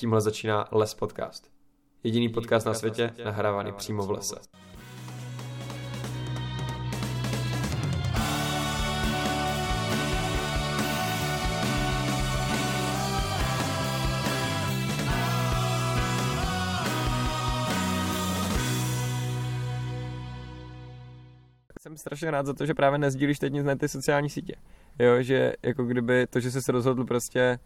Tímhle začíná Les Podcast. Jediný podcast na světě nahrávaný přímo v lese. Jsem strašně rád za to, že právě nezdílíš teď nic na ty sociální sítě. Jo, že jako kdyby to, že jsi se rozhodl prostě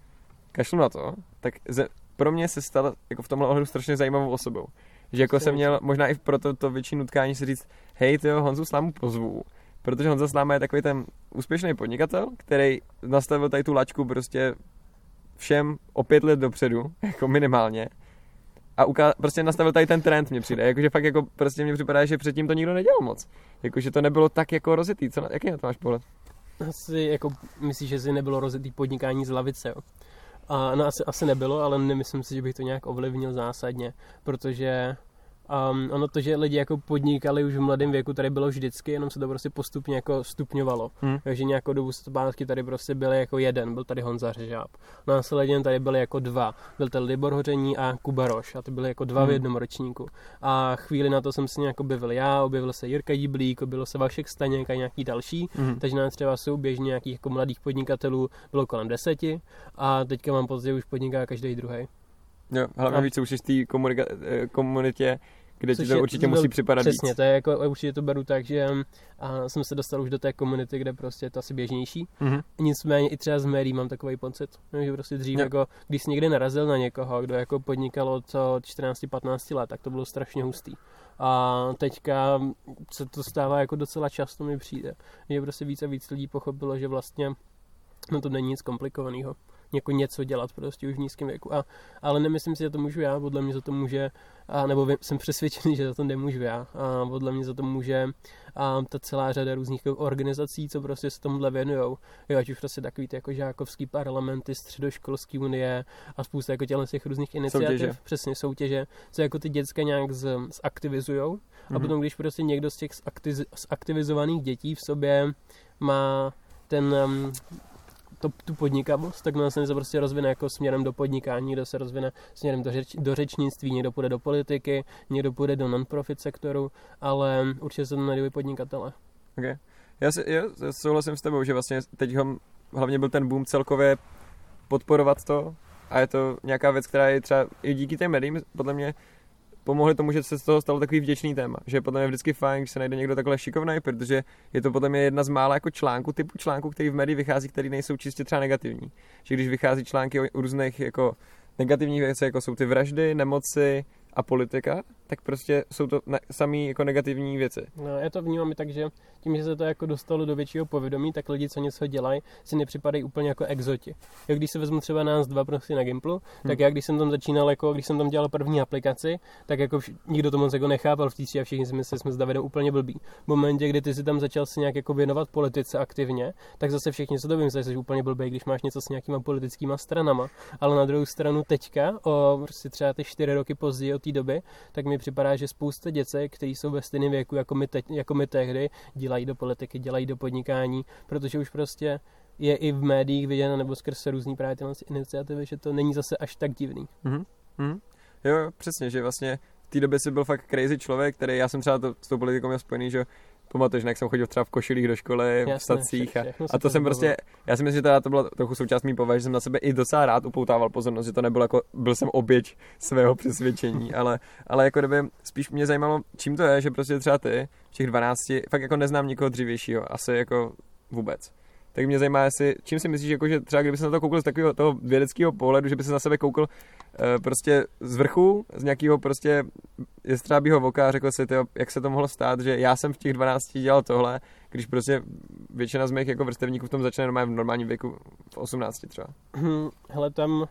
kašlu na to, tak ze, pro mě se stal jako v tomhle ohledu strašně zajímavou osobou. Že jako jsem měl možná i proto to větší nutkání si říct, hej, ty Honzu Slámu pozvu, protože Honza Sláma je takový ten úspěšný podnikatel, který nastavil tady tu lačku prostě všem o pět let dopředu, jako minimálně. A uká- prostě nastavil tady ten trend, mě přijde. Jakože fakt jako prostě mě připadá, že předtím to nikdo nedělal moc. Jakože to nebylo tak jako rozjetý. Co na, jaký na to máš pohled? Asi jako myslíš, že si nebylo rozjetý podnikání z lavice, jo? A, no asi, asi nebylo, ale nemyslím si, že bych to nějak ovlivnil zásadně, protože Um, ono to, že lidi jako podnikali už v mladém věku, tady bylo vždycky, jenom se to prostě postupně jako stupňovalo. Hmm. Takže nějakou dobu zpátky tady prostě byly jako jeden, byl tady Honza Řežáb. Následně tady byly jako dva. Byl tady Libor Hoření a Kuba Roš a ty byly jako dva v Hmm. jednom ročníku. A chvíli na to jsem se nějak objevil já, objevil se Jirka Díblík, objevil se Vašek Staněk a nějaký další. Mhm. Takže nás třeba souběžně nějakých jako mladých podnikatelů bylo kolem deseti a teďka mám že už podniká každý druhý. Jo, hlavně A- víc, už jsi v té komunika- eh, komunitě, kde ti Což to je- určitě to musí připadat Přesně, víc. to je jako, určitě to beru tak, že a jsem se dostal už do té komunity, kde prostě je to asi běžnější. Mhm. Nicméně i třeba z médií mám takový pocit, no, že prostě dřív, Jo. jako, když jsi někde narazil na někoho, kdo jako podnikal od co 14-15 let, tak to bylo strašně hustý. A teďka se to stává jako docela často mi přijde, že prostě víc a víc lidí pochopilo, že vlastně no to není nic komplikovaného. Jako něco dělat prostě už v nízkém věku. A, ale nemyslím si, že to můžu já, podle mě za to může, a, nebo vím, jsem přesvědčený, že za to nemůžu já. A podle mě za to může a ta celá řada různých organizací, co prostě se tomuhle věnujou. Jo, ať už prostě takový ty jako žákovský parlamenty, středoškolský unie a spousta jako těchto těch různých iniciativ. Soutěže. Přesně soutěže, co jako ty děcka nějak z, zaktivizujou. A Mhm. potom, když prostě někdo z těch zaktivizovaných dětí v sobě má ten, um, to, tu podnikavost, tak následně se prostě rozvine jako směrem do podnikání, někdo se rozvine směrem do, řeč, do řečnictví, někdo půjde do politiky, někdo půjde do non-profit sektoru, ale určitě se to najdují podnikatele. Okay. Já, si, já souhlasím s tebou, že vlastně teď hlavně byl ten boom celkově podporovat to a je to nějaká věc, která je třeba i díky těm médiím podle mě pomohly tomu, že se z toho stalo takový vděčný téma. Že je podle mě vždycky fajn, když se najde někdo takhle šikovný, protože je to mě jedna z mála jako článků, typu článků, který v médiích vychází, který nejsou čistě třeba negativní. Že když vychází články o různých jako negativních věcech, jako jsou ty vraždy, nemoci a politika, tak prostě jsou to ne- samý jako negativní věci. No, já to vnímám i tak, že tím, že se to jako dostalo do většího povědomí, tak lidi, co něco dělají, si nepřipadají úplně jako exoti. Jak když se vezmu třeba nás dva prostě na Gimplu, hmm. tak já když jsem tam začínal, jako když jsem tam dělal první aplikaci, tak jako vš- nikdo to moc jako nechápal v té a všichni si mysleli, že jsme s Davidem úplně blbí. V momentě, kdy ty si tam začal se nějak jako věnovat politice aktivně, tak zase všichni se to vymysleli, že jsi úplně blbý, když máš něco s nějakýma politickýma stranama. Ale na druhou stranu teďka, o prostě třeba ty čtyři roky později od té doby, tak mi připadá, že spousta děcek, kteří jsou ve stejném věku jako my, teď, jako my tehdy, dělají do politiky, dělají do podnikání, protože už prostě je i v médiích viděno nebo skrz různý právě tyhle iniciativy, že to není zase až tak divný. Mhm. Mhm. Jo, přesně, že vlastně v té době si byl fakt crazy člověk, který já jsem třeba to, s tou politikou měl spojený, že pamatuješ, jak jsem chodil třeba v košilích do školy, v Jasné, stacích a, a to jsem prostě, já si myslím, že teda to byla trochu součást mý povahy, že jsem na sebe i docela rád upoutával pozornost, že to nebylo jako, byl jsem oběť svého přesvědčení, ale, ale jako kdyby spíš mě zajímalo, čím to je, že prostě třeba ty v těch 12, fakt jako neznám nikoho dřívějšího, asi jako vůbec. Tak mě zajímá, jestli, čím si myslíš, jako, že třeba kdyby se na to koukal z takového toho vědeckého pohledu, že by se na sebe koukal eh, prostě z vrchu, z nějakého prostě jestřábího voka a řekl si, tyjo, jak se to mohlo stát, že já jsem v těch 12 dělal tohle, když prostě většina z mých jako vrstevníků v tom začne normálně v normálním věku v 18 třeba. Hm, Hele, tam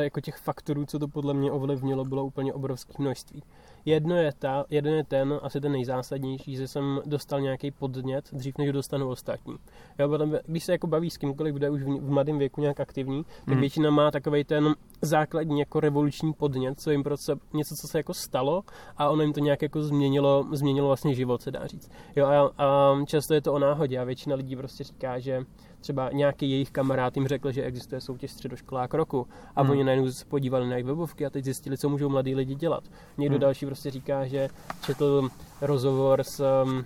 jako těch faktorů, co to podle mě ovlivnilo, bylo úplně obrovské množství. Jedno je, ta, jeden je ten, asi ten nejzásadnější, že jsem dostal nějaký podnět dřív, než ho dostanu ostatní. Jo, potom, když se jako baví s kýmkoliv, kdo je už v, v mladém věku nějak aktivní, tak Mhm. většina má takový ten základní jako revoluční podnět, co jim prostě něco, co se jako stalo a ono jim to nějak jako změnilo, změnilo vlastně život, se dá říct. Jo, a, a často je to o náhodě a většina lidí prostě říká, že třeba nějaký jejich kamarád jim řekl, že existuje soutěž středoškolák roku a Hmm. oni najednou se podívali na jejich webovky a teď zjistili, co můžou mladí lidi dělat. Někdo Hmm. další prostě říká, že četl rozhovor s, um,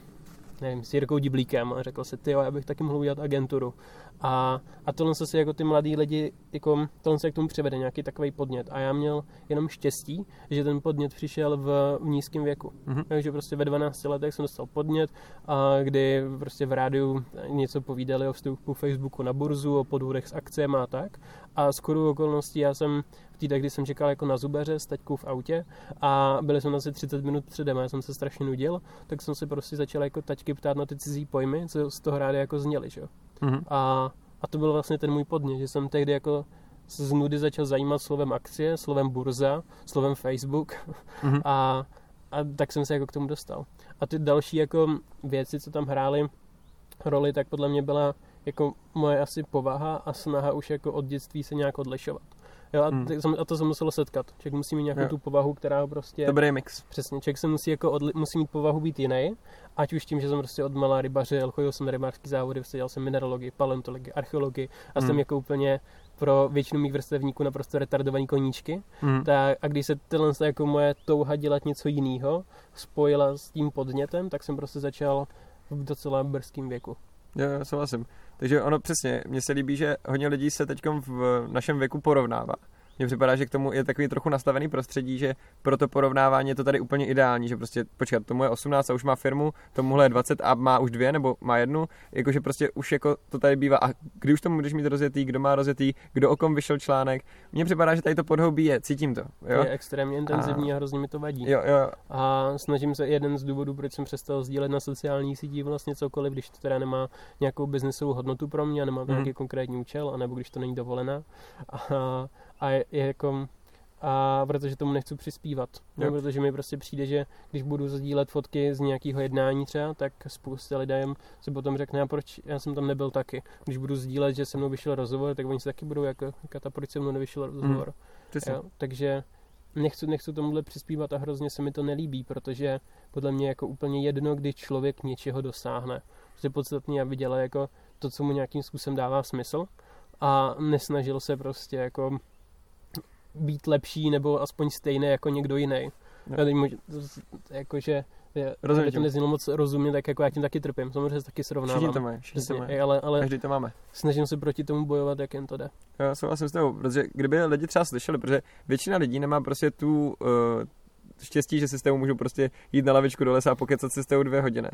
nevím, s Jirkou Diblíkem a řekl si, ty já bych taky mohl udělat agenturu. A, a tohle se si jako ty mladí lidi, jako, tohle se k tomu přivede nějaký takový podnět. A já měl jenom štěstí, že ten podnět přišel v, v nízkém věku. Mhm. Takže prostě ve 12 letech jsem dostal podnět, a kdy prostě v rádiu něco povídali o vstupu Facebooku na burzu, o podvodech s akcemi a tak. A skoro okolností já jsem v té kdy jsem čekal jako na zubaře s taťkou v autě a byli jsme asi 30 minut předem a já jsem se strašně nudil, tak jsem se prostě začal jako taťky ptát na ty cizí pojmy, co z toho rádia jako zněly, že Mhm. A, a to byl vlastně ten můj podnět, že jsem tehdy jako se z nudy začal zajímat slovem akcie, slovem burza, slovem Facebook Mhm. a, a tak jsem se jako k tomu dostal. A ty další jako věci, co tam hrály roli, tak podle mě byla jako moje asi povaha a snaha už jako od dětství se nějak odlišovat. Jo, a, Hmm. ty, a to se muselo setkat. Člověk musí mít nějakou Jo. tu povahu, která ho prostě... Dobrý mix. Přesně, člověk se musí, jako odli- musí mít povahu být jiný, ať už tím, že jsem prostě od malá rybařil, chodil jsem na rybářský závody, prostě dělal jsem mineralogii, paleontologii, archeologii a jsem Hmm. jako úplně pro většinu mých vrstevníků naprosto retardovaný koníčky. Mhm. Tak, a když se tyhle jako moje touha dělat něco jiného spojila s tím podnětem, tak jsem prostě začal v docela brzkém věku. Jo, jo, souhlasím. Takže ono přesně, mně se líbí, že hodně lidí se teď v našem věku porovnává. Mně připadá, že k tomu je takový trochu nastavený prostředí, že pro to porovnávání je to tady úplně ideální, že prostě počkat, tomu je 18 a už má firmu, tomuhle je 20 a má už dvě nebo má jednu, jakože prostě už jako to tady bývá. A kdy už tomu budeš mít rozjetý, kdo má rozjetý, kdo o kom vyšel článek. Mně připadá, že tady to podhoubí je, cítím to. Jo, Je extrémně intenzivní a, hrozně mi to vadí. jo, jo. A snažím se, jeden z důvodů, proč jsem přestal sdílet na sociálních sítích vlastně cokoliv, když to teda nemá nějakou biznesovou hodnotu pro mě a nemá Mhm. nějaký konkrétní účel, anebo když to není dovolená. A, a je, je jako a protože tomu nechci přispívat. No, Jo. protože mi prostě přijde, že když budu sdílet fotky z nějakého jednání třeba, tak spousta lidem se potom řekne, a proč já jsem tam nebyl taky. Když budu sdílet, že se mnou vyšel rozhovor, tak oni se taky budou jako, říkat, a proč se mnou nevyšel rozhovor. Přesně. Jo, takže nechci, nechci tomuhle přispívat a hrozně se mi to nelíbí, protože podle mě jako úplně jedno, kdy člověk něčeho dosáhne. Prostě podstatně, aby dělal jako to, co mu nějakým způsobem dává smysl a nesnažil se prostě jako být lepší nebo aspoň stejný jako někdo jiný. Já můžu, jakože Rozumím to neznělo moc rozumně, tak jako já tím taky trpím. Samozřejmě se taky srovnávám. Všichni to mají, všichni to mají. ale, ale Každý to máme. snažím se proti tomu bojovat, jak jen to jde. Jo, souhlasím s tebou, protože kdyby lidi třeba slyšeli, protože většina lidí nemá prostě tu uh, štěstí, že si s tebou můžou prostě jít na lavičku do lesa a pokecat si s tebou dvě hodiny.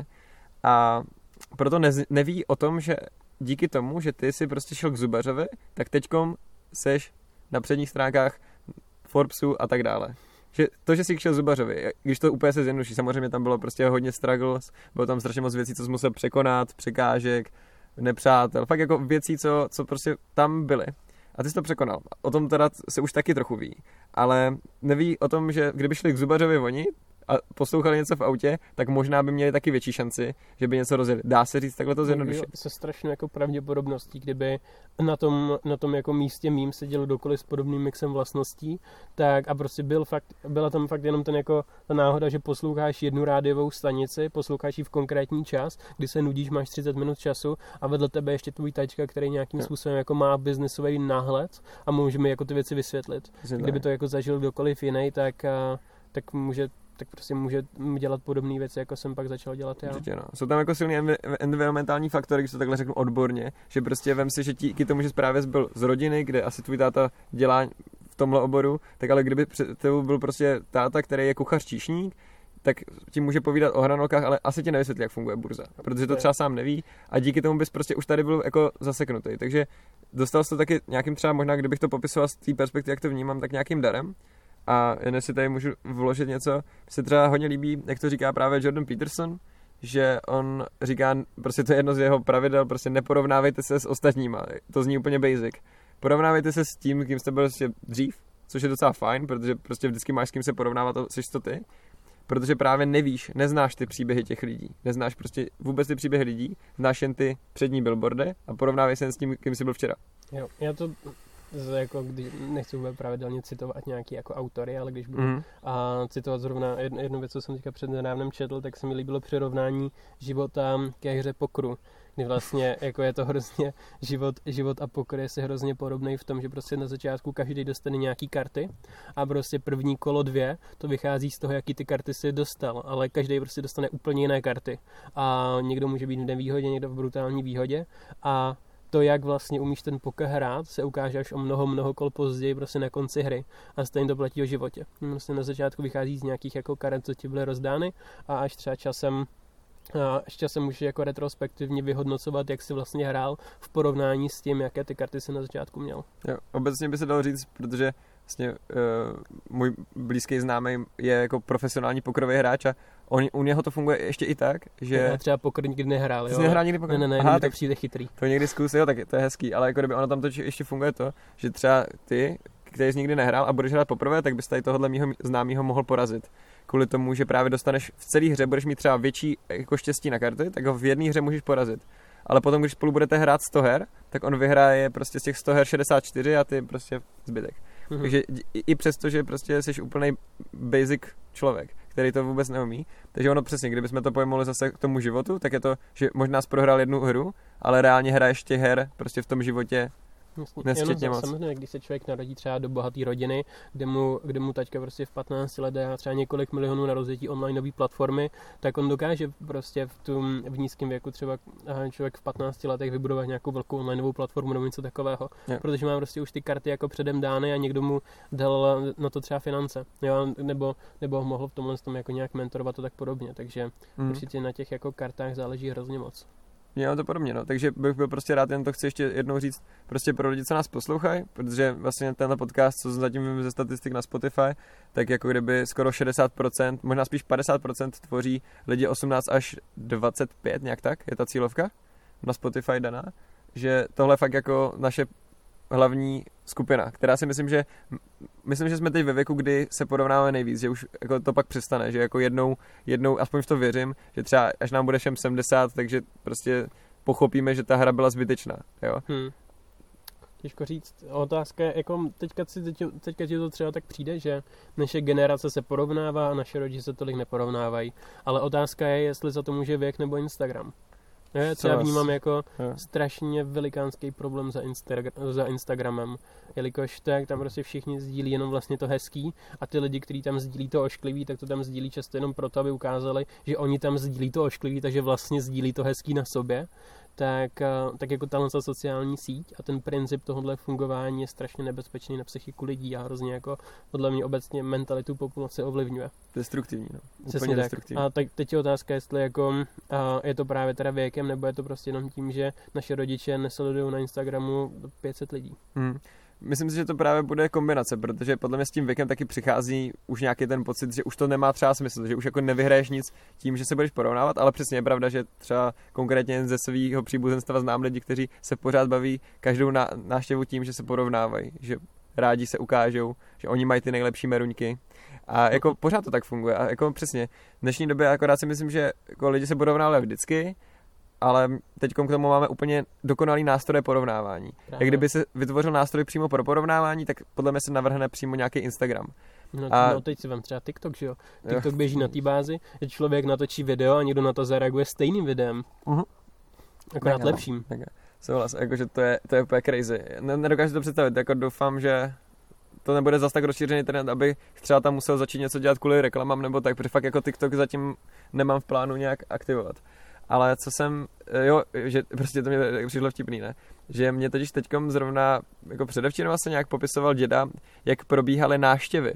A proto nez, neví o tom, že díky tomu, že ty si prostě šel k zubařovi, tak teďkom seš na předních stránkách Forbesu a tak dále. Že to, že jsi šel zubařovi, když to úplně se zjednoduší, samozřejmě tam bylo prostě hodně struggles, bylo tam strašně moc věcí, co jsi musel překonat, překážek, nepřátel, fakt jako věcí, co, co prostě tam byly. A ty jsi to překonal. O tom teda se už taky trochu ví. Ale neví o tom, že kdyby šli k zubařovi oni a poslouchali něco v autě, tak možná by měli taky větší šanci, že by něco rozjeli. Dá se říct takhle to zjednodušit. Se strašnou jako pravděpodobností, kdyby na tom, na tom jako místě mým seděl kdokoliv s podobným mixem vlastností, tak a prostě byl fakt, byla tam fakt jenom ten jako ta náhoda, že posloucháš jednu rádiovou stanici, posloucháš ji v konkrétní čas, kdy se nudíš, máš 30 minut času a vedle tebe ještě tvůj tačka, který nějakým Jo. způsobem jako má biznesový náhled a může mi jako ty věci vysvětlit. Přesně Kdyby to jako zažil kdokoliv jiný, tak, a, tak může tak prostě může dělat podobné věci, jako jsem pak začal dělat já. Určitě, no. Jsou tam jako silný envi- environmentální faktory, když to takhle řeknu odborně, že prostě vem si, že díky tomu, že právě byl z rodiny, kde asi tvůj táta dělá v tomhle oboru, tak ale kdyby před tebou byl prostě táta, který je kuchař číšník, tak ti může povídat o hranolkách, ale asi ti nevysvětlí, jak funguje burza, protože to třeba sám neví a díky tomu bys prostě už tady byl jako zaseknutý. Takže dostal jsi to taky nějakým třeba možná, kdybych to popisoval z té perspektivy, jak to vnímám, tak nějakým darem. A jen si tady můžu vložit něco, se třeba hodně líbí, jak to říká právě Jordan Peterson, že on říká, prostě to je jedno z jeho pravidel, prostě neporovnávejte se s ostatníma. To zní úplně basic. Porovnávejte se s tím, kým jste byl prostě dřív, což je docela fajn, protože prostě vždycky máš s kým se porovnávat, jsi to ty. Protože právě nevíš, neznáš ty příběhy těch lidí. Neznáš prostě vůbec ty příběhy lidí, znáš jen ty přední billboardy a porovnávej se s tím, kým jsi byl včera. Jo, já to z- jako, když, nechci vůbec pravidelně citovat nějaký jako autory, ale když budu Mm. a citovat zrovna jednu, jednu věc, co jsem teďka před nedávnem četl, tak se mi líbilo přirovnání života ke hře pokru, kdy vlastně jako je to hrozně život, život a poker je si hrozně podobný v tom, že prostě na začátku každý dostane nějaký karty a prostě první kolo dvě, to vychází z toho, jaký ty karty si dostal, ale každý prostě dostane úplně jiné karty a někdo může být v nevýhodě, někdo v brutální výhodě a to, jak vlastně umíš ten poker hrát, se ukáže až o mnoho, mnoho kol později, prostě na konci hry. A stejně to platí o životě. Vlastně na začátku vychází z nějakých jako karet, co ti byly rozdány a až třeba časem a ještě se může jako retrospektivně vyhodnocovat, jak si vlastně hrál v porovnání s tím, jaké ty karty si na začátku měl. Jo, obecně by se dalo říct, protože vlastně uh, můj blízký známý je jako profesionální pokrový hráč a on, u něho to funguje ještě i tak, že... Já třeba pokr nikdy nehrál, jo. Nehrál nikdy pokr? Ne, ne, ne, Aha, tak to přijde chytrý. To někdy zkus, jo, tak to je hezký, ale jako kdyby ono tam to ještě funguje to, že třeba ty, který jsi nikdy nehrál a budeš hrát poprvé, tak bys tady tohohle mýho známého mohl porazit. Kvůli tomu, že právě dostaneš v celé hře, budeš mít třeba větší jako štěstí na karty, tak ho v jedné hře můžeš porazit. Ale potom, když spolu budete hrát 100 her, tak on vyhraje prostě z těch 100 her 64 a ty prostě zbytek. Mm-hmm. Takže i, přesto, že prostě jsi úplný basic člověk, který to vůbec neumí. Takže ono přesně, kdybychom to pojmuli zase k tomu životu, tak je to, že možná jsi prohrál jednu hru, ale reálně hraješ těch her prostě v tom životě Nesčetně moc. Samozřejmě, když se člověk narodí třeba do bohaté rodiny, kde mu, kde mu taťka prostě v 15 let dá třeba několik milionů na rozjetí online nové platformy, tak on dokáže prostě v tom v nízkém věku třeba člověk v 15 letech vybudovat nějakou velkou online platformu nebo něco takového. Je. Protože má prostě už ty karty jako předem dány a někdo mu dal na to třeba finance. Jo? Nebo, nebo mohl v tomhle tom jako nějak mentorovat a tak podobně. Takže mm. určitě na těch jako kartách záleží hrozně moc. Já to podobně, no. Takže bych byl prostě rád, jen to chci ještě jednou říct, prostě pro lidi, co nás poslouchají, protože vlastně tenhle podcast, co zatím vím ze statistik na Spotify, tak jako kdyby skoro 60%, možná spíš 50% tvoří lidi 18 až 25, nějak tak, je ta cílovka na Spotify daná, že tohle fakt jako naše hlavní skupina, která si myslím, že myslím, že jsme teď ve věku, kdy se porovnáme nejvíc, že už jako to pak přestane, že jako jednou, jednou, aspoň v to věřím, že třeba až nám bude všem 70, takže prostě pochopíme, že ta hra byla zbytečná, jo. Hmm. Těžko říct. Otázka je, jako teďka, si, teď, teďka ti to třeba tak přijde, že naše generace se porovnává a naše rodiče se tolik neporovnávají. Ale otázka je, jestli za to může věk nebo Instagram. Ne, co já vnímám jako je. strašně velikánský problém za, Instagra- za Instagramem, jelikož to, jak tam prostě všichni sdílí jenom vlastně to hezký a ty lidi, kteří tam sdílí to ošklivý, tak to tam sdílí často jenom proto, aby ukázali, že oni tam sdílí to ošklivý, takže vlastně sdílí to hezký na sobě tak, eh, tak jako tahle sociální síť a ten princip tohohle fungování je strašně nebezpečný na psychiku lidí a hrozně jako podle mě obecně mentalitu populace ovlivňuje. Destruktivní, no. Úplně destruktivní. A tak teď je otázka, jestli jako a je to právě teda věkem, nebo je to prostě jenom tím, že naše rodiče nesledují na Instagramu 500 lidí. Hmm. Myslím si, že to právě bude kombinace, protože podle mě s tím věkem taky přichází už nějaký ten pocit, že už to nemá třeba smysl, že už jako nevyhraješ nic tím, že se budeš porovnávat, ale přesně je pravda, že třeba konkrétně ze svého příbuzenstva znám lidi, kteří se pořád baví každou návštěvu tím, že se porovnávají, že rádi se ukážou, že oni mají ty nejlepší meruňky. A jako pořád to tak funguje. A jako přesně, v dnešní době akorát si myslím, že jako lidi se porovnávají vždycky, ale teď k tomu máme úplně dokonalý nástroj porovnávání. Právě. Jak kdyby se vytvořil nástroj přímo pro porovnávání, tak podle mě se navrhne přímo nějaký Instagram. No, a... no teď si vám třeba TikTok, že jo? TikTok jo. běží na té bázi, že člověk natočí video a někdo na to zareaguje stejným videem. Uh-huh. Akorát mega, lepším. Mega. Souhlas, jakože to je, to je úplně crazy. Nedokážu to představit, jako doufám, že to nebude zas tak rozšířený trend, aby třeba tam musel začít něco dělat kvůli reklamám nebo tak, protože fakt jako TikTok zatím nemám v plánu nějak aktivovat ale co jsem, eh, jo, že prostě to mě přišlo vtipný, ne? Že mě totiž teďkom zrovna, jako předevčírem vlastně nějak popisoval děda, jak probíhaly náštěvy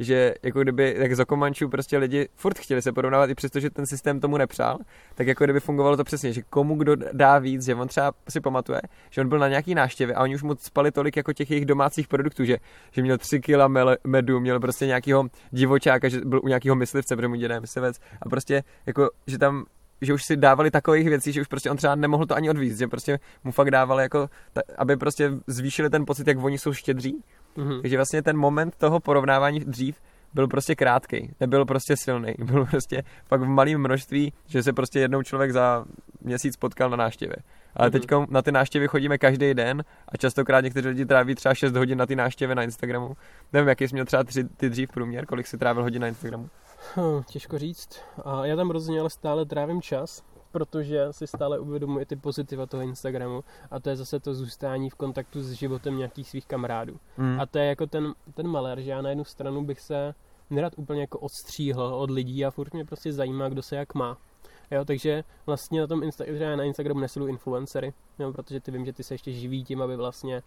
že jako kdyby, jak za Komančů prostě lidi furt chtěli se porovnávat, i přesto, že ten systém tomu nepřál, tak jako kdyby fungovalo to přesně, že komu kdo dá víc, že on třeba si pamatuje, že on byl na nějaký náštěvě a oni už mu spali tolik jako těch jejich domácích produktů, že, že měl tři kila medu, měl prostě nějakého divočáka, že byl u nějakého myslivce, protože mu dědá myslivec a prostě jako, že tam že už si dávali takových věcí, že už prostě on třeba nemohl to ani odvíct, že prostě mu fakt dávali jako, aby prostě zvýšili ten pocit, jak oni jsou štědří. Mm-hmm. Takže vlastně ten moment toho porovnávání dřív byl prostě krátký, nebyl prostě silný, byl prostě fakt v malém množství, že se prostě jednou člověk za měsíc potkal na návštěvě. Ale mm-hmm. teď na ty návštěvy chodíme každý den a častokrát někteří lidi tráví třeba 6 hodin na ty návštěvy na Instagramu. Nevím, jaký jsi měl třeba tři, ty dřív průměr, kolik si trávil hodin na Instagramu? Hm, těžko říct. A já tam rozhodně ale stále trávím čas. protože si stále uvědomuje ty pozitiva toho Instagramu a to je zase to zůstání v kontaktu s životem nějakých svých kamarádů. Mm. A to je jako ten, ten malér, že já na jednu stranu bych se nerad úplně jako odstříhl od lidí a furt mě prostě zajímá, kdo se jak má. Jo, takže vlastně na tom Insta- že já na Instagramu nesledu influencery, jo, protože ty vím, že ty se ještě živí tím, aby vlastně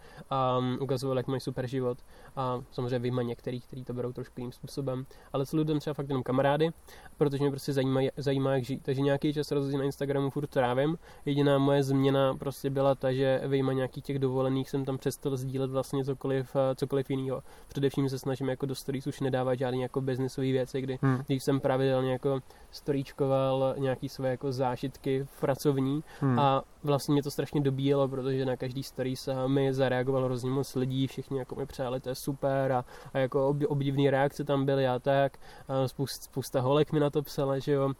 um, ukazovali, jak mají super život. A samozřejmě vyjma některý, kteří to berou trošku jiným způsobem. Ale sleduju třeba fakt jenom kamarády, protože mě prostě zajímá, zajímá jak žít. Takže nějaký čas rozhodně na Instagramu furt trávím. Jediná moje změna prostě byla ta, že vyjma nějakých těch dovolených jsem tam přestal sdílet vlastně cokoliv, eh, cokoliv jiného. Především se snažím jako do stories už nedávat žádný jako biznisové věci, kdy Hmm. když jsem pravidelně jako storíčkoval nějaký své jako zážitky pracovní Hmm. a vlastně mě to strašně dobíjelo, protože na každý story se mi zareagovalo hrozně moc lidí, všichni jako mi přáli, to je super a, a jako ob, obdivný reakce tam byly a tak. A spousta, spousta holek mi na to psala, že jo,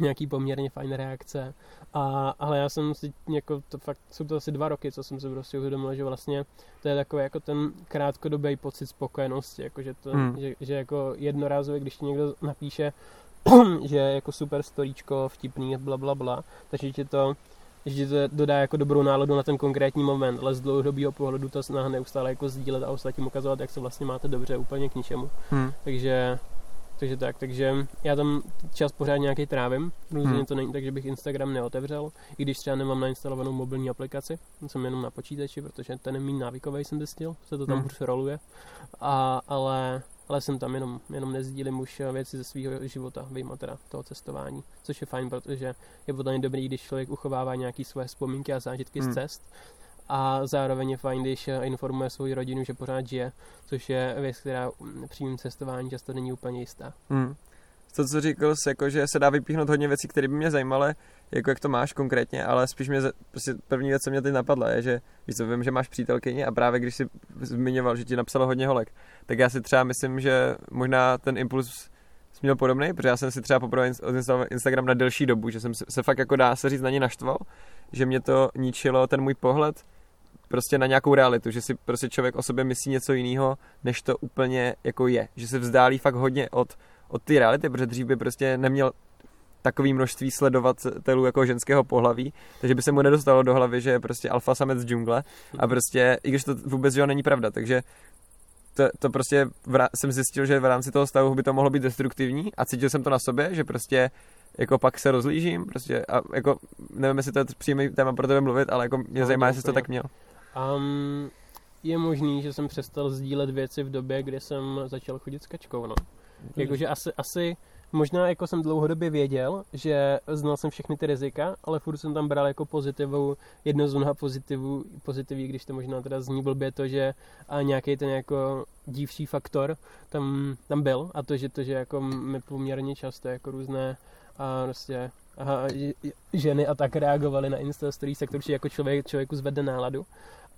nějaký poměrně fajn reakce. A, ale já jsem si jako to fakt, jsou to asi dva roky, co jsem si prostě uvědomil, že vlastně to je takový jako ten krátkodobý pocit spokojenosti, jako že, to, Hmm. že, že jako jednorázově, když ti někdo napíše, že je jako super storíčko, vtipný, bla bla bla, takže ti to že ti to dodá jako dobrou náladu na ten konkrétní moment, ale z dlouhodobého pohledu to snaha neustále jako sdílet a ostatním ukazovat, jak se vlastně máte dobře, úplně k ničemu. Hmm. Takže, takže tak, takže já tam čas pořád nějaký trávím, rozhodně Hmm. to není tak, že bych Instagram neotevřel, i když třeba nemám nainstalovanou mobilní aplikaci, jsem jenom na počítači, protože ten je méně návykový, jsem zjistil, se to tam Hmm. hůř roluje, a, ale, ale jsem tam jenom, jenom nezdílím už věci ze svého života, vyjma teda toho cestování, což je fajn, protože je potom dobrý, když člověk uchovává nějaké své vzpomínky a zážitky Hmm. z cest, a zároveň je fajn, když eh, informuje svou rodinu, že pořád žije, což je věc, která mm, při mým cestování často není úplně jistá. Hmm. To, co říkal jsi, jako, že se dá vypíchnout hodně věcí, které by mě zajímaly, jako jak to máš konkrétně, ale spíš mě, prostě první věc, co mě teď napadla, je, že víš co, vím, že máš přítelkyni a právě když jsi zmiňoval, že ti napsalo hodně holek, tak já si třeba myslím, že možná ten impuls jsi měl podobný, protože já jsem si třeba poprvé ins- odinstaloval Instagram na delší dobu, že jsem se, se fakt jako dá se říct na ně naštval, že mě to ničilo ten můj pohled prostě na nějakou realitu, že si prostě člověk o sobě myslí něco jiného, než to úplně jako je, že se vzdálí fakt hodně od od té reality, protože dřív by prostě neměl takový množství sledovatelů jako ženského pohlaví, takže by se mu nedostalo do hlavy, že je prostě alfa samec z džungle a prostě, i když to vůbec jo, není pravda, takže to, to prostě v, rá- jsem zjistil, že v rámci toho stavu by to mohlo být destruktivní a cítil jsem to na sobě, že prostě jako pak se rozlížím, prostě a jako nevím, jestli to je přímý téma pro tebe mluvit, ale jako mě No, zajímá, jestli to tak měl. Um, je možný, že jsem přestal sdílet věci v době, kdy jsem začal chodit s kačkou, no. Jakože asi, asi možná jako jsem dlouhodobě věděl, že znal jsem všechny ty rizika, ale furt jsem tam bral jako pozitivu, jedno z mnoha pozitivů, pozitivů, když to možná teda zní blbě to, že a nějaký ten jako dívší faktor tam, tam byl a to, že to, že jako mi poměrně často jako různé a prostě ž- ženy a tak reagovaly na Insta Stories, tak to jako člověk, člověku zvedne náladu.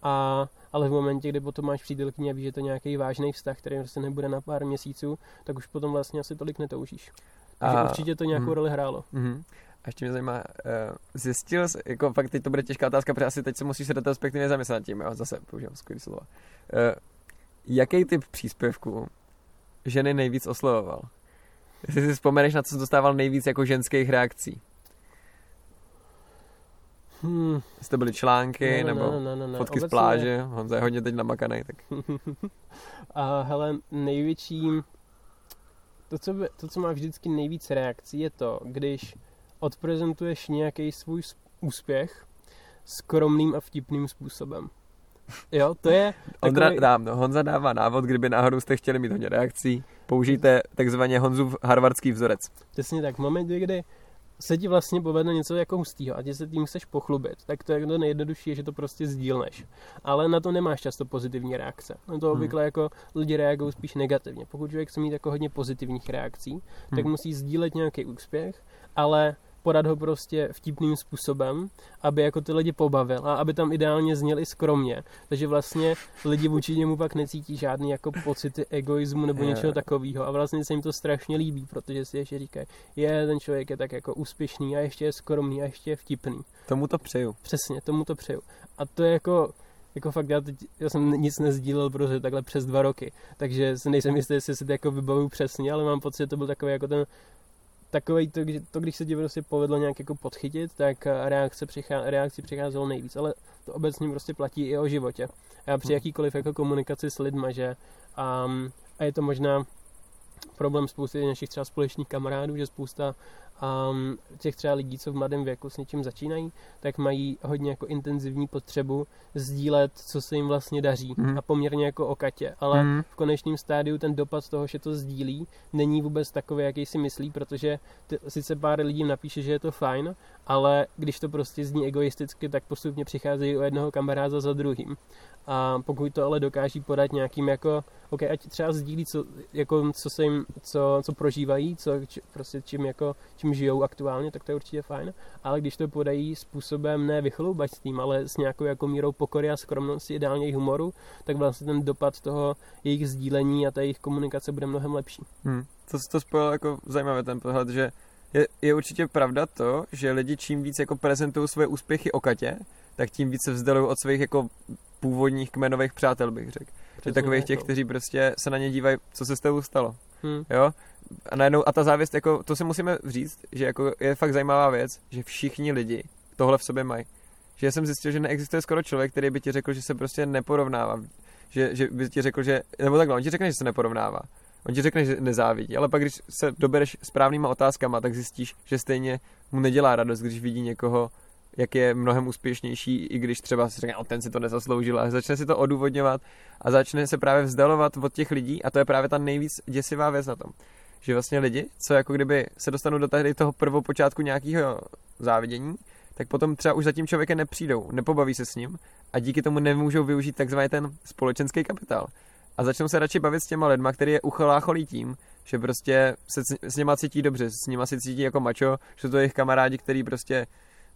A, ale v momentě, kdy potom máš přítelkyni a víš, že to nějaký vážný vztah, který prostě nebude na pár měsíců, tak už potom vlastně asi tolik netoužíš. Takže A- určitě to nějakou mhm. roli hrálo. Mhm. A ještě mě zajímá, uh, zjistil jsi, jako fakt teď to bude těžká otázka, protože asi teď se musíš retrospektivně zamyslet nad tím, jo, zase používám skvělý slova. Uh, jaký typ příspěvku ženy nejvíc oslovoval? Jestli si vzpomeneš, na co jsi dostával nejvíc jako ženských reakcí? Hmm, Jestli to byly články, ne, ne, nebo ne, ne, ne, ne. fotky z Obecně- pláže, Honza je hodně teď namakanej, tak A hele, největší, to co, by, to, co má vždycky nejvíc reakcí, je to, když odprezentuješ nějaký svůj úspěch skromným a vtipným způsobem. Jo, to je Ondra, takový, dám, no, Honza dává návod, kdyby náhodou jste chtěli mít hodně reakcí, použijte takzvaně Honzův harvardský vzorec. přesně tak, v momentě, kdy se ti vlastně povedne něco jako hustýho a ti se tím chceš pochlubit, tak to je to nejjednodušší, je, že to prostě sdílneš. Ale na to nemáš často pozitivní reakce. Na to Hmm. obvykle jako lidi reagují spíš negativně. Pokud člověk chce mít jako hodně pozitivních reakcí, tak Hmm. musí sdílet nějaký úspěch, ale podat ho prostě vtipným způsobem, aby jako ty lidi pobavil a aby tam ideálně zněl i skromně. Takže vlastně lidi vůči němu pak necítí žádný jako pocity egoismu nebo Jo. něčeho takového a vlastně se jim to strašně líbí, protože si ještě říkají, je, ten člověk je tak jako úspěšný a ještě je skromný a ještě je vtipný. Tomu to přeju. Přesně, tomu to přeju. A to je jako, jako fakt, já, teď, já jsem nic nezdílel prostě takhle přes dva roky, takže si nejsem jistý, jestli si to jako vybavuju přesně, ale mám pocit, že to byl takový jako ten takovej to, kdy- to, když se ti prostě povedlo nějak jako podchytit, tak eh, reakce přichá, reakci přicházelo nejvíc, ale to obecně prostě platí i o životě. A při Hmm. jakýkoliv jako komunikaci s lidma, že um, a je to možná problém spousty našich třeba společných kamarádů, že spousta um, těch třeba lidí, co v mladém věku s něčím začínají, tak mají hodně jako intenzivní potřebu sdílet, co se jim vlastně daří Mhm. a poměrně jako o katě, ale Mhm. v konečném stádiu ten dopad toho, že to sdílí, není vůbec takový, jaký si myslí, protože ty, sice pár lidí napíše, že je to fajn, ale když to prostě zní egoisticky, tak postupně přicházejí o jednoho kamaráda za druhým. A pokud to ale dokáží podat nějakým jako, ok, ať třeba sdílí, co, jako, co se jim, co, co prožívají, co, či, prostě čím, jako, čím žijou aktuálně, tak to je určitě fajn. Ale když to podají způsobem ne vychloubačstvím, ale s nějakou jako mírou pokory a skromnosti, ideálně i humoru, tak vlastně ten dopad toho jejich sdílení a té jejich komunikace bude mnohem lepší. Hmm. To, to spojilo jako zajímavé ten pohled, že je, je určitě pravda to, že lidi čím víc jako prezentují svoje úspěchy o Katě, tak tím víc se vzdalují od svých jako původních kmenových přátel, bych řekl. Že takových tak, těch, no. kteří prostě se na ně dívají, co se s tebou stalo. Hm. Jo? A najednou, a ta závěst, jako, to si musíme říct, že jako je fakt zajímavá věc, že všichni lidi tohle v sobě mají. Že jsem zjistil, že neexistuje skoro člověk, který by ti řekl, že se prostě neporovnává. Že, že by ti řekl, že, nebo takhle, on ti řekne, že se neporovnává. On ti řekne, že nezávidí, ale pak, když se dobereš správnýma otázkama, tak zjistíš, že stejně mu nedělá radost, když vidí někoho, jak je mnohem úspěšnější, i když třeba si řekne, o ten si to nezasloužil, ale začne si to odůvodňovat a začne se právě vzdalovat od těch lidí a to je právě ta nejvíc děsivá věc na tom. Že vlastně lidi, co jako kdyby se dostanou do tady toho prvopočátku nějakého závidění, tak potom třeba už za tím člověkem nepřijdou, nepobaví se s ním a díky tomu nemůžou využít takzvaný ten společenský kapitál. A začnou se radši bavit s těma lidma, který je uchlácholí tím, že prostě se s- něma cítí dobře, s nima si cítí jako mačo, že to je jejich kamarádi, který prostě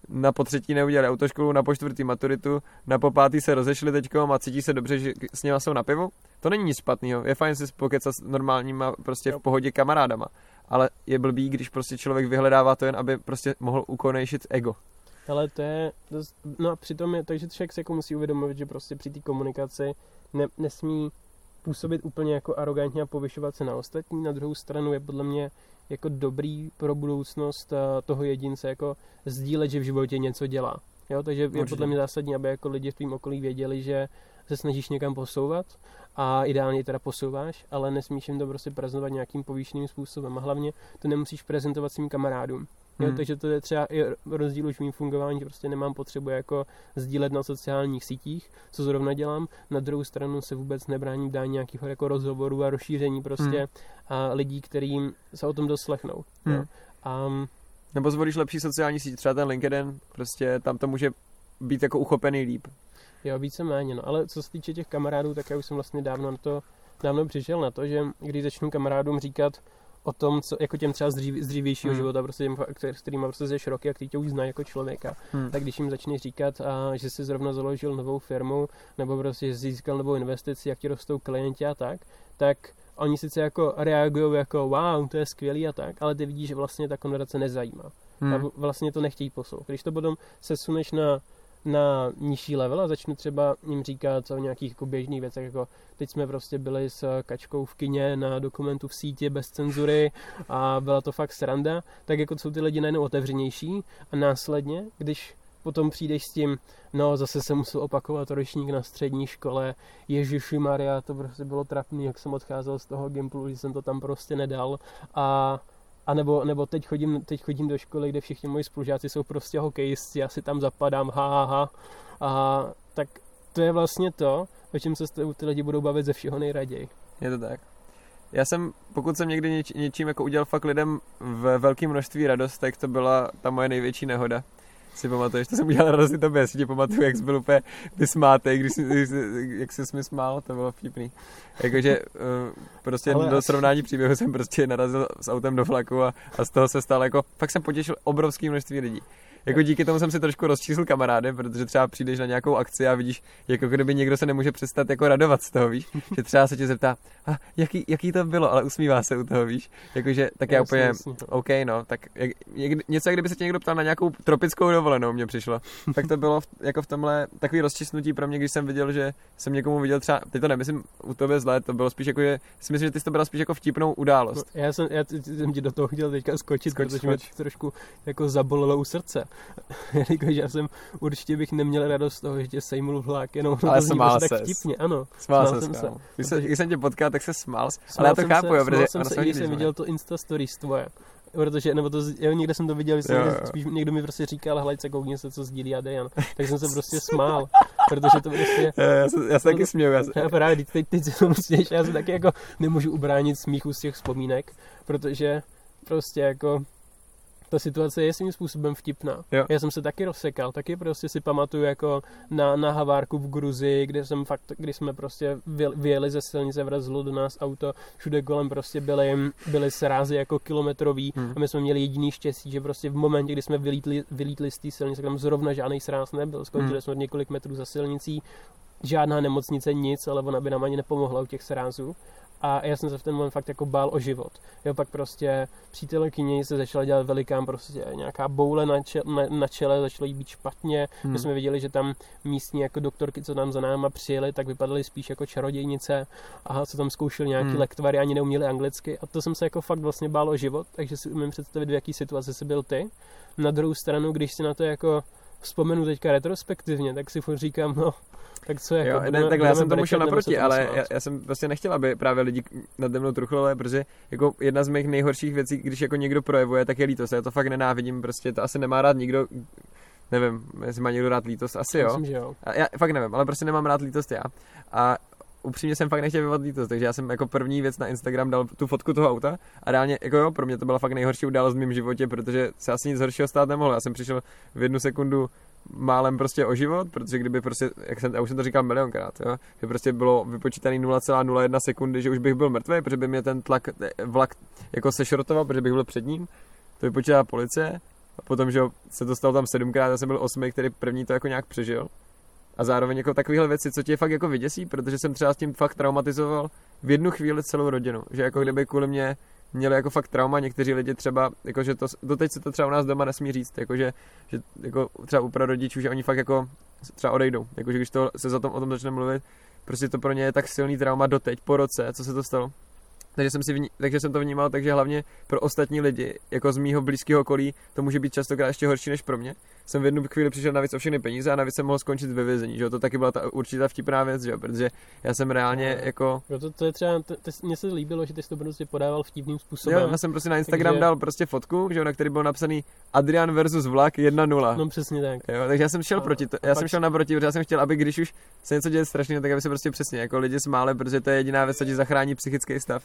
na potřetí neudělali autoškolu, na počtvrtý maturitu, na popátý se rozešli teďkom a cítí se dobře, že s něma jsou na pivu. To není nic špatného, je fajn si pokecat s normálníma prostě v pohodě kamarádama. Ale je blbý, když prostě člověk vyhledává to jen, aby prostě mohl ukonejšit ego. Ale to je, dost, no a přitom je, takže člověk si jako musí uvědomit, že prostě při té komunikaci ne, nesmí působit úplně jako arrogantně a povyšovat se na ostatní. Na druhou stranu je podle mě jako dobrý pro budoucnost eh, toho jedince jako sdílet, že v životě něco dělá. Jo, takže je Určitě. podle mě zásadní, aby jako lidi v tvém okolí věděli, že se snažíš někam posouvat a ideálně teda posouváš, ale nesmíš jim to prostě prezentovat nějakým povýšeným způsobem a hlavně to nemusíš prezentovat svým kamarádům. Jo, Hmm. takže to je třeba i rozdíl už v mým fungování, že prostě nemám potřebu jako sdílet na sociálních sítích, co zrovna dělám. Na druhou stranu se vůbec nebráním dání nějakého jako rozhovoru a rozšíření prostě Hmm. a lidí, kterým se o tom doslechnou. Hmm. Jo. A Nebo zvolíš lepší sociální síť, třeba ten LinkedIn, prostě tam to může být jako uchopený líp. jo, víceméně, no. Ale co se týče těch kamarádů, tak já už jsem vlastně dávno na to, dávno přišel na to, že když začnu kamarádům říkat o tom, co, jako těm třeba z, dřív, z dřívějšího Hmm. života, prostě těm, s kterými prostě jsi roky a který tě už znají jako člověka, Hmm. tak když jim začneš říkat, a, že jsi zrovna založil novou firmu, nebo prostě, že získal novou investici, jak ti rostou klienti a tak, tak oni sice jako reagují jako wow, to je skvělý a tak, ale ty vidíš, že vlastně ta konverzace nezajímá. A Hmm. v- vlastně to nechtějí poslouchat. Když to potom sesuneš na, na nižší level a začnu třeba jim říkat o nějakých jako běžných věcech, jako teď jsme prostě byli s Kačkou v kině na dokumentu v síti bez cenzury a byla to fakt sranda, tak jako jsou ty lidi najednou otevřenější a následně, když potom přijdeš s tím, no zase se musel opakovat ročník na střední škole, Ježiši Maria, to prostě bylo trapný, jak jsem odcházel z toho Gimplu, že jsem to tam prostě nedal a a nebo, nebo teď, chodím, teď chodím do školy, kde všichni moji spolužáci jsou prostě hokejisti, já si tam zapadám, ha, ha, ha. A tak to je vlastně to, o čem se ty lidi budou bavit ze všeho nejraději. Je to tak. Já jsem, pokud jsem někdy něč, něčím jako udělal fakt lidem v velkém množství radost, tak to byla ta moje největší nehoda. Si pamatuješ, to jsem udělal radost i tobě, si tě pamatuju, jak jsi byl úplně vysmátej, když jsi, když jak jsi mi smál, to bylo vtipný. Jakože uh, prostě Ale do asi- srovnání příběhu jsem prostě narazil s autem do vlaku a, a z toho se stalo jako, fakt jsem potěšil obrovské množství lidí. Jako díky tomu jsem si trošku rozčísl kamarády, protože třeba přijdeš na nějakou akci a vidíš, jako kdyby někdo se nemůže přestat jako radovat z toho, víš, že třeba se tě zeptá, a jaký, jaký to bylo, ale usmívá se u toho, víš, jakože tak já úplně, jasně. OK, no, tak jak, jak, něco, jak kdyby se tě někdo ptal na nějakou tropickou dovolenou, mě přišlo. Tak to bylo v, jako v tomhle takový rozčísnutí pro mě, když jsem viděl, že jsem někomu viděl třeba, teď to nemyslím u tebe zle, to bylo spíš jako, že si myslím, že ty jsi to byla spíš jako vtipnou událost. No, já, jsem, já jsem ti do toho chtěl teďka skočit, Skoč, protože mě skoč. to trošku jako zabolelo u srdce. Jelikož já jsem určitě bych neměl radost z toho, že tě sejmul vlak, jenom Ale to smál prostě tak vtipně, ano. Smál Smál se, jsem se. Když, se, když jsem tě potkal, tak se smál. Smál Ale já to jsem chápu, se, jo, smál protože jsem se, se když jsem viděl to Insta stories tvoje. Protože, nebo to, jo, někde jsem to viděl, že jsem Jo, jo. spíš někdo mi prostě říkal, hlejce, koukni se, co sdílí Adrian. Tak jsem se prostě smál, protože to prostě, Jo, Já se, já se taky směju. Já se, já právě teď, teď, teď se tomu směješ, já se taky jako nemůžu ubránit smíchu z těch vzpomínek, protože prostě jako ta situace je svým způsobem vtipná. Jo. Já jsem se taky rozsekal, taky prostě si pamatuju jako na, na Havárku v Gruzii, kde jsem fakt, kdy jsme prostě vy- vyjeli ze silnice, vrazilo do nás auto, všude kolem prostě byly, byly srázy jako kilometrový Hmm. a my jsme měli jediný štěstí, že prostě v momentě, kdy jsme vylítli, vylítli z té silnice, tam zrovna žádný sráz nebyl, skončili Hmm. jsme několik metrů za silnicí, žádná nemocnice, nic, ale ona by nám ani nepomohla u těch srázů. A já jsem se v ten moment fakt jako bál o život. Jo, pak prostě přítelkyni se začala dělat velikám prostě nějaká boule na, če- na, na čele, začalo jí být špatně. Hmm. My jsme viděli, že tam místní jako doktorky, co tam za náma přijeli, tak vypadaly spíš jako čarodějnice a co tam zkoušeli nějaký Hmm. lektvary, ani neuměli anglicky. A to jsem se jako fakt vlastně bál o život, takže si umím představit, v jaký situaci jsi byl ty. Na druhou stranu, když si na to jako vzpomenu teďka retrospektivně, tak si furt říkám, no, tak co jako... Jo, budeme- ne, takhle já jsem tomu šel naproti, ale já, já, jsem prostě nechtěl, aby právě lidi nade mnou truchlili, protože jako jedna z mých nejhorších věcí, když jako někdo projevuje, tak je lítost. Já to fakt nenávidím, prostě to asi nemá rád nikdo, nevím, jestli má někdo rád lítost, asi jo. Myslím, že jo. A já fakt nevím, ale prostě nemám rád lítost já. A upřímně jsem fakt nechtěl vyvolat lítost, takže já jsem jako první věc na Instagram dal tu fotku toho auta a reálně, jako jo, pro mě to byla fakt nejhorší událost v mém životě, protože se asi nic horšího stát nemohlo. Já jsem přišel v jednu sekundu málem prostě o život, protože kdyby prostě, jak jsem, já už jsem to říkal milionkrát, jo, že prostě bylo vypočítaný 0,01 sekundy, že už bych byl mrtvý, protože by mě ten tlak, vlak jako sešrotoval, protože bych byl před ním, to vypočítala policie, a potom, že se to stalo tam sedmkrát, já jsem byl osmý, který první to jako nějak přežil. A zároveň jako takovéhle věci, co tě fakt jako vyděsí, protože jsem třeba s tím fakt traumatizoval v jednu chvíli celou rodinu. Že jako kdyby kvůli mě měli jako fakt trauma, někteří lidi třeba, jakože to, doteď se to třeba u nás doma nesmí říct, jakože, že jako třeba u prarodičů, že oni fakt jako třeba odejdou, jakože když to se za tom, o tom začne mluvit, prostě to pro ně je tak silný trauma doteď, po roce, co se to stalo. Takže jsem, si vní, takže jsem to vnímal, takže hlavně pro ostatní lidi, jako z mýho blízkého okolí, to může být častokrát ještě horší než pro mě. Jsem v jednu chvíli přišel navíc o všechny peníze a navíc jsem mohl skončit ve vězení, že jo? To taky byla ta určitá vtipná věc, že jo? Protože já jsem reálně No. jako Jo, to, to je třeba, to, to, mně se líbilo, že ty jsi to prostě podával vtipným způsobem. Jo, já jsem prostě na Instagram Takže- dal prostě fotku, že jo, na který byl napsaný Adrian versus vlak 1-0. No přesně tak. Jo, takže já jsem šel A- proti, to, já pak jsem šel naproti, protože já jsem chtěl, aby když už se něco děje strašného, tak aby se prostě přesně jako lidi smáli, protože to je jediná věc, co ti zachrání psychický stav.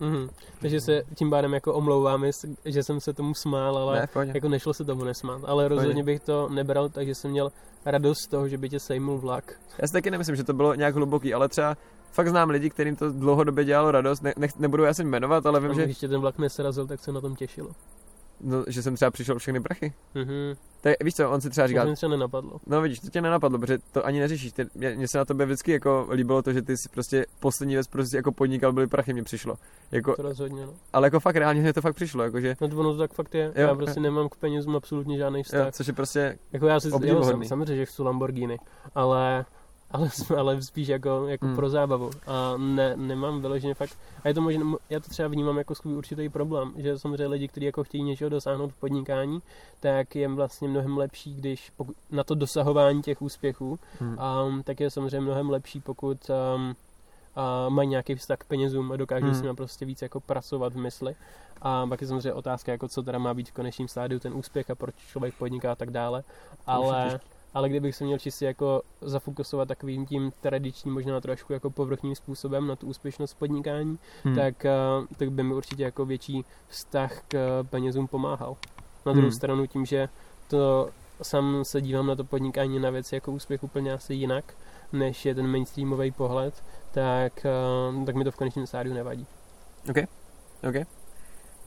Mhm. Takže se tím pádem jako omlouvám, že jsem se tomu smál, ale Ne, jako nešlo se tomu nesmát. Ale rozhodně bych to nebral, takže jsem měl radost z toho, že by tě sejmul vlak. Já si taky nemyslím, že to bylo nějak hluboký, ale třeba fakt znám lidi, kterým to dlouhodobě dělalo radost, ne, nech, nebudu já si jmenovat, ale vím, že, když tě ten vlak nesrazil, tak se na tom těšilo. No, že jsem třeba přišel všechny prachy. Mhm. Tak víš co, on si třeba To říkal, mě třeba nenapadlo. No vidíš, to tě nenapadlo, protože to ani neřešíš. Ty, mě, mě se na tobě vždycky jako líbilo to, že ty si prostě poslední věc prostě jako podnikal, byly prachy, mi přišlo. Jako, To rozhodně, no. ale jako fakt reálně mě to fakt přišlo, jakože, No to ono to tak fakt je. Jo, já prostě nemám k penězům absolutně žádný jo, vztah. což je prostě, Jako já si, jo, samozřejmě, že chci Lamborghini, ale, ale, ale spíš jako, jako Hmm. pro zábavu. A ne, nemám vyloženě fakt, a je to možná, já to třeba vnímám jako svůj určitý problém, že samozřejmě lidi, kteří jako chtějí něčeho dosáhnout v podnikání, tak je vlastně mnohem lepší, když pokud, na to dosahování těch úspěchů, hm. um, tak je samozřejmě mnohem lepší, pokud um, a mají nějaký vztah k penězům a dokážou Hmm. s nimi prostě víc jako pracovat v mysli. A pak je samozřejmě otázka, jako co teda má být v konečném stádiu ten úspěch a proč člověk podniká a tak dále. Ale. Ale kdybych se měl čistě jako zafokusovat takovým tím tradičním, možná trošku jako povrchním způsobem na tu úspěšnost podnikání, Hm. tak, eh, tak by mi určitě jako větší vztah k penězům pomáhal. Na druhou Hmm. stranu tím, že to sám se dívám na to podnikání na věci jako úspěch úplně asi jinak, než je ten mainstreamový pohled, tak, eh, tak mi to v konečném stádiu nevadí. OK.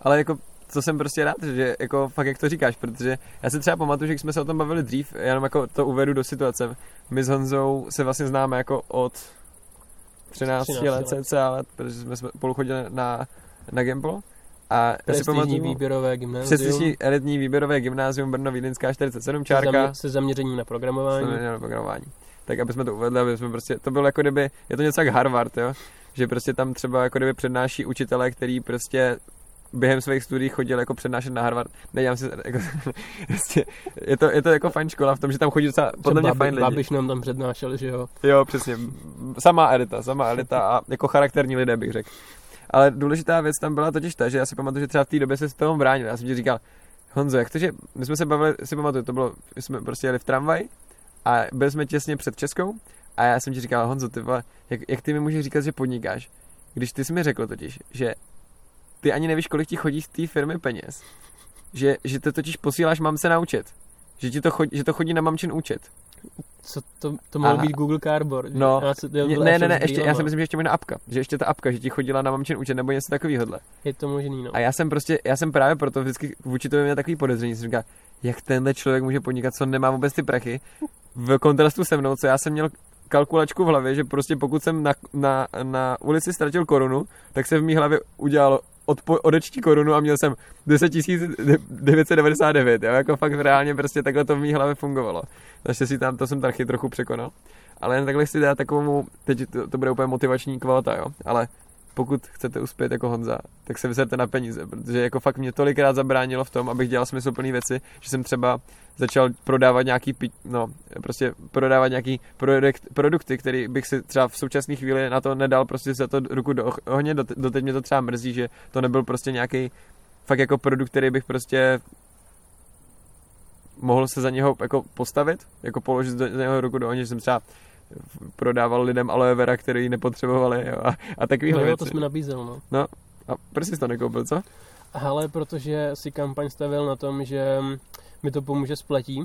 Ale jako to jsem prostě rád, že jako fakt jak to říkáš, protože já si třeba pamatuju, že jsme se o tom bavili dřív, já jenom jako to uvedu do situace. My s Honzou se vlastně známe jako od 13, 13 let, let. cca let, protože jsme spolu chodili na, na Gimplo. A si Prestižní pamatuju, výběrové gymnázium. přestižní elitní výběrové gymnázium Brno Vídeňská 47 se, čárka. zamě, se zaměřením na programování. Jsme měli programování. Tak aby jsme to uvedli, aby jsme prostě, to bylo jako kdyby, je to něco jak Harvard, jo? že prostě tam třeba jako kdyby přednáší učitelé, který prostě během svých studií chodil jako přednášet na Harvard. Nedělám si, jako, prostě, je, to, je to jako fajn škola v tom, že tam chodí docela, podle mě fajn lidi. Babiš nám tam přednášel, že jo. Jo, přesně. Samá elita, samá elita a jako charakterní lidé bych řekl. Ale důležitá věc tam byla totiž ta, že já si pamatuju, že třeba v té době se s tomu bránil. Já jsem ti říkal, Honzo, jak to, že my jsme se bavili, si pamatuju, to bylo, my jsme prostě jeli v tramvaj a byli jsme těsně před Českou a já jsem ti říkal, Honzo, ty vole, jak, jak ty mi můžeš říkat, že podnikáš, když ty jsi mi řekl totiž, že ty ani nevíš, kolik ti chodí z té firmy peněz, že, že to totiž posíláš mamce na účet, že, ti to chodí, že to chodí na mamčin účet. Co to, to mohl Aha. být Google Cardboard. No, Já se, Ne, ne, ne, ne, ještě, já si myslím, že ještě možná apka, že ještě ta apka, že ti chodila na mamčin účet nebo něco takového. Je to možný, no. A já jsem prostě, já jsem právě proto vždycky vůči tomu měl takový podezření, jsem říkal, jak tenhle člověk může podnikat, co nemá vůbec ty prachy, v kontrastu se mnou, co já jsem měl kalkulačku v hlavě, že prostě pokud jsem na, na, na ulici ztratil korunu, tak se v mý hlavě udělalo odpo, odečtí korunu a měl jsem 10 999, jo, jako fakt reálně prostě takhle to v mý hlavě fungovalo. Naštěstí tam to jsem taky trochu překonal. Ale jen takhle chci dát takovou, teď to, to bude úplně motivační kvalita, jo, ale pokud chcete uspět jako Honza, tak se vyserte na peníze, protože jako fakt mě tolikrát zabránilo v tom, abych dělal smysluplné věci, že jsem třeba začal prodávat nějaký, no, prostě prodávat nějaký produkt, produkty, který bych si třeba v současné chvíli na to nedal prostě za to ruku do ohně, do, doteď mě to třeba mrzí, že to nebyl prostě nějaký fakt jako produkt, který bych prostě mohl se za něho jako postavit, jako položit do, za něho ruku do ohně, že jsem třeba prodával lidem aloe vera, který nepotřebovali jo, a, a takovýhle no věci. to jsme nabízel, no. A proč jsi to nekoupil, co? Ale protože si kampaň stavil na tom, že mi to pomůže s pletí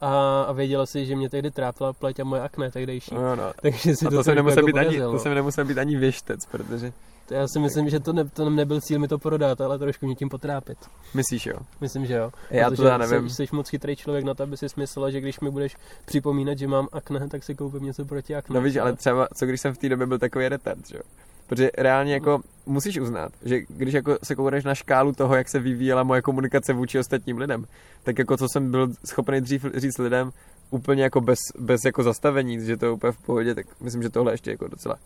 a, a věděl si, že mě tehdy trápila pleť a moje akné tehdejší. No, no. Takže si A to, to, jsem nemusel jako být ani, to no. jsem nemusel být ani věštec, protože To Já si myslím, že to, ne, to nebyl cíl mi to prodat, ale trošku mě tím potrápit. myslíš jo. Myslím, že jo. Já to Protože teda nevím. Jsi, jsi moc chytrý člověk na to, aby si myslela, že když mi budeš připomínat, že mám akné, tak si koupím něco proti akné. No víš, ale třeba, co když jsem v té době byl takový retard, že jo? Protože reálně jako musíš uznat, že když jako se koukneš na škálu toho, jak se vyvíjela moje komunikace vůči ostatním lidem, tak jako co jsem byl schopný dřív říct lidem úplně jako bez, bez jako zastavení, že to je úplně v pohodě, tak myslím, že tohle ještě jako docela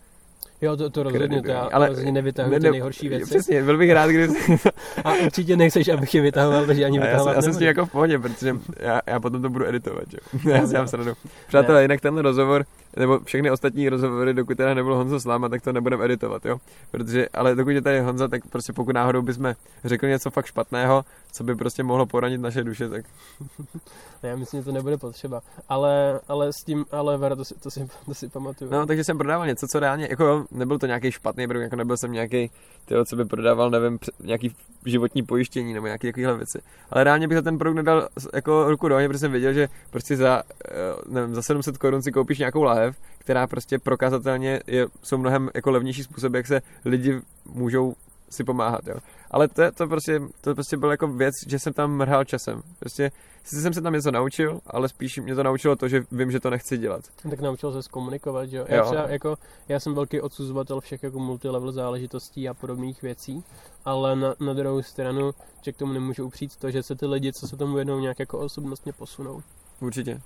Jo, to, to rozhodně, to já ale rozhodně nevytahuji ty nejhorší věci. Přesně, byl bych rád, kdyby A určitě nechceš, abych je vytahoval, takže ani A já, jsem, vytahovat já jsem s tím jako v pohodě, protože já, já potom to budu editovat, jo. Já si dělám srandu. Přátelé, jinak tenhle rozhovor, nebo všechny ostatní rozhovory, dokud teda nebyl Honzo s náma, tak to nebudeme editovat, jo. Protože, ale dokud je tady Honza, tak prostě pokud náhodou bychom řekli něco fakt špatného, co by prostě mohlo poranit naše duše, tak Já myslím, že to nebude potřeba. Ale, ale s tím, ale Vera, to si, to si, to si pamatuju. No, takže jsem prodával něco, co reálně, jako nebyl to nějaký špatný produkt, jako nebyl jsem nějaký, tyjo, co by prodával, nevím, nějaký životní pojištění nebo nějaké takovéhle věci. Ale reálně bych za ten produkt nedal jako ruku do protože jsem věděl, že prostě za, eh, nevím, za 700 korun si koupíš nějakou láhev, která prostě prokazatelně je, jsou mnohem jako levnější způsob, jak se lidi můžou si pomáhat, jo. Ale to, to, prostě, to prostě byl jako věc, že jsem tam mrhal časem. Prostě sice jsem se tam něco naučil, ale spíš mě to naučilo to, že vím, že to nechci dělat. Tak naučil se zkomunikovat, že jo? Já, Jo. třeba, jako, já jsem velký odsuzovatel všech jako multilevel záležitostí a podobných věcí, ale na, na druhou stranu, že k tomu nemůžu upřít to, že se ty lidi, co se tomu vědou, nějak jako osobnostně posunou. Určitě.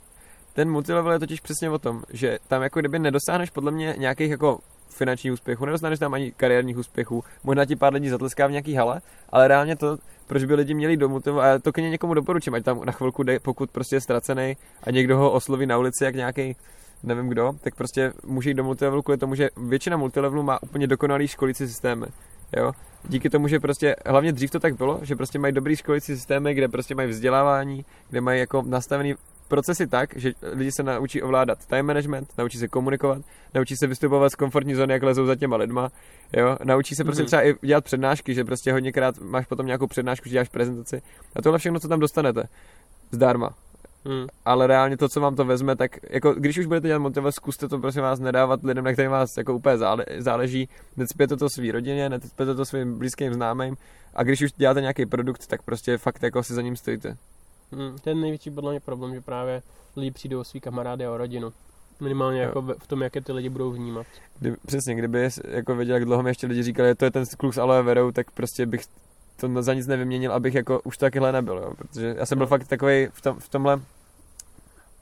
Ten multilevel je totiž přesně o tom, že tam jako kdyby nedosáhneš podle mě nějakých jako finančních úspěchů, nedostaneš tam ani kariérních úspěchů, možná ti pár lidí zatleská v nějaký hale, ale reálně to, proč by lidi měli do multilevel, a to klidně někomu doporučím, ať tam na chvilku jde, pokud prostě je ztracený a někdo ho osloví na ulici jak nějaký nevím kdo, tak prostě může jít do multilevelu kvůli tomu, že většina multilevelů má úplně dokonalý školící systémy. Jo? Díky tomu, že prostě, hlavně dřív to tak bylo, že prostě mají dobrý školící systémy, kde prostě mají vzdělávání, kde mají jako nastavený procesy tak, že lidi se naučí ovládat time management, naučí se komunikovat, naučí se vystupovat z komfortní zóny, jak lezou za těma lidma, jo, naučí se prostě Mhm. třeba i dělat přednášky, že prostě hodněkrát máš potom nějakou přednášku, že děláš prezentaci a tohle všechno, co tam dostanete, zdarma. Hmm. ale reálně to, co vám to vezme, tak jako když už budete dělat motivace, zkuste to prosím vás nedávat lidem, na kterým vás jako úplně zále, záleží, necpěte to svý rodině, necpěte to svým blízkým známým a když už děláte nějaký produkt, tak prostě fakt jako si za ním stojíte. Hmm. To je největší podle mě problém, že právě lidi přijdou o svý kamarády a o rodinu. Minimálně Jo. jako v tom, jak je ty lidi budou vnímat. Kdy, přesně, kdyby jako věděl, jak dlouho mi ještě lidi říkali, to je ten kluk s aloe verou, tak prostě bych to za nic nevyměnil, abych jako už takyhle nebyl, jo. protože já jsem byl No. fakt takový v, tom, v tomhle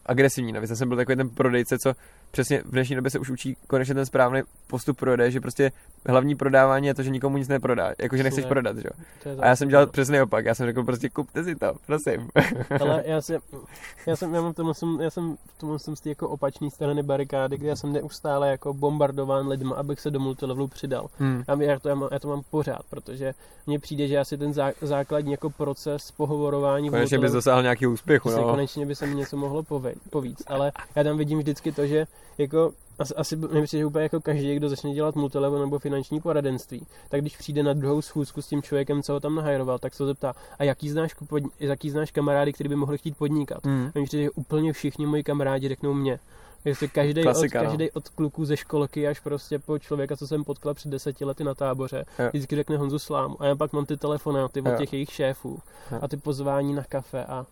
agresivní, navíc já jsem byl takový ten prodejce, co přesně v dnešní době se už učí konečně ten správný postup prodeje, že prostě hlavní prodávání je to, že nikomu nic neprodá, jakože nechceš Ne. prodat, že jo. A já jsem dělal přesný opak, já jsem řekl prostě kupte si to, prosím. Ale já jsem, já jsem, já mám tomu, jsem, já jsem v tomhle jsem z té jako opačné strany barikády, kde já jsem neustále jako bombardován lidma, abych se do multilevelu přidal. Hmm. A já to, já, mám, já to mám pořád, protože mně přijde, že asi ten zá, základní jako proces pohovorování Konečně bys dosáhl nějakého úspěchu, Přesně, no. konečně by se mi něco mohlo pove- povíct, ale já tam vidím vždycky to, že jako asi, asi mi přijde úplně jako každý, kdo začne dělat multilevel nebo finanční poradenství, tak když přijde na druhou schůzku s tím člověkem, co ho tam nahajroval, tak se ho zeptá, a jaký znáš, pod, jaký znáš kamarády, který by mohli chtít podnikat. Hmm. A mi přijde, že úplně všichni moji kamarádi řeknou mě. Takže každý od, no. od kluků ze školky až prostě po člověka, co jsem potkal před deseti lety na táboře, Jo. vždycky řekne Honzu Slámu. A já pak mám ty telefonáty od Jo. těch jejich šéfů Jo. a ty pozvání na kafe a,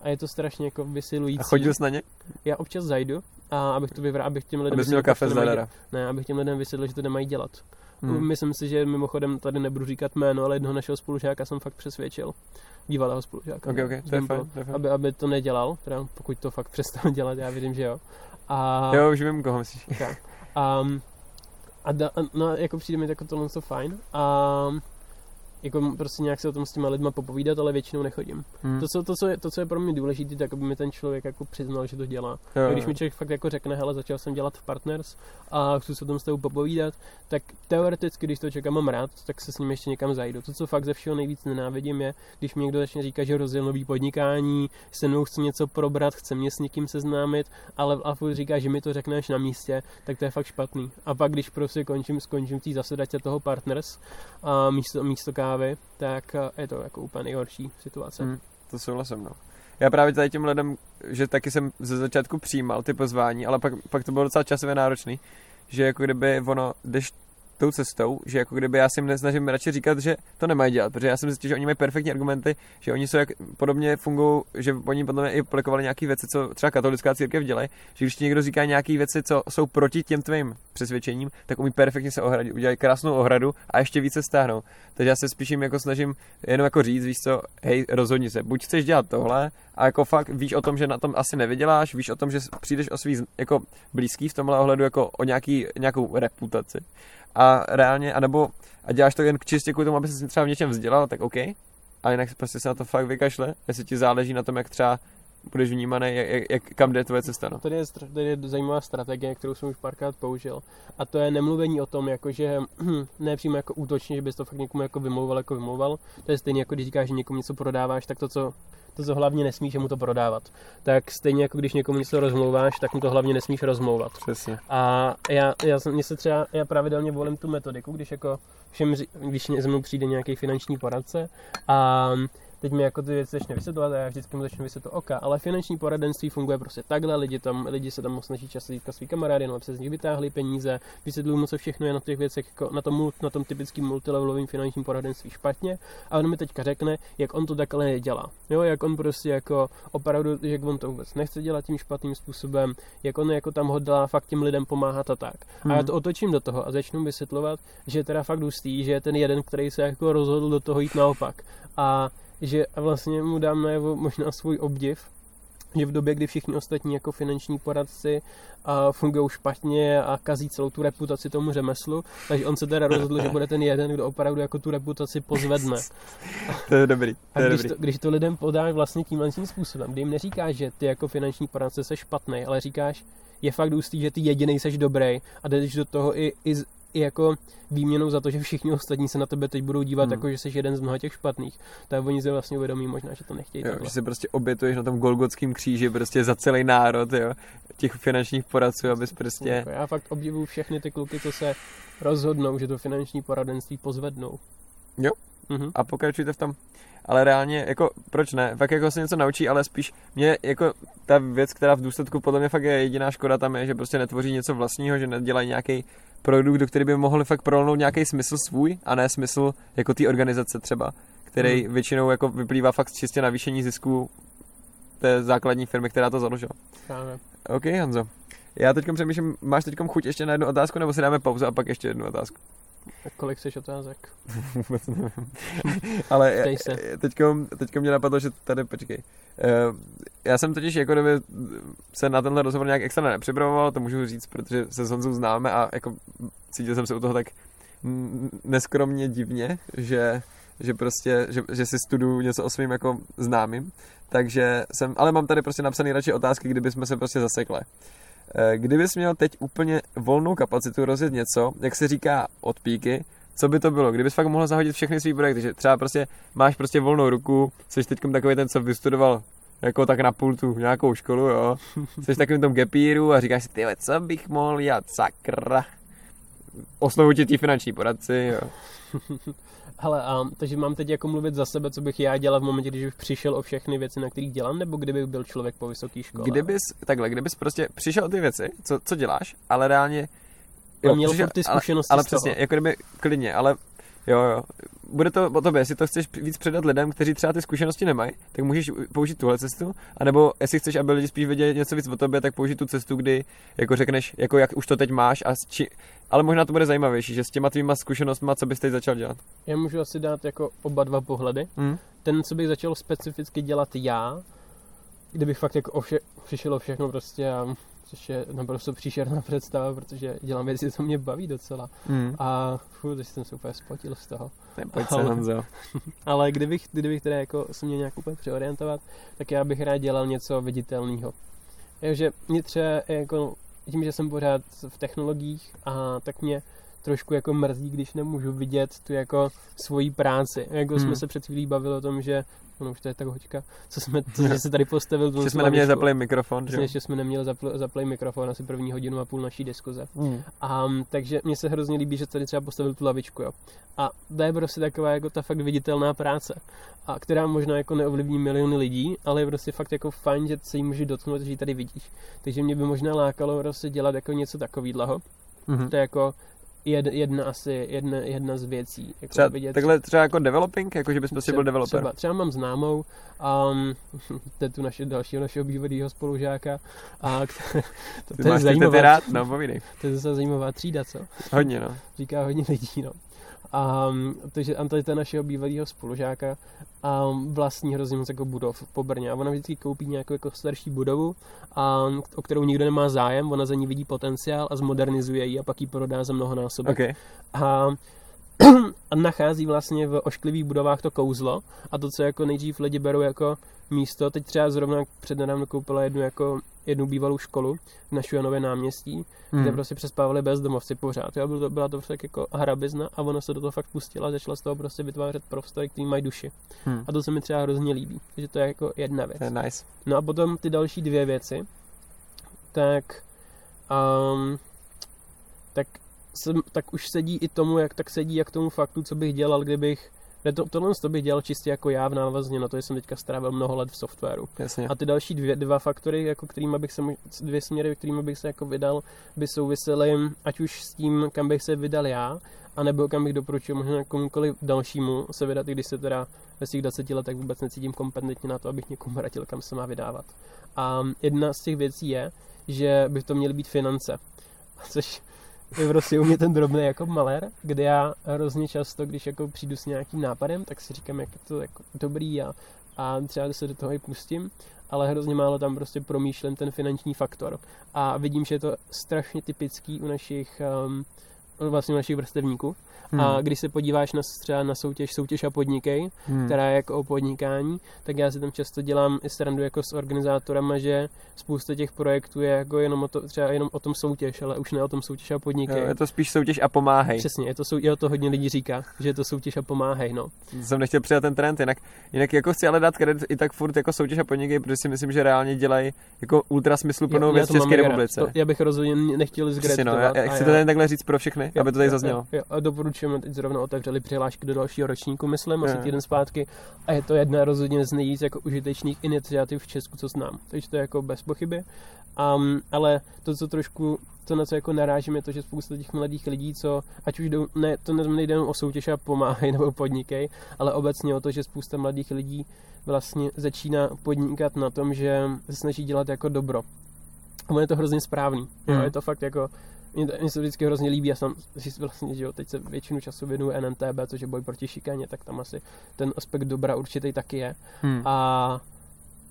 a je to strašně jako vysilující. A chodil jsi na ně? Já občas zajdu, a abych to vyvral, abych těm lidem Abys vysvětlil, měl kafe dělat. Ne, abych těm lidem vysvětlil, že to nemají dělat. Hmm. Myslím si, že mimochodem tady nebudu říkat jméno, ale jednoho našeho spolužáka jsem fakt přesvědčil. Bývalého spolužáka. Ok, no, ok, z to je fajn, to je fajn. aby, aby to nedělal, teda pokud to fakt přestal dělat, já věřím, že jo. A, Jo, už vím, koho myslíš. a, a, da, no, jako přijde mi jako tohle to fajn. A jako prostě nějak se o tom s těma lidma popovídat, ale většinou nechodím. Hmm. To, co, to, co je, to, co je pro mě důležité, tak aby mi ten člověk jako přiznal, že to dělá. Jo, A když jo. mi člověk fakt jako řekne, hele, začal jsem dělat v Partners a chci se o tom s tebou popovídat, tak teoreticky, když to čekám mám rád, tak se s ním ještě někam zajdu. To, co fakt ze všeho nejvíc nenávidím, je, když mi někdo začne říkat, že rozjel nový podnikání, se mnou chce něco probrat, chce mě s někým seznámit, ale a furt říká, že mi to řekneš na místě, tak to je fakt špatný. A pak, když prostě končím, skončím v té zasedačce toho Partners a místo, místo kávy, tak eh, je to jako úplně nejhorší situace. Hmm, to souhlasím, no. Já právě tady těm lidem, že taky jsem ze začátku přijímal ty pozvání, ale pak, pak to bylo docela časově náročný, že jako kdyby ono, jdeš tou cestou, že jako kdyby já si nesnažím radši říkat, že to nemají dělat, protože já jsem zjistil, že oni mají perfektní argumenty, že oni jsou jak podobně fungují, že oni mě i aplikovali nějaké věci, co třeba katolická církev dělají, že když ti někdo říká nějaké věci, co jsou proti těm tvým přesvědčením, tak umí perfektně se ohradit, udělají krásnou ohradu a ještě více stáhnou. Takže já se spíš jim jako snažím jenom jako říct, víš co, hej, rozhodni se, buď chceš dělat tohle, a jako fakt víš o tom, že na tom asi nevyděláš, víš o tom, že přijdeš o svý jako blízký v tomhle ohledu jako o nějaký, nějakou reputaci. A reálně, anebo a děláš to jen čistě kvůli tomu, aby se třeba v něčem vzdělal, tak OK. A jinak prostě se na to fakt vykašle, jestli ti záleží na tom, jak třeba budeš vnímaný, jak, jak, jak kam jde tvoje cesta. No. Tady je, tady je zajímavá strategie, kterou jsem už párkrát použil. A to je nemluvení o tom, jako že ne přímo jako útočně, že bys to fakt někomu jako vymlouval, jako vymlouval. To je stejně jako když říkáš, že někomu něco prodáváš, tak to, co to, co hlavně nesmíš, mu to prodávat. Tak stejně jako když někomu něco rozmlouváš, tak mu to hlavně nesmíš rozmlouvat. Přesně. A já, já, mě se třeba, já pravidelně volím tu metodiku, když jako všem, když ze mnou přijde nějaký finanční poradce a teď mi jako ty věci začne vysvětlovat a já vždycky mu začnu vysvětlovat oka, ale finanční poradenství funguje prostě takhle, lidi, tam, lidi se tam snaží často získat svý kamarády, no, aby se z nich vytáhli peníze, vysvětlují mu, co všechno je na těch věcech, jako na tom, na tom typickým multilevelovém finančním poradenství špatně a on mi teďka řekne, jak on to takhle dělá. Jo, jak on prostě jako opravdu, jak on to vůbec nechce dělat tím špatným způsobem, jak on jako tam hodlá fakt těm lidem pomáhat a tak. A já to otočím do toho a začnu vysvětlovat, že teda fakt hustý, že je ten jeden, který se jako rozhodl do toho jít naopak. A že vlastně mu dám najevo možná svůj obdiv, že v době, kdy všichni ostatní jako finanční poradci a fungují špatně a kazí celou tu reputaci tomu řemeslu, takže on se teda rozhodl, že bude ten jeden, kdo opravdu jako tu reputaci pozvedne. To je dobrý, to A je když dobrý. to, když to lidem podáš vlastně tímhle tím způsobem, kdy jim neříkáš, že ty jako finanční poradce jsi špatný, ale říkáš, je fakt hustý, že ty jediný seš dobrý a jdeš do toho i, i, i jako výměnou za to, že všichni ostatní se na tebe teď budou dívat Hmm. jako, že jsi jeden z mnoha těch špatných. Tak oni si vlastně uvědomí možná, že to nechtějí. Jo, takhle. že se prostě obětuješ na tom Golgotském kříži prostě za celý národ, jo, těch finančních poradců, abys prostě... Já fakt obdivuju všechny ty kluky, co se rozhodnou, že to finanční poradenství pozvednou. Mhm. a pokračujte v tom. Ale reálně, jako, proč ne? Fakt jako se něco naučí, ale spíš mě, jako, ta věc, která v důsledku podle mě fakt je jediná škoda tam je, že prostě netvoří něco vlastního, že nedělají nějaký produkt, do který by mohli fakt prolnout nějaký smysl svůj, a ne smysl jako té organizace třeba, který Mhm. většinou jako vyplývá fakt čistě navýšení zisku té základní firmy, která to založila. Právě. OK, Honzo. Já teď přemýšlím, máš teď chuť ještě na jednu otázku, nebo si dáme pauzu a pak ještě jednu otázku? A kolik chceš otázek? Vůbec nevím. Ale Ptej se. teďko, teďko mě napadlo, že tady, počkej. Eh, Já jsem totiž jako kdyby se na tenhle rozhovor nějak extra nepřipravoval, to můžu říct, protože se s Honzou známe a jako cítil jsem se u toho tak neskromně divně, že, že prostě, že, že si studuju něco o svým jako známým, takže jsem, ale mám tady prostě napsaný radši otázky, kdyby jsme se prostě zasekli. Eh, Kdybys měl teď úplně volnou kapacitu rozjet něco, jak se říká od píky, co by to bylo? Kdybys fakt mohl zahodit všechny svý projekty, že třeba prostě máš prostě volnou ruku, jsi teď takový ten, co vystudoval jako tak na pultu nějakou školu, jo. Jsi takovým tom gepíru a říkáš si, ty co bych mohl dělat, sakra. Oslovu ti tí finanční poradci, jo. Hele, a, takže mám teď jako mluvit za sebe, co bych já dělal v momentě, když bych přišel o všechny věci, na kterých dělám, nebo kdybych byl člověk po vysoké škole? Kdybys, takhle, kdybys prostě přišel o ty věci, co, co děláš, ale reálně... A měl furt ty ale, zkušenosti ale toho. přesně, jako kdyby klidně, ale jo, jo. Bude to o tobě, jestli to chceš víc předat lidem, kteří třeba ty zkušenosti nemají, tak můžeš použít tuhle cestu, anebo jestli chceš, aby lidi spíš věděli něco víc o tobě, tak použij tu cestu, kdy jako řekneš, jako jak už to teď máš, a či, ale možná to bude zajímavější, že s těma tvýma zkušenostmi, co bys teď začal dělat. Já můžu asi dát jako oba dva pohledy. Hm? Ten, co bych začal specificky dělat já, kdybych fakt jako o vše, přišel všechno prostě a což je naprosto příšerná představa, protože dělám věci, co mě baví docela. Hm. A fů, teď jsem se úplně spotil z toho. Pojď se, Ale- Honzo. Ale kdybych, kdybych teda jako se měl nějak úplně přeorientovat, tak já bych rád dělal něco viditelného. Takže mě třeba jako, tím, že jsem pořád v technologiích, a tak mě trošku jako mrzí, když nemůžu vidět tu jako svoji práci. Jako Hmm. jsme se před chvílí bavili o tom, že ono už to je tak hoďka, co jsme, co jsme se tady postavil. tu Že jsme neměli zaplý mikrofon, že Přesně, jo? ještě jsme neměli zapl, zaplay mikrofon asi první hodinu a půl naší diskuze. Hm. A um, takže mně se hrozně líbí, že tady třeba postavil tu lavičku, jo. A to je prostě taková jako ta fakt viditelná práce, a která možná jako neovlivní miliony lidí, ale je prostě fakt jako fajn, že se jí může dotknout, že ji tady vidíš. Takže mě by možná lákalo prostě dělat jako něco takového. Mhm. To je jako jed, jedna asi, jedna, jedna z věcí. Jako Třeba, vidět, takhle třeba jako developing, jako že bys prostě byl developer. Třeba, třeba mám známou, um, to je tu naše dalšího našeho bývalého spolužáka, a to, to, to, je zajímavá, rád? No, povídej. to je zase zajímavá třída, co? Hodně, no. říká hodně lidí, no. A um, takže je našeho bývalého spolužáka a um, vlastní hrozně moc jako budov po Brně. A ona vždycky koupí nějakou jako starší budovu, a, um, o kterou nikdo nemá zájem, ona za ní vidí potenciál a zmodernizuje ji a pak ji prodá za mnohonásobek. OK. A, a nachází vlastně v ošklivých budovách to kouzlo a to, co jako nejdřív lidi berou jako místo. Teď třeba zrovna přednedávno koupila jednu jako jednu bývalou školu v Našujanově náměstí, hmm. kde prostě přespávali bezdomovci pořád. Jo? Bylo to, byla to tak jako hrabizna a ona se do toho fakt pustila a začala z toho prostě vytvářet prostory, který mají duši. Hm. A to se mi třeba hrozně líbí, že to je jako jedna věc. Je nice. No a potom ty další dvě věci, tak, um, tak, jsem, tak už sedí i tomu, jak tak sedí jak tomu faktu, co bych dělal, kdybych to, tohle to bych dělal čistě jako já v návazně na to, že jsem teďka strávil mnoho let v softwaru. Jasně. A ty další dvě, dva faktory, jako kterými bych se, dvě směry, kterými bych se jako vydal, by souvisely ať už s tím, kam bych se vydal já, anebo kam bych doporučil možná komukoliv dalšímu se vydat, i když se teda ve svých 20 letech vůbec necítím kompetentně na to, abych někomu radil, kam se má vydávat. A jedna z těch věcí je, že by to měly být finance. Což je prostě u mě ten drobný jako malér, kde já hrozně často, když jako přijdu s nějakým nápadem, tak si říkám, jak je to jako dobrý a, a třeba se do toho i pustím, ale hrozně málo tam prostě promýšlím ten finanční faktor. A vidím, že je to strašně typický u našich um, vlastně našich vrstevníků. Hm. A když se podíváš na, třeba na soutěž, soutěž a podnikej, Hm. která je jako o podnikání, tak já si tam často dělám i srandu jako s organizátorama, že spousta těch projektů je jako jenom o to, třeba jenom o tom soutěž, ale už ne o tom soutěž a podnikej. Jo, je to spíš soutěž a pomáhej. Přesně, je to, sou, je to hodně lidí říká, že je to soutěž a pomáhej, no. Jsem nechtěl přidat ten trend, jinak, jinak jako chci ale dát kredit i tak furt jako soutěž a podniky, protože si myslím, že reálně dělají jako ultra smysluplnou věc v České republice. To, já bych rozhodně nechtěl Přesně, no, já, já chci to tady takhle říct pro všechny, otevřeli, aby to tady zaznělo. Jo, a doporučujeme, teď zrovna otevřeli přihlášky do dalšího ročníku, myslím, asi Jo. týden zpátky. A je to jedna rozhodně z nejvíc jako užitečných iniciativ v Česku, co znám. Takže to je jako bez pochyby. Um, ale to, co trošku, to na co jako narážím, je to, že spousta těch mladých lidí, co ať už jdou, ne, to ne- nejde jenom o soutěž a pomáhají nebo podnikej, ale obecně o to, že spousta mladých lidí vlastně začíná podnikat na tom, že se snaží dělat jako dobro. A ono je to hrozně správný. Jo, Hmm. je to fakt jako mně to- mně se vždycky hrozně líbí, já jsem si vlastně, že jo, teď se většinu času věnuju NNTB, což je boj proti šikaně, tak tam asi ten aspekt dobra určitý taky je. Hmm. A,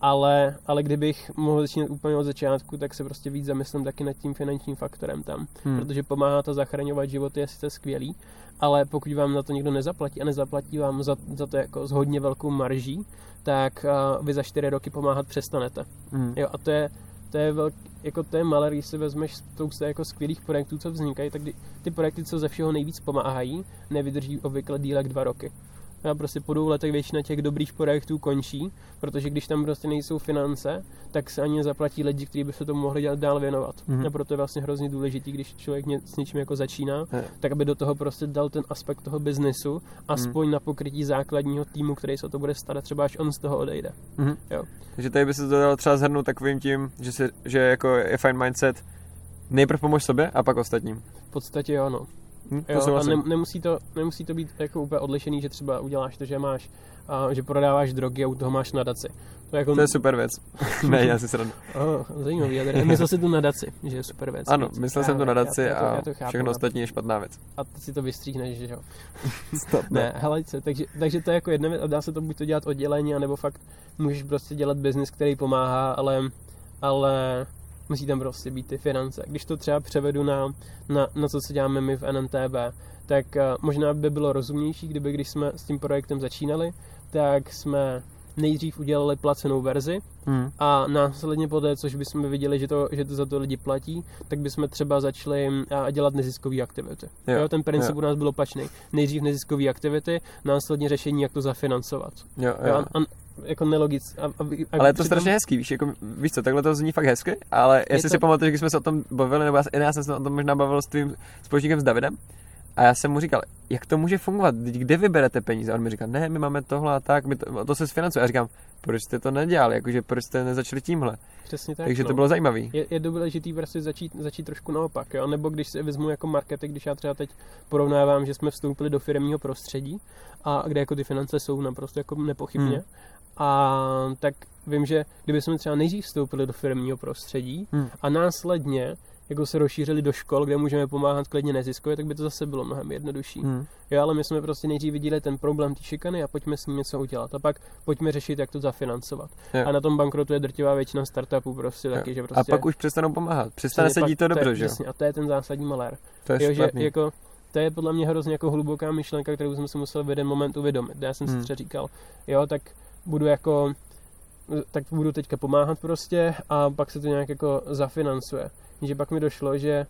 ale, ale kdybych mohl začínat úplně od začátku, tak se prostě víc zamyslím taky nad tím finančním faktorem tam. Hmm. Protože pomáhá to zachraňovat životy, je sice skvělý, ale pokud vám na to někdo nezaplatí a nezaplatí vám za, za to jako s hodně velkou marží, tak uh, vy za čtyři roky pomáhat přestanete. Hmm. Jo, a to je, to je velk, jako to je malé, když si vezmeš spousta jako skvělých projektů, co vznikají, tak ty projekty, co ze všeho nejvíc pomáhají, nevydrží obvykle díl jak dva roky. A prostě po dvou letech většina těch dobrých projektů končí, protože když tam prostě nejsou finance, tak se ani nezaplatí lidi, kteří by se tomu mohli dělat dál věnovat. Mhm. A proto je vlastně hrozně důležitý, když člověk ně, s něčím jako začíná, Je. tak aby do toho prostě dal ten aspekt toho biznesu, aspoň na pokrytí základního týmu, který se o to bude starat, třeba až on z toho odejde. Mhm. Jo. Takže tady by se to dalo třeba zhrnout takovým tím, že, se, že jako je fine mindset, nejprv pomož sobě a pak ostatním. V podstatě jo, no. Hm? To Jo, a ne, nemusí, to, nemusí to být jako úplně odlišený, že třeba uděláš to, že máš, a, že prodáváš drogy a u toho máš nadaci. To je jako... To je super věc. ne, já si srandu. Oh, zajímavý, já myslel si tu nadaci, že je super věc. Ano, myslel Já- jsem to na já- daci já to- a já to chápu, všechno no. ostatní je špatná věc. A ty si to vystříhneš, že jo. Stop, Ne, helejce, takže, takže to je jako jedna věc a dá se to buď to dělat odděleně, anebo fakt můžeš prostě dělat biznis, který pomáhá, ale, ale musí tam prostě být ty finance. Když to třeba převedu na, na, na to, co děláme my v NNTB, tak uh, možná by bylo rozumnější, kdyby když jsme s tím projektem začínali, tak jsme nejdřív udělali placenou verzi Hmm. a následně poté, což bychom viděli, že to, že to za to lidi platí, tak bychom třeba začali a, dělat neziskové aktivity. Jo, Jo, ten princip jo. u nás byl opačný. Nejdřív neziskové aktivity, následně řešení, jak to zafinancovat. Jo, Jo. jo. A, a, jako nelogic. A, a, a Ale je to strašně hezký, víš, jako, víš co, takhle to zní fakt hezky, ale jestli to- si pamatuješ, když jsme se o tom bavili, nebo já, se- já jsem se o tom možná bavil s tvým společníkem s Davidem, a já jsem mu říkal, jak to může fungovat, kde vyberete peníze? A on mi říkal, ne, my máme tohle a tak, my to, to se sfinancuje. A já říkám, proč jste to nedělali, jakože proč jste nezačali tímhle? Přesně tak. Takže no. to bylo zajímavý. je, je důležitý prostě začít, začít trošku naopak, jo? nebo když si vezmu jako marketing, když já třeba teď porovnávám, že jsme vstoupili do firmního prostředí a kde jako ty finance jsou naprosto jako nepochybně, Hmm. A tak vím, že kdyby jsme třeba nejdřív vstoupili do firmního prostředí Hmm. a následně jako se rozšířili do škol, kde můžeme pomáhat klidně neziskově, tak by to zase bylo mnohem jednodušší. Hmm. Jo, ale my jsme prostě nejdřív viděli ten problém té šikany a pojďme s ním něco udělat. A pak pojďme řešit, jak to zafinancovat. Jo. A na tom bankrotu je drtivá většina startupů prostě taky, že prostě... A pak už přestanou pomáhat. Přestane se dít to dobře, že jo? Jasně, a to je ten zásadní malér. To je Jo, že jako, to je podle mě hrozně jako hluboká myšlenka, kterou jsem si musel v jeden moment uvědomit. Já jsem si Hmm. třeba říkal, jo, tak budu jako tak budu teďka pomáhat prostě a pak se to nějak jako zafinancuje. Že pak mi došlo, že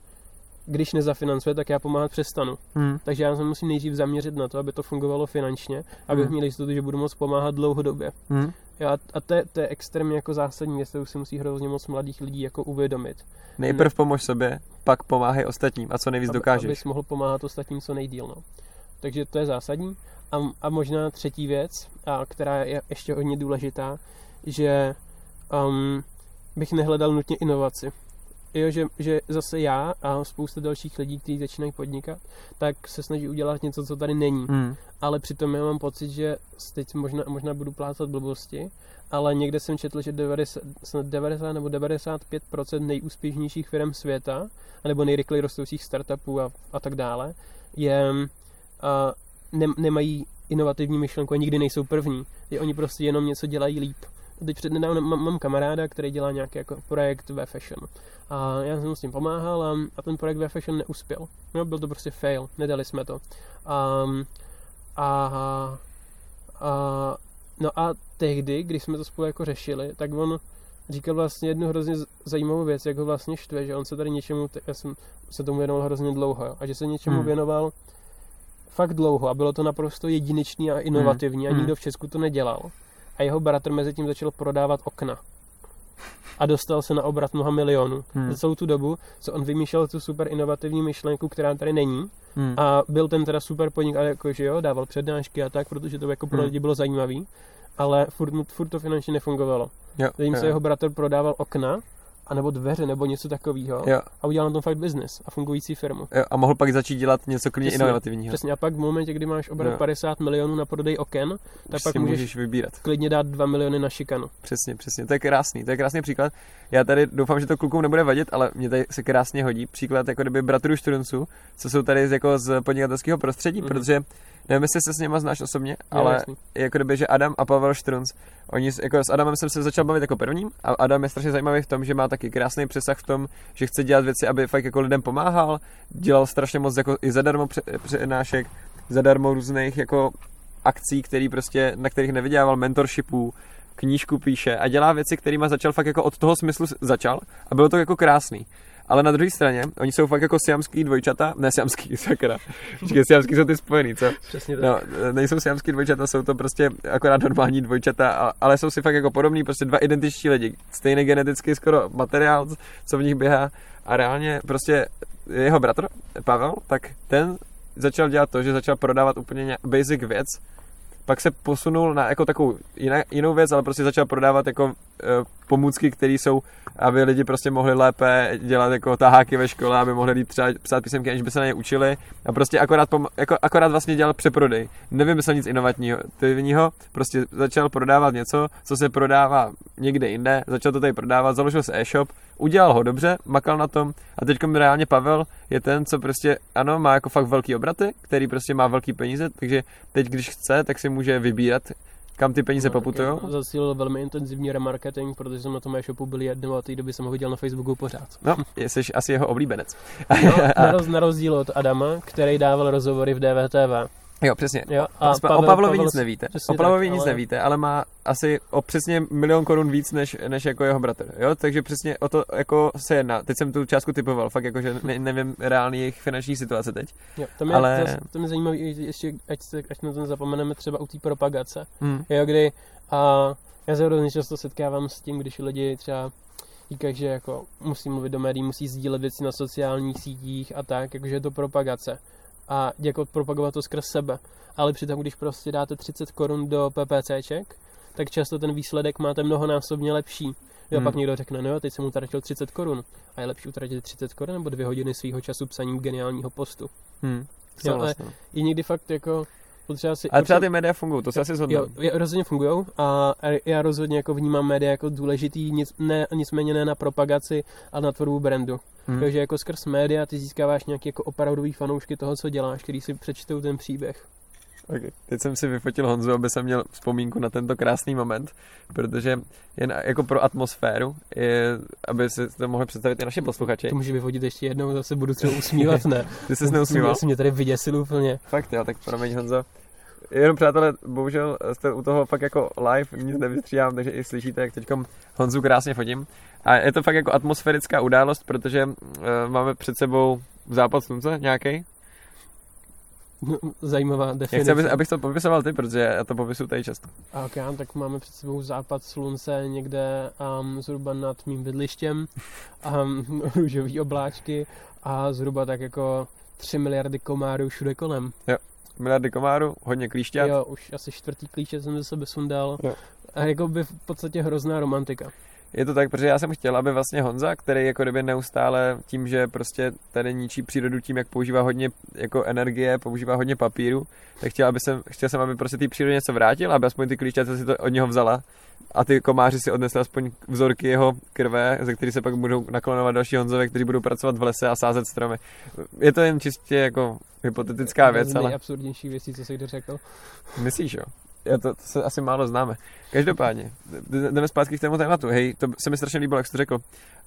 když nezafinancuje, tak já pomáhat přestanu. Hmm. Takže já se musím nejdřív zaměřit na to, aby to fungovalo finančně, abych Hmm. měl jistotu, že budu moct pomáhat dlouhodobě. Hmm. Jo, a- to je, to je extrémně jako zásadní věc, kterou si musí hrozně moc mladých lidí jako uvědomit. Nejprv pomož sobě, pak pomáhej ostatním a co nejvíc aby, dokážeš. abys mohl pomáhat ostatním co nejdíl. No. Takže to je zásadní. A, a možná třetí věc, a, která je ještě hodně důležitá, že um, bych nehledal nutně inovaci. Jo, že, že zase já a spousta dalších lidí, kteří začínají podnikat, tak se snaží udělat něco, co tady není. Hmm. Ale přitom já mám pocit, že teď možná, možná budu plácat blbosti, ale někde jsem četl, že 90, snad 90 nebo 95% nejúspěšnějších firm světa, nebo nejrychleji rostoucích startupů a, a tak dále, je, a, ne, nemají inovativní myšlenku a nikdy nejsou první. Je, oni prostě jenom něco dělají líp. Teď přednedávno mám, mám kamaráda, který dělá nějaký jako projekt ve fashion. A já jsem mu s tím pomáhal a, a ten projekt ve fashion neuspěl. No, byl to prostě fail, nedali jsme to. Um, a, a, no a tehdy, když jsme to spolu jako řešili, tak on říkal vlastně jednu hrozně zajímavou věc, jak ho vlastně štve, že on se tady něčemu, já jsem se tomu věnoval hrozně dlouho, jo, a že se něčemu Hmm. věnoval fakt dlouho a bylo to naprosto jedinečný a inovativní Hmm. a nikdo v Česku to nedělal. A jeho bratr mezi tím začal prodávat okna. a dostal se na obrat mnoha milionů. Hmm. Za celou tu dobu, co on vymýšlel tu super inovativní myšlenku, která tady není, Hmm. a byl ten teda super podnik, ale jako, že jo, dával přednášky a tak, protože to jako pro Hmm. lidi bylo zajímavý, ale furt, furt to finančně nefungovalo. Jo, Zatímco jo, jeho bratr prodával okna, anebo dveře, nebo něco takového jo, a udělal na tom fakt business a fungující firmu. jo, a mohl pak začít dělat něco klidně inovativního. Přesně, a pak v momentě, kdy máš obrat Jo. 50 milionů na prodej oken, tak Už pak můžeš můžeš vybírat. klidně dát 2 miliony na šikanu. Přesně, přesně. To je krásný, to je krásný příklad. Já tady doufám, že to klukům nebude vadit, ale mě tady se krásně hodí příklad jako kdyby bratrů Štrunců, co jsou tady z- jako z podnikatelského prostředí, Mhm. protože nevím, jestli se s nima znáš osobně, Jo, ale jasný. jako kdyby, že Adam a Pavel Štrunc, oni, s- jako s Adamem jsem se začal bavit jako prvním a Adam je strašně zajímavý v tom, že má taky krásný přesah v tom, že chce dělat věci, aby fakt jako lidem pomáhal, dělal strašně moc jako i zadarmo pře- přednášek, zadarmo různých jako akcí, který prostě, na kterých nevydělával mentorshipů, knížku píše a dělá věci, kterými začal fakt jako od toho smyslu začal a bylo to jako krásný. Ale na druhé straně, oni jsou fakt jako siamský dvojčata, ne siamský, sakra. Počkej, siamský jsou ty spojený, co? Přesně tak. No, nejsou siamský dvojčata, jsou to prostě akorát normální dvojčata, ale jsou si fakt jako podobný, prostě dva identičtí lidi. Stejný genetický skoro materiál, co v nich běhá. A reálně prostě jeho bratr, Pavel, tak ten začal dělat to, že začal prodávat úplně basic věc, pak se posunul na jako takovou jiná, jinou věc, ale prostě začal prodávat jako pomůcky, které jsou, aby lidi prostě mohli lépe dělat jako taháky ve škole, aby mohli líp třeba psát písemky, aniž by se na ně učili. A prostě akorát, pom- jako, akorát vlastně dělal přeprodej. Nevymyslel nic inovativního, prostě začal prodávat něco, co se prodává někde jinde, začal to tady prodávat, založil se e-shop, udělal ho dobře, makal na tom. A teď reálně Pavel je ten, co prostě, ano, má jako fakt velký obraty, který prostě má velký peníze, takže teď, když chce, tak si může vybírat, kam ty peníze No, poputují. tak já Zacílil velmi intenzivní remarketing, protože jsem na tom e-shopu byl jednou a té doby jsem ho viděl na Facebooku pořád. No, jsi asi jeho oblíbenec. No, na rozdíl od Adama, který dával rozhovory v DVTV. Jo, přesně. Jo, A Pavel, o Pavlovi nic nevíte. O Pavlovi tak, nic ale- nevíte, ale má asi o přesně milion korun víc než, než jako jeho bratr. Jo? Takže přesně o to jako se jedná. Teď jsem tu částku typoval, fakt jako, že ne, nevím reálný jejich finanční situace teď. Jo, to mě, ale- to, to mě zajímavé, ještě, ať, se, ať na to nezapomeneme třeba u té propagace. Hmm. Jo, kdy a já se hrozně často setkávám s tím, když lidi třeba říkají, že jako musí mluvit do médií, musí sdílet věci na sociálních sítích a tak, jakože je to propagace. A jako propagovat to skrz sebe. Ale přitom, když prostě dáte 30 korun do PPCček, tak často ten výsledek máte mnohonásobně lepší. Jo, Hmm. pak někdo řekne, no jo, teď jsem utratil 30 korun. A je lepší utratit 30 korun nebo dvě hodiny svého času psaním geniálního postu. Hmm. Jo, ale-. I někdy fakt jako potřeba si... Ale třeba ty média fungují, to se asi zhodnu. Jo, rozhodně fungují a já rozhodně jako vnímám média jako důležitý, nic, ne, nicméně ne na propagaci, ale na tvorbu brandu. Hmm. Takže jako skrz média ty získáváš nějaký jako opravdový fanoušky toho, co děláš, který si přečtou ten příběh. Okay. Teď jsem si vyfotil Honzu, aby jsem měl vzpomínku na tento krásný moment, protože jen jako pro atmosféru, je, aby si to mohli představit i naši posluchači. To může vyvodit ještě jednou, zase budu třeba usmívat, ne? Ty jsi neusmíval? Já jsem mě tady vyděsil úplně. Fakt jo, tak promiň Honzo. Jenom přátelé, bohužel jste u toho fakt jako live, nic nevystříhám, takže i slyšíte, jak teďkom Honzu krásně fotím. A je to fakt jako atmosférická událost, protože uh, máme před sebou západ slunce nějaký. No, Zajímavá Já chci, definice. aby, abych to popisoval ty, protože já to popisuju tady často. A ok, tak máme před sebou západ slunce někde um, zhruba nad mým bydlištěm, um, růžový obláčky a zhruba tak jako 3 miliardy komárů všude kolem. Miliardy komáru, hodně klíšťat. Jo, už asi čtvrtý klíče jsem ze sebe sundal. Jo. A jako by v podstatě hrozná romantika. Je to tak, protože já jsem chtěl, aby vlastně Honza, který jako kdyby neustále tím, že prostě tady ničí přírodu tím, jak používá hodně jako energie, používá hodně papíru, tak chtěl, aby jsem, chtěl jsem, aby prostě té přírodě něco vrátil, aby aspoň ty klíčata si to od něho vzala a ty komáři si odnesli aspoň vzorky jeho krve, ze kterých se pak budou naklonovat další Honzové, kteří budou pracovat v lese a sázet stromy. Je to jen čistě jako hypotetická věc, ale nejabsurdnější věcí, co jsi kdy řekl. myslíš, jo? Já to, to se asi málo známe. Každopádně, jdeme zpátky k tému tématu. Hej, to se mi strašně líbilo, jak jsi to řekl.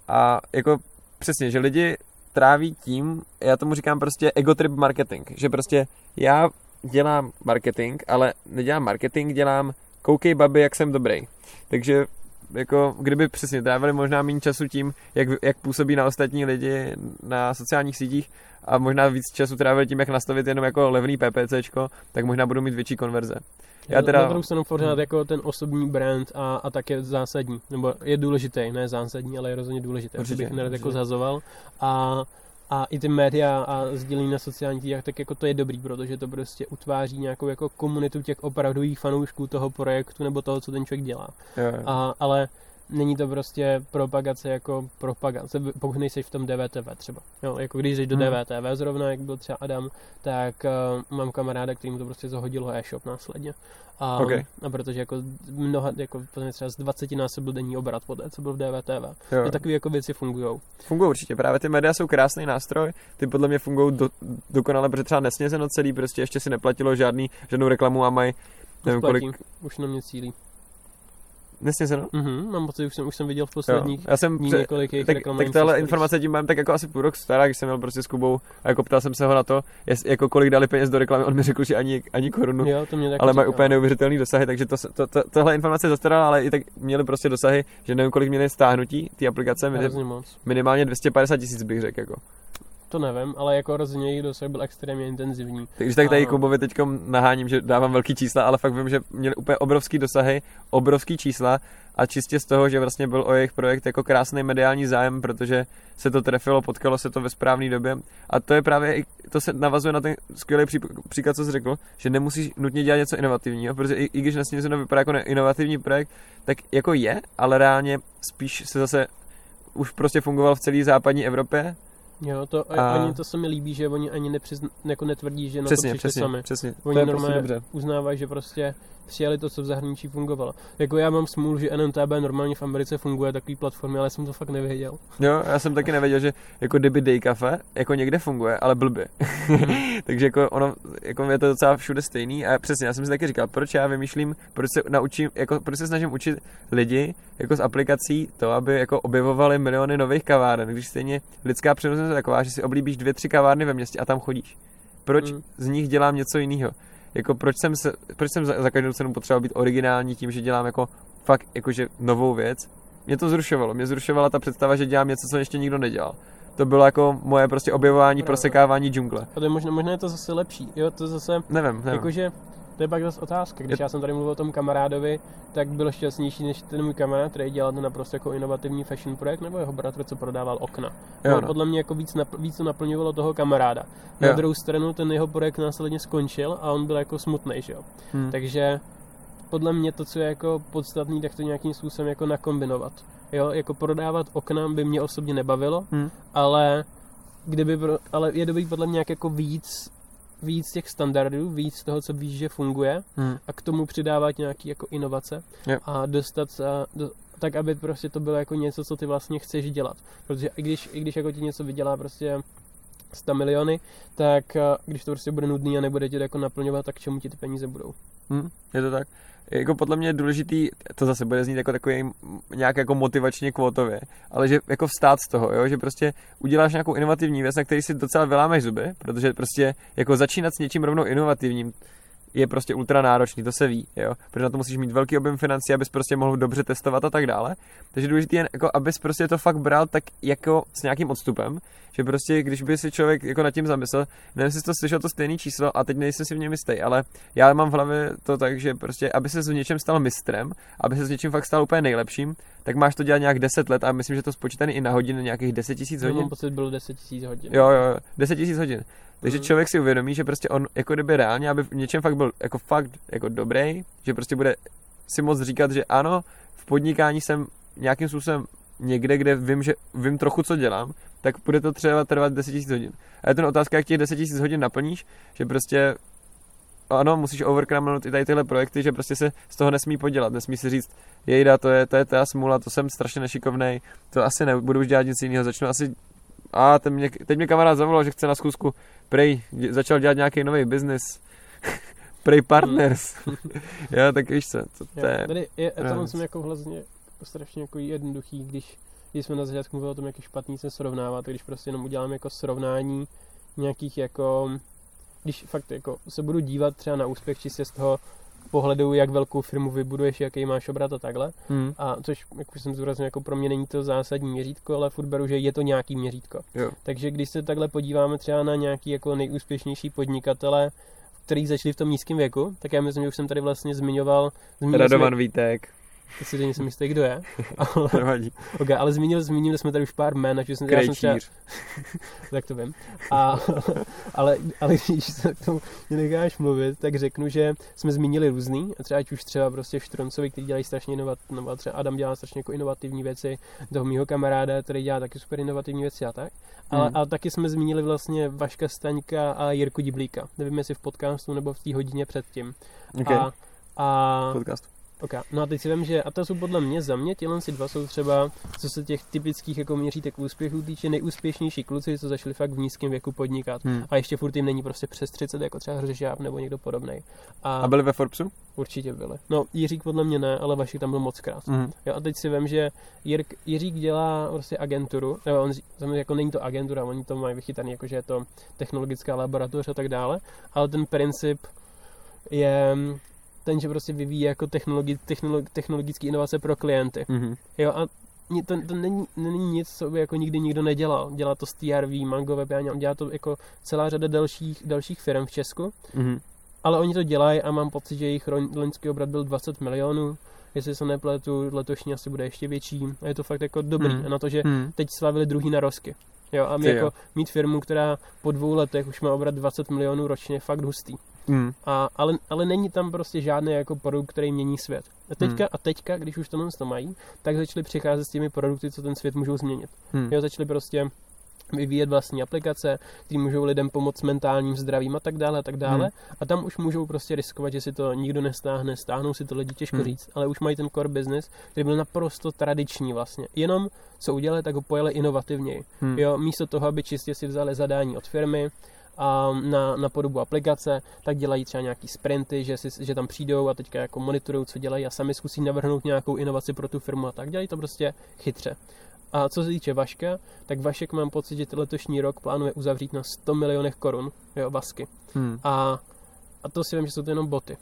A jako přesně, že lidi tráví tím, já tomu říkám prostě ego trip marketing, že prostě já dělám marketing, ale nedělám marketing, dělám koukej babi, jak jsem dobrý. Takže jako kdyby přesně trávili možná méně času tím, jak, jak působí na ostatní lidi na sociálních sítích a možná víc času trávili tím, jak nastavit jenom jako levný PPCčko, tak možná budou mít větší konverze. Já teda... Na druhou stranu pořád jako ten osobní brand a, a tak je zásadní, nebo je důležitý, ne zásadní, ale je rozhodně důležité, určitě, bych nerad jako zazoval. A a i ty média a sdělení na sociálních sítích, tak jako to je dobrý, protože to prostě utváří nějakou jako komunitu těch opravdových fanoušků toho projektu nebo toho, co ten člověk dělá. Jo. A, ale není to prostě propagace jako propagace, pokud nejsi v tom DVTV třeba. Jo, jako když jsi do hmm. DVTV zrovna, jak byl třeba Adam, tak uh, mám kamaráda, kterým to prostě zahodilo e-shop následně. A, okay. a protože jako mnoha, jako třeba z 20 násobil denní obrat po té, co byl v DVTV. Jo. A takové jako věci fungují. Fungují určitě, právě ty média jsou krásný nástroj, ty podle mě fungují do, dokonale, protože třeba nesnězeno celý, prostě ještě si neplatilo žádný, žádnou reklamu a mají nevím kolik... Už na mě cílí. Nesnězeno? Mhm, mám pocit, už jsem, už jsem viděl v posledních Já jsem dní několik jejich tak, tak tahle informace tím mám tak jako asi půl rok stará, když jsem měl prostě s Kubou a jako ptal jsem se ho na to, jest, jako kolik dali peněz do reklamy, on mi řekl, že ani, ani korunu, jo, to mě ale mají úplně neuvěřitelný dosahy, takže to, to, to, tohle informace je zastarala, ale i tak měli prostě dosahy, že nevím, kolik měli stáhnutí ty aplikace, minimálně 250 tisíc bych řekl. Jako to nevím, ale jako rozhodně jejich dosah byl extrémně intenzivní. Takže tak tady a... Kubovi teď naháním, že dávám velký čísla, ale fakt vím, že měli úplně obrovský dosahy, obrovský čísla a čistě z toho, že vlastně byl o jejich projekt jako krásný mediální zájem, protože se to trefilo, potkalo se to ve správné době a to je právě, to se navazuje na ten skvělý příklad, co jsi řekl, že nemusíš nutně dělat něco inovativního, protože i, i když na to vypadá jako inovativní projekt, tak jako je, ale reálně spíš se zase už prostě fungoval v celé západní Evropě Jo, to, a... ani to se mi líbí, že oni ani nepřizn, jako netvrdí, že na přesně, to přišli přesně, sami. Přesně, oni to je normálně prostě uznávají, že prostě přijali to, co v zahraničí fungovalo. Jako já mám smůlu, že NMTB normálně v Americe funguje takový platformy, ale jsem to fakt nevěděl. Jo, já jsem taky nevěděl, že jako kdyby Day Cafe jako někde funguje, ale blbě. Takže jako ono, jako je to docela všude stejný a přesně, já jsem si taky říkal, proč já vymýšlím, proč se naučím, jako proč se snažím učit lidi jako z aplikací to, aby jako objevovali miliony nových kaváren, když stejně lidská přirozenost je taková, že si oblíbíš dvě, tři kavárny ve městě a tam chodíš. Proč mm. z nich dělám něco jiného? Jako proč jsem, se, proč jsem za, za každou cenu potřeboval být originální tím, že dělám jako fakt jakože novou věc. Mě to zrušovalo, mě zrušovala ta představa, že dělám něco, co ještě nikdo nedělal. To bylo jako moje prostě objevování, prosekávání džungle. A to je možná, možná je to zase lepší, jo, to zase... Nevím, nevím. Jakože to je pak zase otázka. Když je... já jsem tady mluvil o tom kamarádovi, tak byl šťastnější než ten můj kamarád, který dělal ten naprosto jako inovativní fashion projekt, nebo jeho bratr, co prodával okna. Jo, no. Podle mě jako víc, napl- víc to naplňovalo toho kamaráda. Na jo. druhou stranu ten jeho projekt následně skončil a on byl jako smutný, že jo. Hmm. Takže podle mě to, co je jako podstatný, tak to nějakým způsobem jako nakombinovat. Jo, jako prodávat okna by mě osobně nebavilo, hmm. ale kdyby, ale je dobrý podle mě nějak jako víc víc těch standardů, víc toho, co víš, že funguje hmm. a k tomu přidávat nějaký jako inovace yep. a dostat se do, tak, aby prostě to bylo jako něco, co ty vlastně chceš dělat. Protože i když, i když jako ti něco vydělá prostě 100 miliony, tak když to prostě bude nudný a nebude tě jako naplňovat, tak čemu ti ty peníze budou? Hmm, je to tak jako podle mě je důležitý, to zase bude znít jako takový nějak jako motivačně kvotově, ale že jako vstát z toho, jo? že prostě uděláš nějakou inovativní věc, na který si docela vylámeš zuby, protože prostě jako začínat s něčím rovnou inovativním, je prostě ultra náročný, to se ví, jo, protože na to musíš mít velký objem financí, abys prostě mohl dobře testovat a tak dále. Takže důležité je, jako, abys prostě to fakt bral tak jako s nějakým odstupem, že prostě, když by si člověk jako nad tím zamyslel, nevím, jestli to slyšel to stejné číslo a teď nejsem si v něm jistý, ale já mám v hlavě to tak, že prostě, aby se v něčem stal mistrem, aby se s něčím fakt stal úplně nejlepším, tak máš to dělat nějak 10 let a myslím, že to spočítaný i na hodiny nějakých 10 000 hodin. Mám pocit, bylo 10 000 hodin. Jo, jo, 10 000 hodin. Takže mm. člověk si uvědomí, že prostě on jako kdyby reálně, aby v něčem fakt byl jako fakt jako dobrý, že prostě bude si moc říkat, že ano, v podnikání jsem nějakým způsobem někde, kde vím, že vím trochu, co dělám, tak bude to třeba trvat 10 000 hodin. A je to otázka, jak těch 10 000 hodin naplníš, že prostě ano, musíš overcramenut i tady tyhle projekty, že prostě se z toho nesmí podělat, nesmí si říct, jejda, to je, to je ta smůla, to jsem strašně nešikovnej, to asi nebudu už dělat nic jiného, začnu asi a teď mě, teď mě kamarád zavolal, že chce na zkusku, prej, začal dělat nějaký nový biznis, prej partners. jo, tak víš co, to, to je... Tady je, to jsem jako vlastně strašně jako jednoduchý, když, když jsme na začátku mluvili o tom, jak je špatný se srovnávat, když prostě jenom udělám jako srovnání nějakých jako, když fakt jako se budu dívat třeba na úspěch čistě z toho, pohledu, jak velkou firmu vybuduješ, jaký máš obrat a takhle. Hmm. A což, jak už jsem zdůraznil, jako pro mě není to zásadní měřítko, ale furt beru, že je to nějaký měřítko. Jo. Takže když se takhle podíváme třeba na nějaký jako nejúspěšnější podnikatele, který začali v tom nízkém věku, tak já myslím, že už jsem tady vlastně zmiňoval. Radovan jsme, Vítek. Teď si nejsem jistý, kdo je. Ale, okay, ale zmínili, zmínili jsme tady už pár jmén, takže jsem, já jsem třeba, tak to vím. A, ale, ale když se k tomu necháš mluvit, tak řeknu, že jsme zmínili různý, a třeba ať už třeba prostě Štroncovi, který dělají strašně inovativní, nebo třeba Adam dělá strašně jako inovativní věci, toho mýho kamaráda, který dělá taky super inovativní věci a tak. Ale, Hmm. ale taky jsme zmínili vlastně Vaška Staňka a Jirku Diblíka. Nevím, jestli v podcastu nebo v té hodině předtím. Okay. A, a Podcast. Ok, no a teď si vím, že a to jsou podle mě za mě, tyhle si dva jsou třeba, co se těch typických jako měřítek úspěchů týče, nejúspěšnější kluci, co začali fakt v nízkém věku podnikat. Hmm. A ještě furt jim není prostě přes 30, jako třeba Hřežáb nebo někdo podobný. A, A byli ve Forbesu? určitě byli. No, Jiřík podle mě ne, ale Vašek tam byl moc krát. Mhm. Jo, a teď si vím, že Jirk, Jiřík dělá prostě agenturu, nebo on, samozřejmě jako není to agentura, oni to mají vychytaný, jako že je to technologická laboratoř a tak dále, ale ten princip je ten, že prostě vyvíjí jako technologi, technologi, technologické inovace pro klienty. Mhm. Jo, a to, to není, není nic, co by jako nikdy nikdo nedělal. Dělá to z TRV, Mango Web, já dělá to jako celá řada dalších, dalších firm v Česku, Mhm. ale oni to dělají a mám pocit, že jejich loňský obrat byl 20 milionů. Jestli se nepletu, letošní asi bude ještě větší. A je to fakt jako dobrý. Hmm. A na to, že Mhm. teď slavili druhý narosky. Jo, a my Ty jako jo. mít firmu, která po dvou letech už má obrat 20 milionů ročně, fakt hustý. Mhm. A, ale, ale není tam prostě žádný jako produkt, který mění svět. A teďka, Hmm. a teďka, když už tohle to mají, tak začali přicházet s těmi produkty, co ten svět můžou změnit. Mhm. Jo, začali prostě vyvíjet vlastní aplikace, které můžou lidem pomoct s mentálním zdravím a tak dále a tak dále. Hmm. A tam už můžou prostě riskovat, že si to nikdo nestáhne, stáhnou si to lidi těžko Hmm. říct, ale už mají ten core business, který byl naprosto tradiční vlastně. Jenom co udělali, tak ho pojeli inovativněji. Mhm. Jo, místo toho, aby čistě si vzali zadání od firmy na, na podobu aplikace, tak dělají třeba nějaký sprinty, že, si, že tam přijdou a teďka jako monitorují, co dělají a sami zkusí navrhnout nějakou inovaci pro tu firmu a tak. Dělají to prostě chytře. A co se týče Vaška, tak Vašek mám pocit, že letošní rok plánuje uzavřít na 100 milionech korun, jo, Vasky. Mhm. A, a to si vím, že jsou to jenom boty.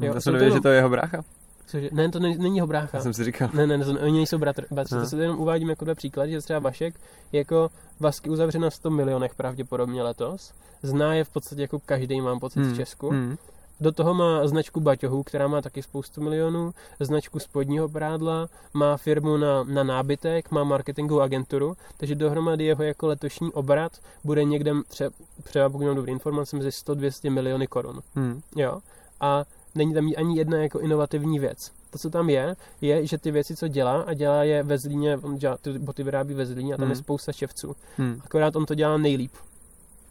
Jo, jsem to nevěděl, jenom- že to je jeho brácha. Cože, ne, to není, není jeho brácha. Já jsem si říkal. Ne, ne, ne, oni nejsou bratr, bratři, Aha. to se jenom uvádím jako dva příklady, že třeba Vašek jako Vasky uzavře na 100 milionech pravděpodobně letos. Zná je v podstatě jako každý, mám pocit, Hmm. v Česku. Mhm. Do toho má značku baťohů, která má taky spoustu milionů, značku spodního prádla, má firmu na, na nábytek, má marketingovou agenturu, takže dohromady jeho jako letošní obrat bude někde třeba, třeba pokud mám dobré informace, mezi 100-200 miliony korun. Mhm. Jo? A není tam ani jedna jako inovativní věc. To, co tam je, je, že ty věci, co dělá, a dělá je ve Zlíně, on dělá, ty boty vyrábí ve Zlíně a tam Hmm. je spousta ševců. Mhm. Akorát on to dělá nejlíp.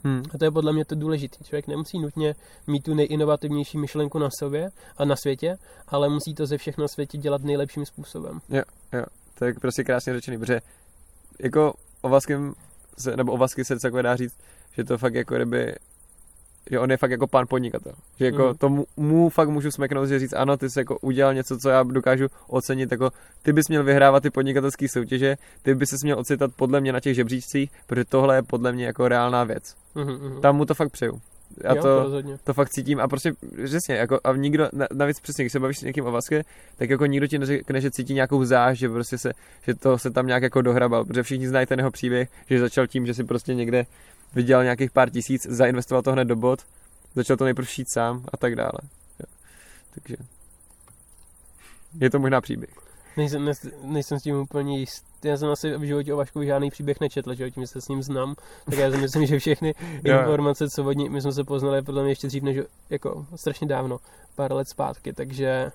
Mhm. A to je podle mě to důležité. Člověk nemusí nutně mít tu nejinovativnější myšlenku na sobě a na světě, ale musí to ze všech na světě dělat nejlepším způsobem. To je prostě krásně řečený, protože jako o Vaskem se, nebo o Vasky se takové dá říct, že to fakt jako kdyby že on je fakt jako pán podnikatel. Že jako Mhm. to mu, fakt můžu smeknout, že říct, ano, ty jsi jako udělal něco, co já dokážu ocenit, jako ty bys měl vyhrávat ty podnikatelské soutěže, ty bys se měl ocitat podle mě na těch žebříčcích, protože tohle je podle mě jako reálná věc. Mhm, mhm. Tam mu to fakt přeju. A jo, to, rozhodně. to fakt cítím a prostě přesně, jako a nikdo, na- navíc přesně, když se bavíš s někým o Vaske, tak jako nikdo ti neřekne, že cítí nějakou záž, že prostě se, že to se tam nějak jako dohrabal, protože všichni znají ten jeho příběh, že začal tím, že si prostě někde vydělal nějakých pár tisíc, zainvestoval to hned do bot, začal to nejprve šít sám a tak dále. Jo. Takže je to možná příběh. Nejsem, nes- nejsem s tím úplně jist. Já jsem asi v životě o Vaškovi žádný příběh nečetl, že tím, se s ním znám, tak já si myslím, že všechny informace, co od ní, my jsme se poznali podle mě ještě dřív, než jako strašně dávno, pár let zpátky, takže...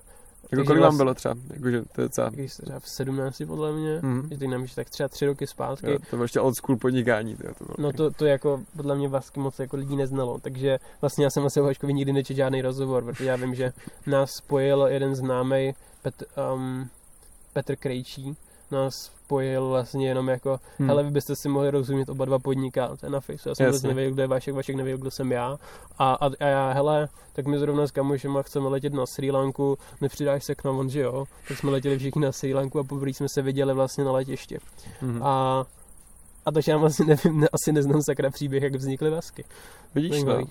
Jako kolik vám bylo třeba? Jakože to je. Když se třeba v 17 podle mě, Mhm. že teď že tak třeba tři roky zpátky, Jo, to bylo ještě old school podnikání. To, to bylo. No to, to jako podle mě Vasky moc jako lidí neznalo, takže vlastně já jsem asi o nikdy nečetl žádný rozhovor, protože já vím, že nás spojil jeden známý Petr, um, Petr Krejčí, nás spojil vlastně jenom jako, Hmm. hmm. hele, vy byste si mohli rozumět oba dva podnikáte na Facebooku. Já jsem Jasně. nevěděl, kdo je Vašek, Vašek nevěděl, kdo jsem já. A, a, a já, hele, tak my zrovna s kamošema chceme letět na Sri Lanku, nepřidáš se k nám, on, že jo. Tak jsme letěli všichni na Sri Lanku a poprvé jsme se viděli vlastně na letišti. Mhm. A, a takže já vlastně nevím, ne, asi neznám sakra příběh, jak vznikly Vasky. Vidíš, no.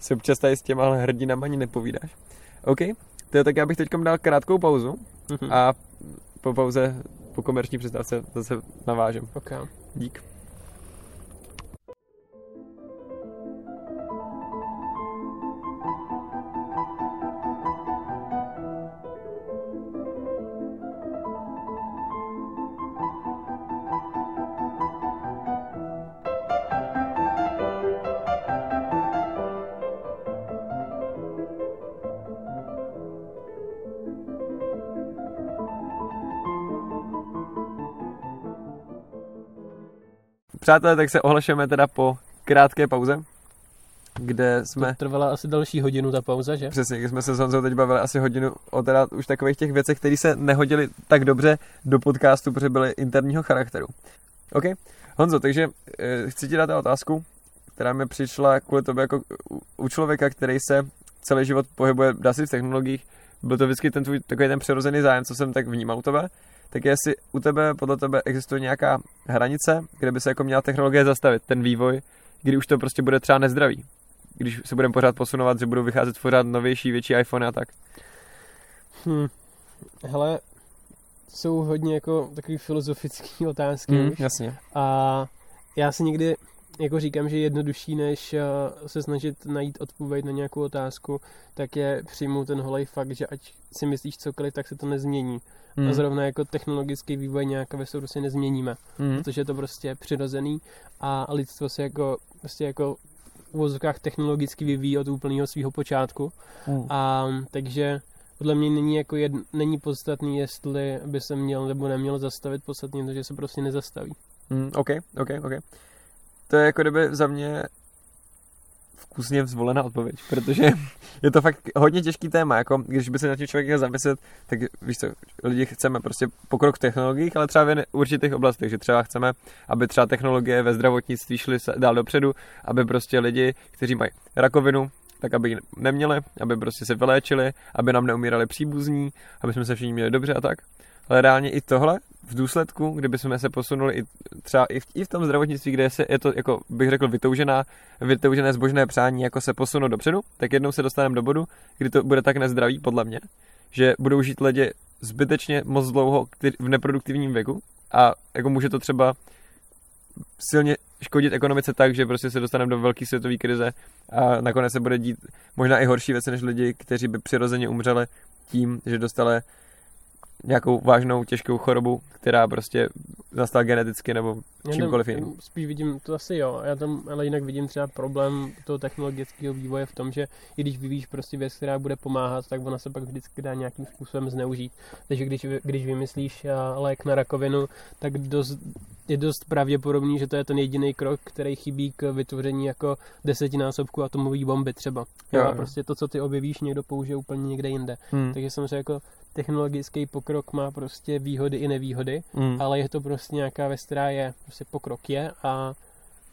Si občas tady s těma hrdinama ani nepovídáš. OK, To tak já bych teď dal krátkou pauzu Mhm. a po pauze, po komerční přestávce zase navážem. Ok. Dík. Přátelé, tak se ohlašujeme teda po krátké pauze, kde jsme... To trvala asi další hodinu ta pauza, že? Přesně, když jsme se s Honzou teď bavili asi hodinu o teda už takových těch věcech, které se nehodily tak dobře do podcastu, protože byly interního charakteru. OK? Honzo, takže e, chci ti dát otázku, která mi přišla kvůli tobě jako u, člověka, který se celý život pohybuje, dá v technologiích. Byl to vždycky ten tvůj takový ten přirozený zájem, co jsem tak vnímal u tebe. Tak jestli u tebe, podle tebe existuje nějaká hranice, kde by se jako měla technologie zastavit, ten vývoj, kdy už to prostě bude třeba nezdravý. Když se budeme pořád posunovat, že budou vycházet pořád novější, větší iPhone a tak. Hm. Hele, jsou hodně jako takový filozofický otázky Mm, už. jasně. A já si někdy jako říkám, že je jednodušší, než eh, se snažit najít odpověď na nějakou otázku, tak je přijmout ten holej fakt, že ať si myslíš cokoliv, tak se to nezmění. Mm. A zrovna jako technologický vývoj nějak ve soudu si nezměníme, Mm. protože je to prostě přirozený a lidstvo se jako, prostě jako v uvozovkách technologicky vyvíjí od úplného svého počátku. Mm. A takže podle mě není, jako jed, není podstatný, jestli by se měl nebo neměl zastavit, podstatně to, že se prostě nezastaví. Mm, OK, OK, OK. To je jako kdyby za mě vkusně zvolená odpověď, protože je to fakt hodně těžký téma, jako když by se na tím člověk měl zamyslet, tak víš co, lidi chceme prostě pokrok v technologiích, ale třeba v určitých oblastech, že třeba chceme, aby třeba technologie ve zdravotnictví šly dál dopředu, aby prostě lidi, kteří mají rakovinu, tak aby ji neměli, aby prostě se vyléčili, aby nám neumírali příbuzní, aby jsme se všichni měli dobře a tak. Ale reálně i tohle v důsledku, kdyby jsme se posunuli i třeba i v, i v tom zdravotnictví, kde se, je to, jako bych řekl, vytoužená, vytoužené zbožné přání, jako se posunout dopředu, tak jednou se dostaneme do bodu, kdy to bude tak nezdravý, podle mě, že budou žít lidi zbytečně moc dlouho v neproduktivním věku a jako může to třeba silně škodit ekonomice tak, že prostě se dostaneme do velké světové krize a nakonec se bude dít možná i horší věci než lidi, kteří by přirozeně umřeli tím, že dostali nějakou vážnou, těžkou chorobu, která prostě nastala geneticky nebo čímkoliv jiným. Spíš vidím, to asi jo, já tam ale jinak vidím třeba problém toho technologického vývoje v tom, že i když vyvíjíš prostě věc, která bude pomáhat, tak ona se pak vždycky dá nějakým způsobem zneužít. Takže když, když vymyslíš a, lék na rakovinu, tak dost, je dost pravděpodobný, že to je ten jediný krok, který chybí k vytvoření jako desetinásobku atomové bomby třeba. Jo, Jo, jo. a prostě to, co ty objevíš, někdo použije úplně někde jinde. Hmm. Takže samozřejmě jako technologický pokrok má prostě výhody i nevýhody, Hmm. ale je to prostě nějaká věc, která je, prostě pokrok je a,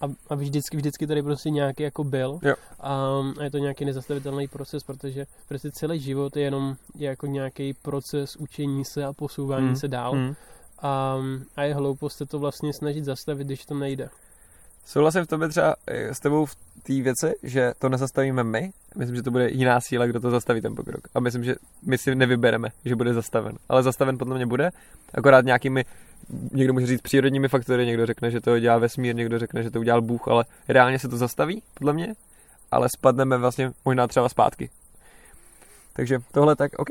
a, a vždycky, vždycky tady prostě nějaký jako byl Jo. a, a je to nějaký nezastavitelný proces, protože prostě celý život je jenom je jako nějaký proces učení se a posouvání Hmm. se dál Hmm. a, a je hloupost se to vlastně snažit zastavit, když to nejde. Souhlasím v tobě třeba eh, s tebou v té věci, že to nezastavíme my. Myslím, že to bude jiná síla, kdo to zastaví ten pokrok. A myslím, že my si nevybereme, že bude zastaven. Ale zastaven podle mě bude, akorát nějakými, někdo může říct přírodními faktory, někdo řekne, že to dělá vesmír, někdo řekne, že to udělal Bůh, ale reálně se to zastaví, podle mě, ale spadneme vlastně možná třeba zpátky. Takže tohle tak, OK.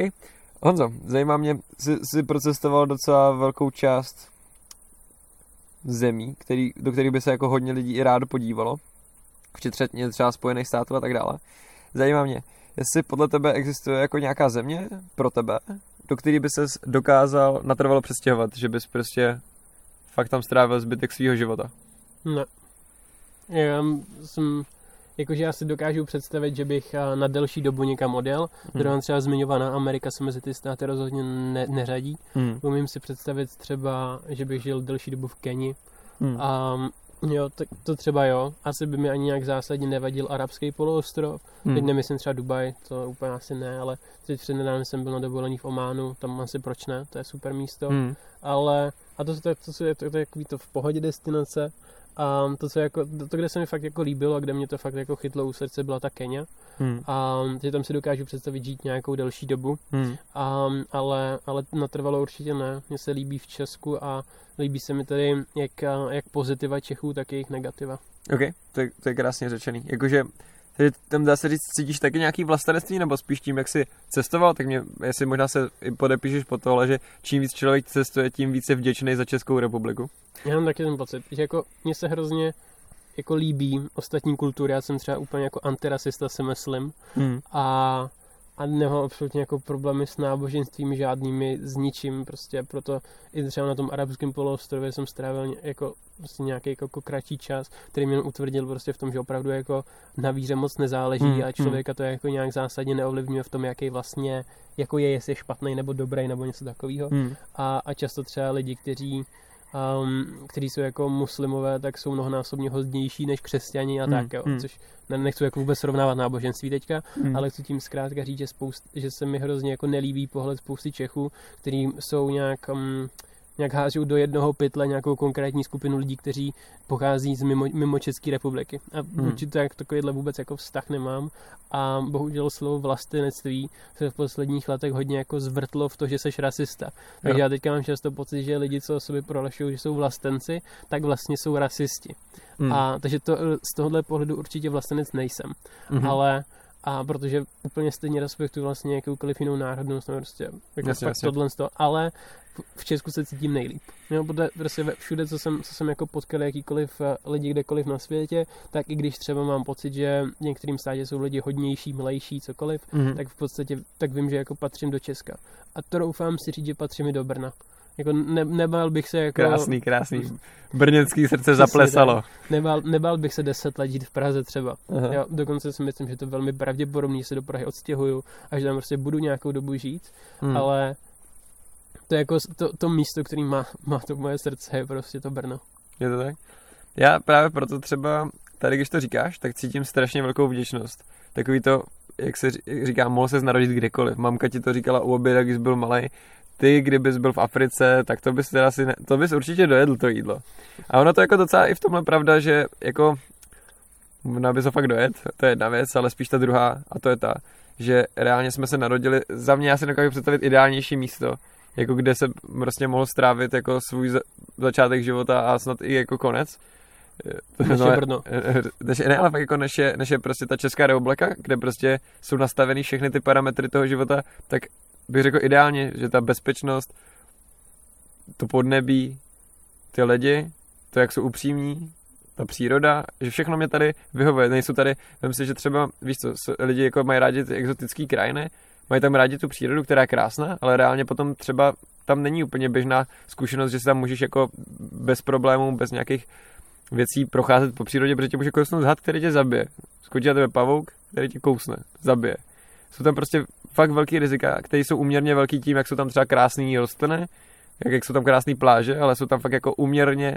Honzo, zajímá mě, jsi, jsi procestoval docela velkou část zemí, který, do kterých by se jako hodně lidí i rádo podívalo, včetně třeba Spojených států a tak dále. Zajímá mě, jestli podle tebe existuje jako nějaká země pro tebe, do který by ses dokázal natrvalo přestěhovat, že bys prostě fakt tam strávil zbytek svého života. Ne. Já jsem, jakože já si dokážu představit, že bych a, na delší dobu někam odjel. Hmm. Druhá třeba zmiňovaná Amerika se mezi ty státy rozhodně ne, neřadí. Hmm. Umím si představit třeba, že bych žil delší dobu v Keni. Hmm. A jo, tak to třeba jo. Asi by mi ani nějak zásadně nevadil arabský poloostrov. Hmm. Teď nemyslím třeba Dubaj, to úplně asi ne, ale teď před nedávno jsem byl na dovolení v Ománu, tam asi proč ne, to je super místo. Hmm. Ale, a to, to, to, to, je, to, to je takový to v pohodě destinace, A to, co jako, to, to, kde se mi fakt jako líbilo a kde mě to fakt jako chytlo u srdce, byla ta Kenia. Hmm. A že tam si dokážu představit žít nějakou delší dobu. Hmm. A, ale, ale natrvalo určitě ne. Mně se líbí v Česku a líbí se mi tady jak, jak pozitiva Čechů, tak jejich negativa. OK, to je, to je krásně řečený. Jakože takže tam dá se říct, cítíš taky nějaký vlastenectví, nebo spíš tím, jak jsi cestoval, tak mě, jestli možná se i podepíšeš po tohle, že čím víc člověk cestuje, tím víc je vděčný za Českou republiku. Já mám taky ten pocit, že jako mně se hrozně jako líbí ostatní kultury, já jsem třeba úplně jako antirasista, si myslím, hmm. a a nemám absolutně jako problémy s náboženstvím žádnými, s ničím, prostě proto i třeba na tom arabském poloostrově jsem strávil jako prostě nějaký jako, jako kratší čas, který mě utvrdil prostě v tom, že opravdu jako na víře moc nezáleží hmm, a člověka to jako nějak zásadně neovlivňuje v tom, jaký vlastně jako je, jestli je špatný nebo dobrý nebo něco takového. Hmm. A, a často třeba lidi, kteří um, kteří jsou jako muslimové, tak jsou mnohonásobně hodnější než křesťani a mm, tak, jo. Mm. což nechci jako vůbec srovnávat náboženství teďka, mm. ale chci tím zkrátka říct, že, spoust, že se mi hrozně jako nelíbí pohled spousty Čechů, který jsou nějak um, nějak hážou do jednoho pytle nějakou konkrétní skupinu lidí, kteří pochází z mimo, mimo České republiky. A hmm. určitě jak takovýhle vůbec jako vztah nemám. A bohužel slovo vlastenectví se v posledních letech hodně jako zvrtlo v to, že seš rasista. Takže jo. já teďka mám často pocit, že lidi, co o sobě prohlašují, že jsou vlastenci, tak vlastně jsou rasisti. Hmm. A takže to, z tohohle pohledu určitě vlastenec nejsem. Hmm. Ale a protože úplně stejně respektuju vlastně jakoukoliv jinou národnost, nebo prostě jako jasně, jasně. tohle to, ale v Česku se cítím nejlíp. Jo, protože prostě všude, co jsem, co jsem jako potkal jakýkoliv eh, lidi kdekoliv na světě, tak i když třeba mám pocit, že v některým státě jsou lidi hodnější, milejší, cokoliv, mm-hmm. tak v podstatě tak vím, že jako patřím do Česka. A to doufám si říct, že patřím i do Brna. Jako ne, nebál bych se jako... Krásný, krásný. Brněnský srdce zaplesalo. Nebál, nebál bych se deset let žít v Praze třeba. Jo, dokonce si myslím, že to velmi pravděpodobný, že se do Prahy odstěhuju a že tam prostě budu nějakou dobu žít, hmm. ale to je jako to, to místo, který má, má to moje srdce, je prostě to Brno. Je to tak? Já právě proto třeba, tady když to říkáš, tak cítím strašně velkou vděčnost. Takový to, jak se říká, mohl se narodit kdekoliv. Mamka ti to říkala u oběda, když byl malý. Ty, kdybys byl v Africe, tak to bys teda si ne, to bys určitě dojedl to jídlo. A ono to jako docela i v tomhle pravda, že jako možná by to fakt dojet, to je jedna věc, ale spíš ta druhá, a to je ta, že reálně jsme se narodili, za mě já si nedokážu představit ideálnější místo, jako kde se prostě mohl strávit jako svůj začátek života a snad i jako konec. Než je Brno. Než, ne, ale fakt jako než je, než je prostě ta Česká republika, kde prostě jsou nastaveny všechny ty parametry toho života, tak bych řekl ideálně, že ta bezpečnost, to podnebí, ty lidi, to, jak jsou upřímní, ta příroda, že všechno mě tady vyhovuje. Nejsou tady, myslím si, že třeba, víš co, lidi jako mají rádi ty exotické krajiny, mají tam rádi tu přírodu, která je krásná, ale reálně potom třeba tam není úplně běžná zkušenost, že si tam můžeš jako bez problémů, bez nějakých věcí procházet po přírodě, protože tě může kousnout had, který tě zabije. Skočí na tebe pavouk, který tě kousne, zabije. Jsou tam prostě fakt velký rizika, které jsou uměrně velký tím, jak jsou tam třeba krásný rostliny, jak, jak jsou tam krásné pláže, ale jsou tam fakt jako uměrně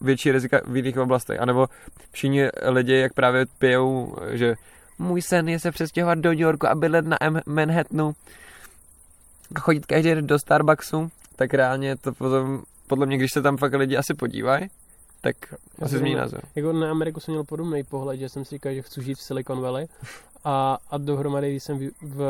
větší rizika v jiných oblastech. A nebo všichni lidi, jak právě pijou, že můj sen je se přestěhovat do New Yorku a bydlet na M- Manhattanu a chodit každý den do Starbucksu, tak reálně to potom, podle mě, když se tam fakt lidi asi podívají, tak asi změní názor. Jako na Ameriku jsem měl podobný pohled, že jsem si říkal, že chci žít v Silicon Valley a, a dohromady, když jsem v, v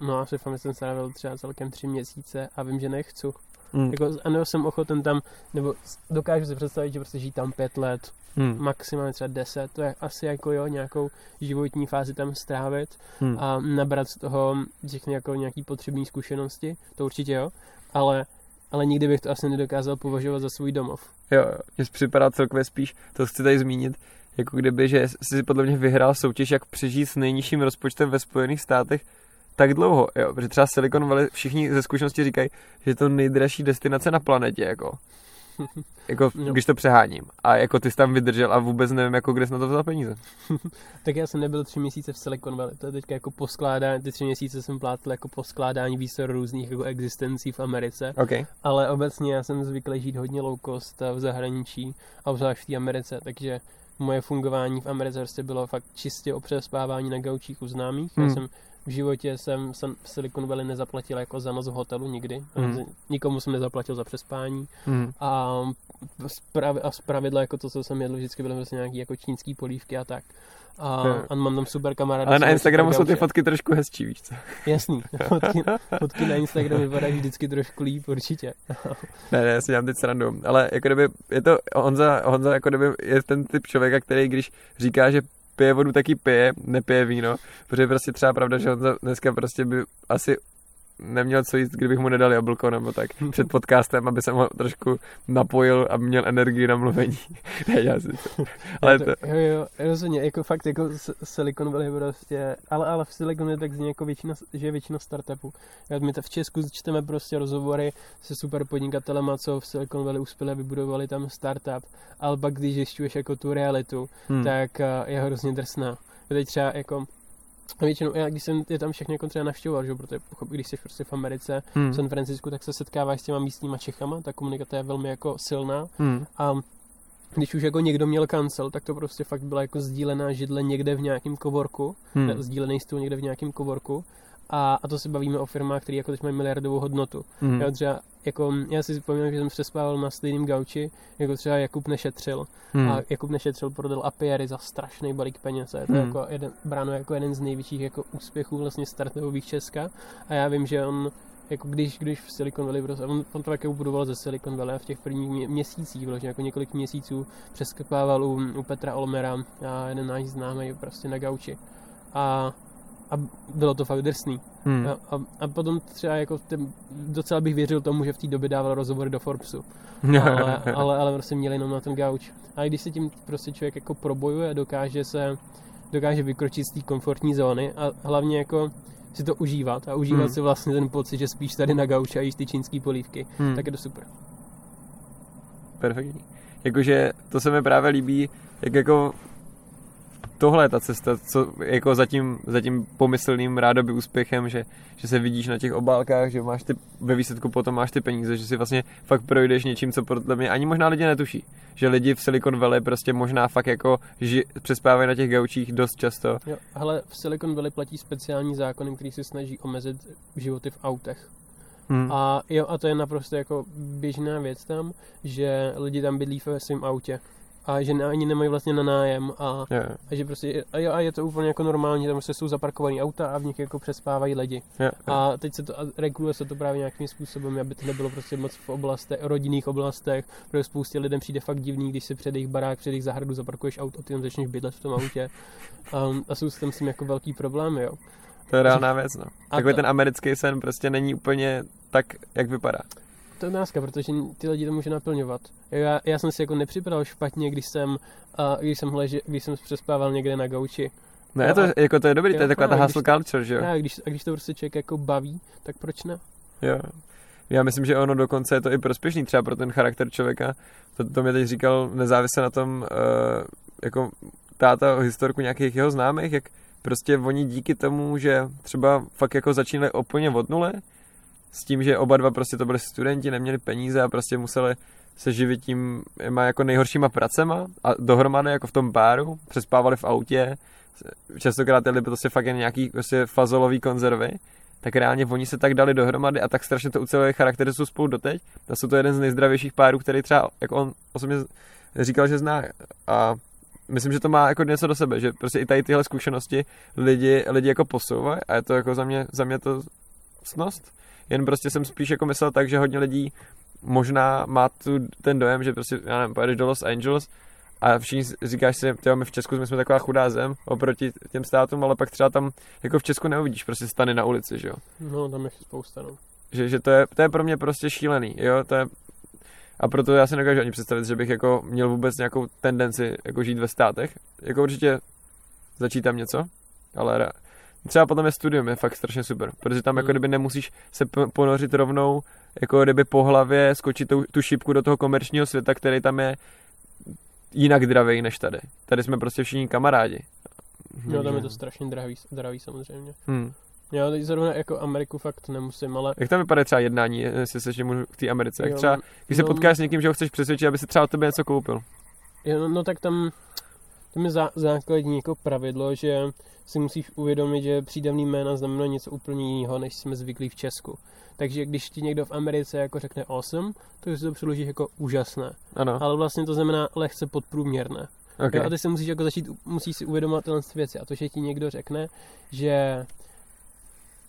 no asi v jsem strávil třeba celkem tři měsíce a vím, že nechci. Hmm. Jako, a nebo jsem ochoten tam, nebo dokážu si představit, že prostě žít tam pět let, hmm. maximálně třeba deset, to je asi jako jo, nějakou životní fázi tam strávit hmm. a nabrat z toho těch jako nějaký potřební zkušenosti, to určitě jo, ale ale nikdy bych to asi nedokázal považovat za svůj domov. Jo, jo. mně připadá celkově spíš, to chci tady zmínit, jako kdyby, že jsi podle mě vyhrál soutěž, jak přežít s nejnižším rozpočtem ve Spojených státech tak dlouho, jo, protože třeba Silicon Valley všichni ze zkušenosti říkají, že je to nejdražší destinace na planetě, jako. jako, no. když to přeháním. A jako ty jsi tam vydržel a vůbec nevím, jako kde jsi na to vzal peníze. tak já jsem nebyl tři měsíce v Silicon Valley, to je teďka jako poskládání, ty tři měsíce jsem plátil jako poskládání výsor různých jako existencí v Americe. Okay. Ale obecně já jsem zvyklý žít hodně low cost v zahraničí a obzvlášť v té Americe, takže moje fungování v Americe prostě bylo fakt čistě o přespávání na gaučích u známých. Hmm. Já jsem v životě jsem, jsem v Silicon Valley nezaplatil jako za noc v hotelu nikdy. Mhm. Nikomu jsem nezaplatil za přespání. Hmm. A zprav, a zpravidla jako to, co jsem jedl, vždycky byly prostě nějaký jako čínský polívky a tak. A, a mám tam super kamaráda. Ale na Instagramu jsou ty fotky trošku hezčí, víš co? Jasný, fotky, fotky na Instagramu vypadají vždycky trošku líp, určitě. Ne, ne, já si dělám teď srandu. Ale jako kdyby, je to, Honza, Honza jako kdyby je ten typ člověka, který když říká, že pije vodu, taky pije, nepije víno. Protože prostě třeba pravda, že Honza dneska prostě by asi neměl co jíst, kdybych mu nedal jablko nebo tak před podcastem, aby jsem ho trošku napojil, aby měl energii na mluvení. ne, já si to. Ale to, jo, jo, rozhodně, jako fakt, jako Silicon Valley prostě, ale, ale v Silicon Valley tak zní jako většina, že je většina startupů. Já, my to v Česku čteme prostě rozhovory se super podnikatelema, co v Silicon Valley uspěli a vybudovali tam startup, ale pak když zjišťuješ jako tu realitu, hm. tak eh, je hrozně drsná. Teď třeba jako Většinou, já když jsem je tam všechny jako třeba navštěvoval, že? protože pochop- když jsi prostě v Americe, hm. v San Francisku, tak se setkáváš s těma místníma Čechama, ta komunikace je velmi jako silná Hm. a když už jako někdo měl kancel, tak to prostě fakt byla jako sdílená židle někde v nějakém kovorku, Hm. hmm. sdílený stůl někde v nějakém kovorku. A, a to se bavíme o firmách, které jako teď mají miliardovou hodnotu. Hmm. Já třeba, jako, já si vzpomínám, že jsem přespával na stejném gauči, jako třeba Jakub nešetřil. Hmm. A Jakub nešetřil prodal APIary za strašný balík peněz. A je to hmm. jako jeden, bráno jako jeden z největších jako úspěchů vlastně startupových Česka. A já vím, že on jako když, když v Silicon Valley, prostě, on, on to také budoval ze Silicon Valley a v těch prvních mě, měsících, vlastně jako několik měsíců přeskakával u, u Petra Olmera a jeden náš známý prostě na gauči. A, a bylo to fakt drsný. Hm. A, a, a potom třeba jako ten, docela bych věřil tomu, že v té době dával rozhovory do Forbesu ale, ale, ale prostě měli jenom na ten gauč. A když se tím prostě člověk jako probojuje, dokáže se, dokáže vykročit z té komfortní zóny a hlavně jako si to užívat a užívat Hmm. si vlastně ten pocit, že spíš tady na gauči a jíš ty čínský polívky, Hm. tak je to super. Perfektní. Jakože to se mi právě líbí, jak jako tohle je ta cesta, co jako za tím, za tím pomyslným rádoby úspěchem, že, že se vidíš na těch obálkách, že máš ty, ve výsledku potom máš ty peníze, že si vlastně fakt projdeš něčím, co podle mě ani možná lidi netuší. Že lidi v Silicon Valley prostě možná fakt jako ži, přespávají na těch gaučích dost často. Jo, hele, v Silicon Valley platí speciální zákony, který se snaží omezit životy v autech. Hm. A, jo, a to je naprosto jako běžná věc tam, že lidi tam bydlí ve svém autě a že ani nemají vlastně na nájem a Jo, A že prostě, a, jo, a je to úplně jako normální, tam prostě jsou zaparkované auta a v nich jako přespávají lidi. jo. A teď se to, a reguluje se to právě nějakým způsobem, aby to nebylo prostě moc v oblastech, rodinných oblastech, protože spoustě lidem přijde fakt divný, když si před jejich barák, před jejich zahradu zaparkuješ auto ty tam začneš bydlet v tom autě. A, a jsou s tím s tím jako velký problémy, jo. To je reálná věc, no. Takový to- ten americký sen prostě není úplně tak, jak vypadá. To je otázka, protože ty lidi to může naplňovat. Já, já jsem si jako nepřipadal špatně, když jsem, a, když jsem, hleže, když jsem přespával někde na gauči. Ne, Jo, to, a- jako to je dobrý, to je jo, taková ta hustle culture, že jo? A když, a když to prostě člověk jako baví, tak proč ne? Jo. Já myslím, že ono dokonce je to i prospěšný třeba pro ten charakter člověka. To, to mě teď říkal nezávisle na tom, uh, jako táta historku nějakých jeho známých, jak prostě oni díky tomu, že třeba fakt jako začínali úplně od nule, s tím, že oba dva prostě to byli studenti, neměli peníze a prostě museli se živit tím má jako nejhoršíma pracema a dohromady jako v tom páru, přespávali v autě, častokrát jeli prostě fakt jen nějaký prostě fazolový konzervy, tak reálně oni se tak dali dohromady a tak strašně to uceluje jsou spolu doteď. A jsou to jeden z nejzdravějších párů, který třeba jako on osobně říkal, že zná. A myslím, že to má jako něco do sebe, že prostě i tady tyhle zkušenosti lidi, lidi jako posouvají a je to jako za mě, za mě to snost. Jen prostě jsem spíš jako myslel tak, že hodně lidí možná má tu, ten dojem, že prostě, já nevím, pojedeš do Los Angeles a všichni říkáš si, tyjo, my v Česku my jsme taková chudá zem oproti těm státům, ale pak třeba tam jako v Česku neuvidíš prostě stany na ulici, že jo. No, tam je spousta, no. Že, že to, je, to je pro mě prostě šílený, jo, to je a proto já si nedokážu ani představit, že bych jako měl vůbec nějakou tendenci jako žít ve státech. Jako určitě začít tam něco, ale třeba potom je studium, je fakt strašně super, protože tam jako Hmm. kdyby nemusíš se ponořit rovnou, jako kdyby po hlavě skočit tu, tu šipku do toho komerčního světa, který tam je jinak dravej než tady. Tady jsme prostě všichni kamarádi. No, tam je to strašně drahý, drahý samozřejmě. Hmm. Já teď zrovna jako Ameriku fakt nemusím, ale... Jak tam vypadá třeba jednání, jestli se můžu k té Americe? Jak Jo, třeba, když se no, potkáš s někým, že ho chceš přesvědčit, aby si třeba od tebe něco koupil. Jo, no, no tak tam... tam je zá, základní jako pravidlo, že si musíš uvědomit, že přídavný jména znamená něco úplně jiného, než jsme zvyklí v Česku. Takže když ti někdo v Americe jako řekne awesome, tak si to přeložíš jako úžasné. Ano, Ale vlastně to znamená lehce podprůměrné. okay. Jo, a ty se musíš jako začít, musíš si uvědomovat tyhle věci. A to, že ti někdo řekne, že,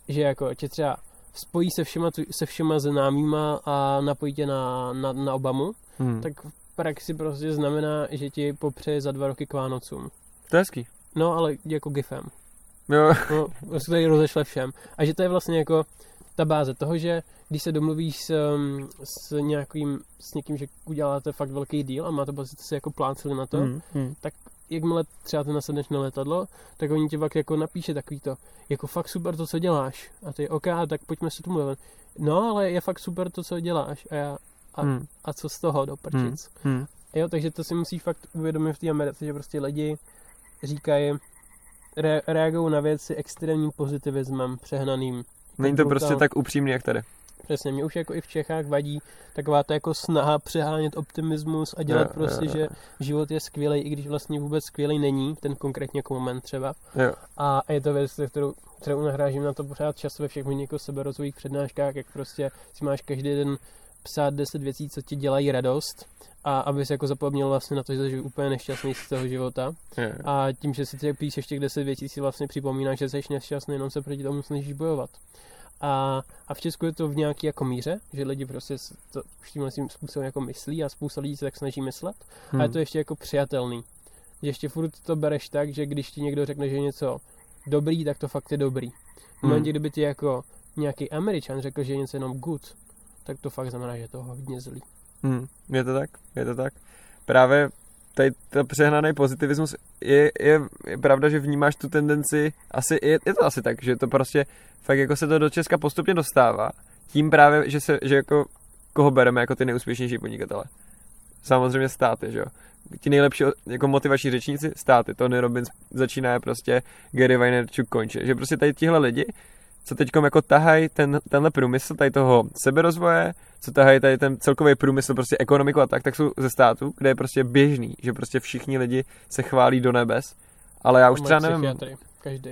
že jako tě třeba spojí se všema, se všema známýma a napojí tě na, na, na Obamu, hmm. tak praxi prostě znamená, že ti popřeje za dva roky k Vánocům. To je hezký. No, ale jako gifem. Jo, No, prostě tady rozešle všem. A že to je vlastně jako ta báze toho, že když se domluvíš s, um, s, nějakým, s někým, že uděláte fakt velký deal a máte pocit, že se jako pláceli na to, hmm. Hmm. jakmile třeba ty nasedneš na letadlo, tak oni ti pak jako napíše takový to, jako fakt super to, co děláš. A ty, OK, tak pojďme se tomu. No, ale je fakt super to, co děláš. A já, a, Hmm. a co z toho do prčic? Hmm. Jo, takže to si musí fakt uvědomit v té Americe, že prostě lidi říkají, re, reagují na věci extrémním pozitivismem, přehnaným. Není to prostě tak upřímný, jak tady. Přesně, mě už jako i v Čechách vadí taková ta jako snaha přehánět optimismus a dělat Jo, prostě, jo, jo. že život je skvělý, i když vlastně vůbec skvělý není, ten konkrétně jako moment třeba. Jo. A je to věc, kterou, kterou nahrážím na to pořád často ve všech mých jako seberozvojích přednáškách, jak prostě si máš každý den psát 10 věcí, co ti dělají radost a aby si jako zapomněl vlastně na to, že jsi úplně nešťastný z toho života. Jo. A tím, že si ty píšeš těch 10 věcí, si vlastně připomínáš, že jsi nešťastný, jenom se proti tomu snažíš bojovat. A, a v Česku je to v nějaký jako míře, že lidi prostě to už tímhle svým způsobem jako myslí a spousta lidí se tak snaží myslet. Hmm. A je to ještě jako přijatelný. Že ještě furt to bereš tak, že když ti někdo řekne, že je něco dobrý, tak to fakt je dobrý. V Hmm. momentě, kdyby ti jako nějaký Američan řekl, že je něco jenom good, tak to fakt znamená, že je to hodně zlý. Hmm, je to tak, je to tak. Právě tady ta přehnaný pozitivismus je, je, je, pravda, že vnímáš tu tendenci, asi, je, je, to asi tak, že to prostě fakt jako se to do Česka postupně dostává, tím právě, že se, že jako koho bereme jako ty nejúspěšnější podnikatele. Samozřejmě státy, že jo. Ti nejlepší jako motivační řečníci, státy. Tony Robbins začíná prostě Gary Vaynerchuk končí. Že prostě tady tihle lidi, co teď jako tahají ten, tenhle průmysl, tady toho seberozvoje, co tahají tady ten celkový průmysl, prostě ekonomiku a tak, tak jsou ze států, kde je prostě běžný, že prostě všichni lidi se chválí do nebes. Ale já už třeba nevím, každý.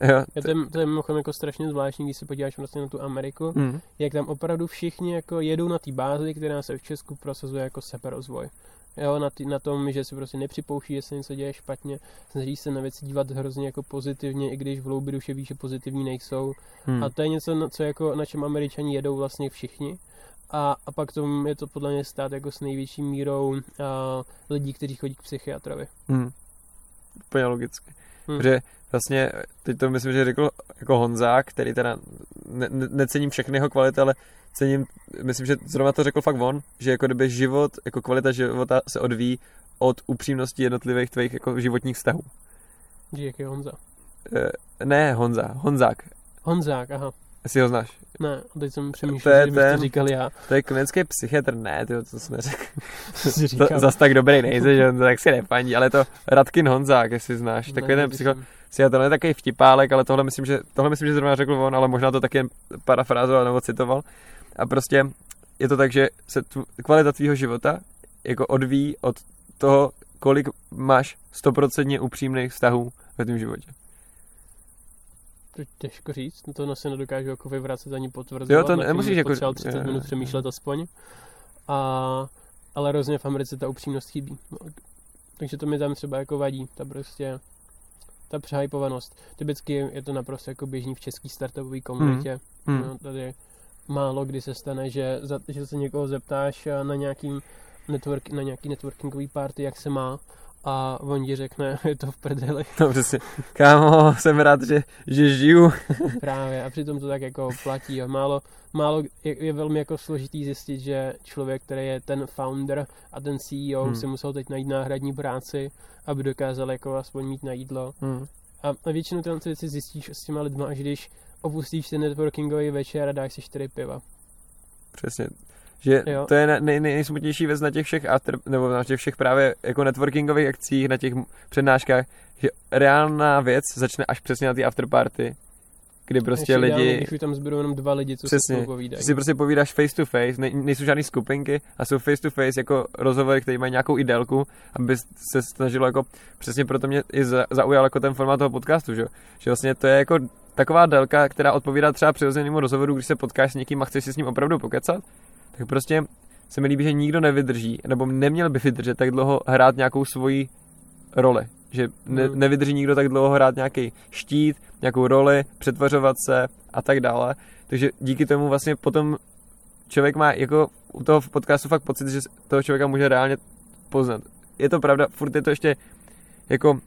jo, Je to, to je mimochodem jako strašně zvláštní, když se podíváš vlastně na tu Ameriku, mm, jak tam opravdu všichni jako jedou na té bázi, která se v Česku prosazuje jako seberozvoj. Jo, na, tý, na tom, že si prostě nepřipouští, že se něco děje špatně, snaží se na věci dívat hrozně jako pozitivně, i když v hloubi duše ví, že pozitivní nejsou. mm, A to je něco, na, co jako, na čem američani jedou vlastně všichni. A, a pak tomu je to podle mě stát jako s největší mírou a, lidí, kteří chodí k psychiatrovi. mm. Úplně logicky. Hm. Že vlastně, teď to myslím, že řekl jako Honzák, který teda ne, ne, necením všechny jeho kvality, ale cením, myslím, že zrovna to řekl fakt on, že jako kdyby život, jako kvalita života se odvíjí od upřímnosti jednotlivých tvých jako životních vztahů. Je Honza? E, ne Honza, Honzák, Honzák, aha. Jestli ho znáš. Ne, a teď jsem To přemýšlel, že ten- to říkal já. To je klinický psychiatr, ne, ty to jsem neřekl. Co jsi To, říkal? zas tak dobrý nejsi, že on tak si nefandí, ale to Radkin Honzák, jestli znáš, Ne, takový ten netuším. psycho, psychiatr, je takový vtipálek, ale tohle myslím, že, tohle myslím, že zrovna řekl on, ale možná to taky parafrázoval nebo citoval. A prostě je to tak, že se tu, kvalita tvýho života jako odvíjí od toho, kolik máš stoprocentně upřímných vztahů ve tvém životě. To je těžko říct, to asi nedokážu jako vyvracet ani potvrzovat. Jo, to nemusíš jako- potřeboval 30 jo, jo, minut přemýšlet aspoň. A, ale hrozně v Americe ta upřímnost chybí. No, takže to mi tam třeba jako vadí, ta prostě ta přehypovanost. Typicky je to naprosto jako běžný v české startupové komunitě. Hmm. No, tady málo kdy se stane, že, za, že se někoho zeptáš eh, na nějaký, network, na nějaký networkingový party, jak se má a on ti řekne, je to v prdeli. No přesně. Kámo, jsem rád, že, že žiju. Právě a přitom to tak jako platí a málo, málo je, je velmi jako složitý zjistit, že člověk, který je ten founder a ten CEO Hmm. si musel teď najít náhradní práci, aby dokázal jako aspoň mít na jídlo. Hmm. A, a většinou tyhle ty věci zjistíš s těma lidma, až když opustíš ten networkingový večer a dáš si čtyři piva. Přesně. Že Jo. to je nej, nej, nejsmutnější věc na těch všech after, nebo na těch všech právě jako networkingových akcích, na těch přednáškách, že reálná věc začne až přesně na té afterparty, kdy prostě Ještě ideálně, lidi... Když už tam zbydou jenom dva lidi, co Přesně. se povídají. Si prostě povídáš face to face, ne, nejsou žádný skupinky a jsou face to face jako rozhovory, které mají nějakou i délku, aby se snažilo jako, přesně proto mě i za- zaujal jako ten formát toho podcastu, že, že vlastně to je jako taková délka, která odpovídá třeba přirozenému rozhovoru, když se potkáš s někým a chceš si s ním opravdu pokecat, tak prostě se mi líbí, že nikdo nevydrží, nebo neměl by vydržet tak dlouho hrát nějakou svoji roli. Že ne, Hmm. nevydrží nikdo tak dlouho hrát nějaký štít, nějakou roli, přetvařovat se a tak dále. Takže díky tomu vlastně potom člověk má jako u toho podcastu fakt pocit, že toho člověka může reálně poznat. Je to pravda, furt je to ještě jako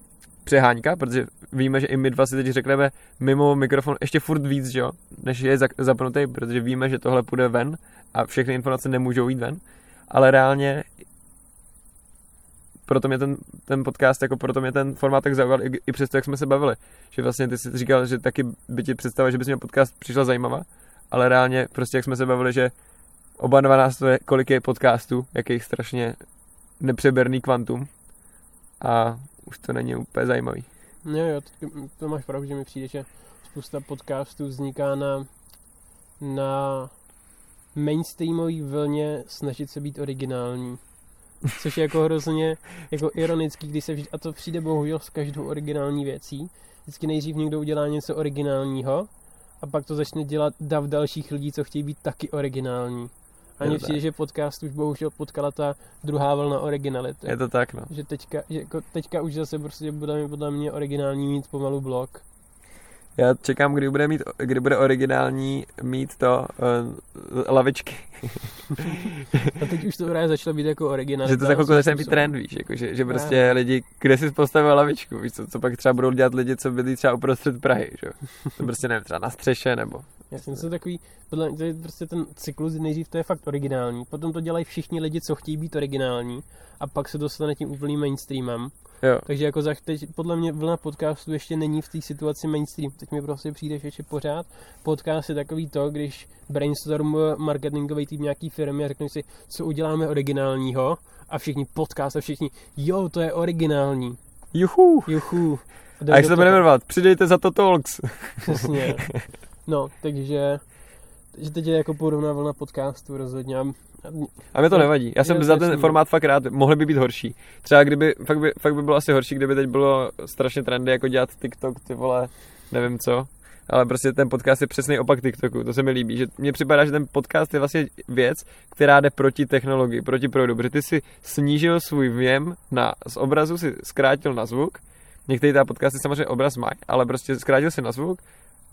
přeháňka, protože víme, že i my dva si teď řekneme mimo mikrofon ještě furt víc, že jo, než je zapnutý, protože víme, že tohle půjde ven a všechny informace nemůžou jít ven, ale reálně proto mě ten, ten podcast, jako proto mě ten formát tak zaujal, i, i přesto, jak jsme se bavili. Že vlastně ty jsi říkal, že taky by ti představa, že bys měl podcast přišla zajímavá, ale reálně prostě jak jsme se bavili, že oba dva nás to je, kolik je podcastů, jak je jich strašně nepřeberný kvantum a už to není úplně zajímavý. Jo, jo, to, to máš pravdu, že mi přijde, že spousta podcastů vzniká na, na mainstreamové vlně snažit se být originální. Což je jako hrozně jako ironický, když se vždy, a to přijde bohužel s každou originální věcí. Vždycky nejdřív někdo udělá něco originálního a pak to začne dělat dav dalších lidí, co chtějí být taky originální. A mně přijde, že podcast už bohužel potkala ta druhá vlna originality. Je to tak, no. Že teďka, že jako teďka už zase prostě bude podle mě originální mít pomalu blog. Já čekám, kdy bude, mít, kdy bude originální mít to uh, lavičky. A teď už to právě začalo být jako originální. že to za chvilku začne být trend, víš, jako, že, že prostě lidi, kde si postavil lavičku, víš, co, co pak třeba budou dělat lidi, co bydlí třeba uprostřed Prahy, že? jo. To prostě nevím, třeba na střeše, nebo Jasně, to je takový, podle mě to je prostě ten cyklus, nejdřív to je fakt originální, potom to dělají všichni lidi, co chtějí být originální a pak se dostane tím úplným mainstreamem. Jo. Takže jako za, teď podle mě vlna podcastu ještě není v té situaci mainstream. Teď mi prostě přijde, že ještě pořád podcast je takový to, když brainstorm marketingový tým nějaký firmy a řeknou si, co uděláme originálního a všichni podcast a všichni, jo, to je originální. Juhu. Juchu. A jak se to bude jmenovat? Přidejte za to Talks. Přesně. No, takže, takže teď je jako podobná vlna podcastu rozhodně. A- A mě to nevadí. Já jsem za ten formát fakt rád. Mohly by být horší. Třeba kdyby, fakt by, fakt by bylo asi horší, kdyby teď bylo strašně trendy jako dělat TikTok, ty vole, nevím co. Ale prostě ten podcast je přesný opak TikToku, to se mi líbí. Že mně připadá, že ten podcast je vlastně věc, která jde proti technologii, proti proudu. Protože ty si snížil svůj věm na, z obrazu si zkrátil na zvuk. Některé ta podcasty samozřejmě obraz mají, ale prostě zkrátil si na zvuk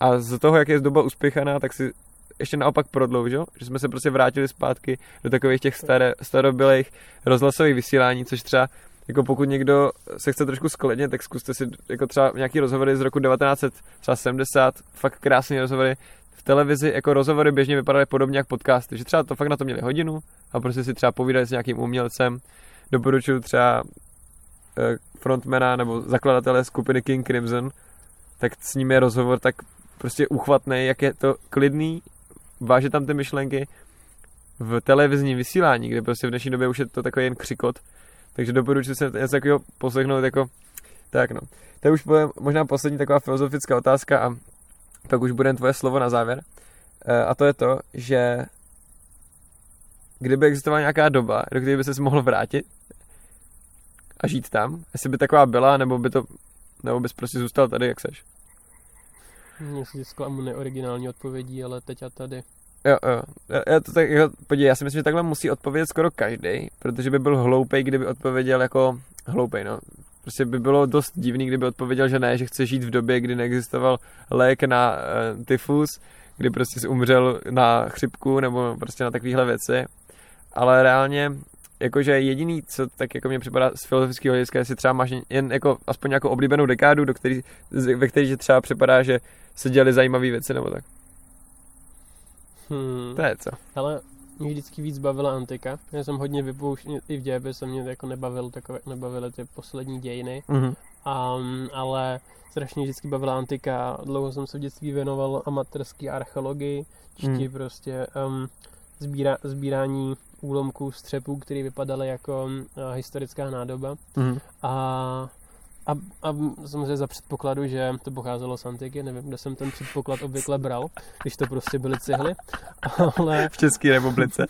a z toho, jak je doba uspěchaná, tak si ještě naopak prodloužil, že jsme se prostě vrátili zpátky do takových těch staré, starobylých rozhlasových vysílání, což třeba jako pokud někdo se chce trošku sklednit, tak zkuste si jako třeba nějaký rozhovory z roku 1970, fakt krásné rozhovory. V televizi jako rozhovory běžně vypadaly podobně jak podcasty, že třeba to fakt na to měli hodinu a prostě si třeba povídali s nějakým umělcem. Doporučuji třeba eh, frontmana nebo zakladatele skupiny King Crimson, tak s ním je rozhovor tak prostě uchvatný, jak je to klidný, váže tam ty myšlenky v televizním vysílání, kde prostě v dnešní době už je to takový jen křikot, takže doporučuji se něco takového poslechnout jako tak no. To je už bude možná poslední taková filozofická otázka a pak už bude tvoje slovo na závěr. E, A to je to, že kdyby existovala nějaká doba, do které by se mohl vrátit a žít tam, jestli by taková byla, nebo by to, nebo bys prostě zůstal tady, jak seš. Mě si zklamu neoriginální odpovědí, ale teď a tady. Jo, jo. Já, to tak, podívej, já si myslím, že takhle musí odpovědět skoro každý, protože by byl hloupej, kdyby odpověděl jako hloupej, no. Prostě by bylo dost divný, kdyby odpověděl, že ne, že chce žít v době, kdy neexistoval lék na uh, tyfus, kdy prostě umřel na chřipku nebo prostě na takovéhle věci. Ale reálně, jakože jediný, co tak jako mě připadá z filozofického hlediska, jestli třeba máš jen jako aspoň nějakou oblíbenou dekádu, do který, ve který ti třeba připadá, že se děly zajímavé věci nebo tak. Hmm. To je co. Ale mě vždycky víc bavila antika. Já jsem hodně vypouštěl, i v dějepise mě jako nebavil takové, nebavily ty poslední dějiny. Mhm. Um, ale strašně vždycky bavila antika. Dlouho jsem se v dětství věnoval amatérské archeologii, čti Hmm. prostě um, sbíra, sbírání úlomků střepů, které vypadaly jako um, historická nádoba. Mhm. A A, a samozřejmě za předpokladu, že to pocházelo z antiky, nevím, kde jsem ten předpoklad obvykle bral, když to prostě byly cihly, ale V České republice.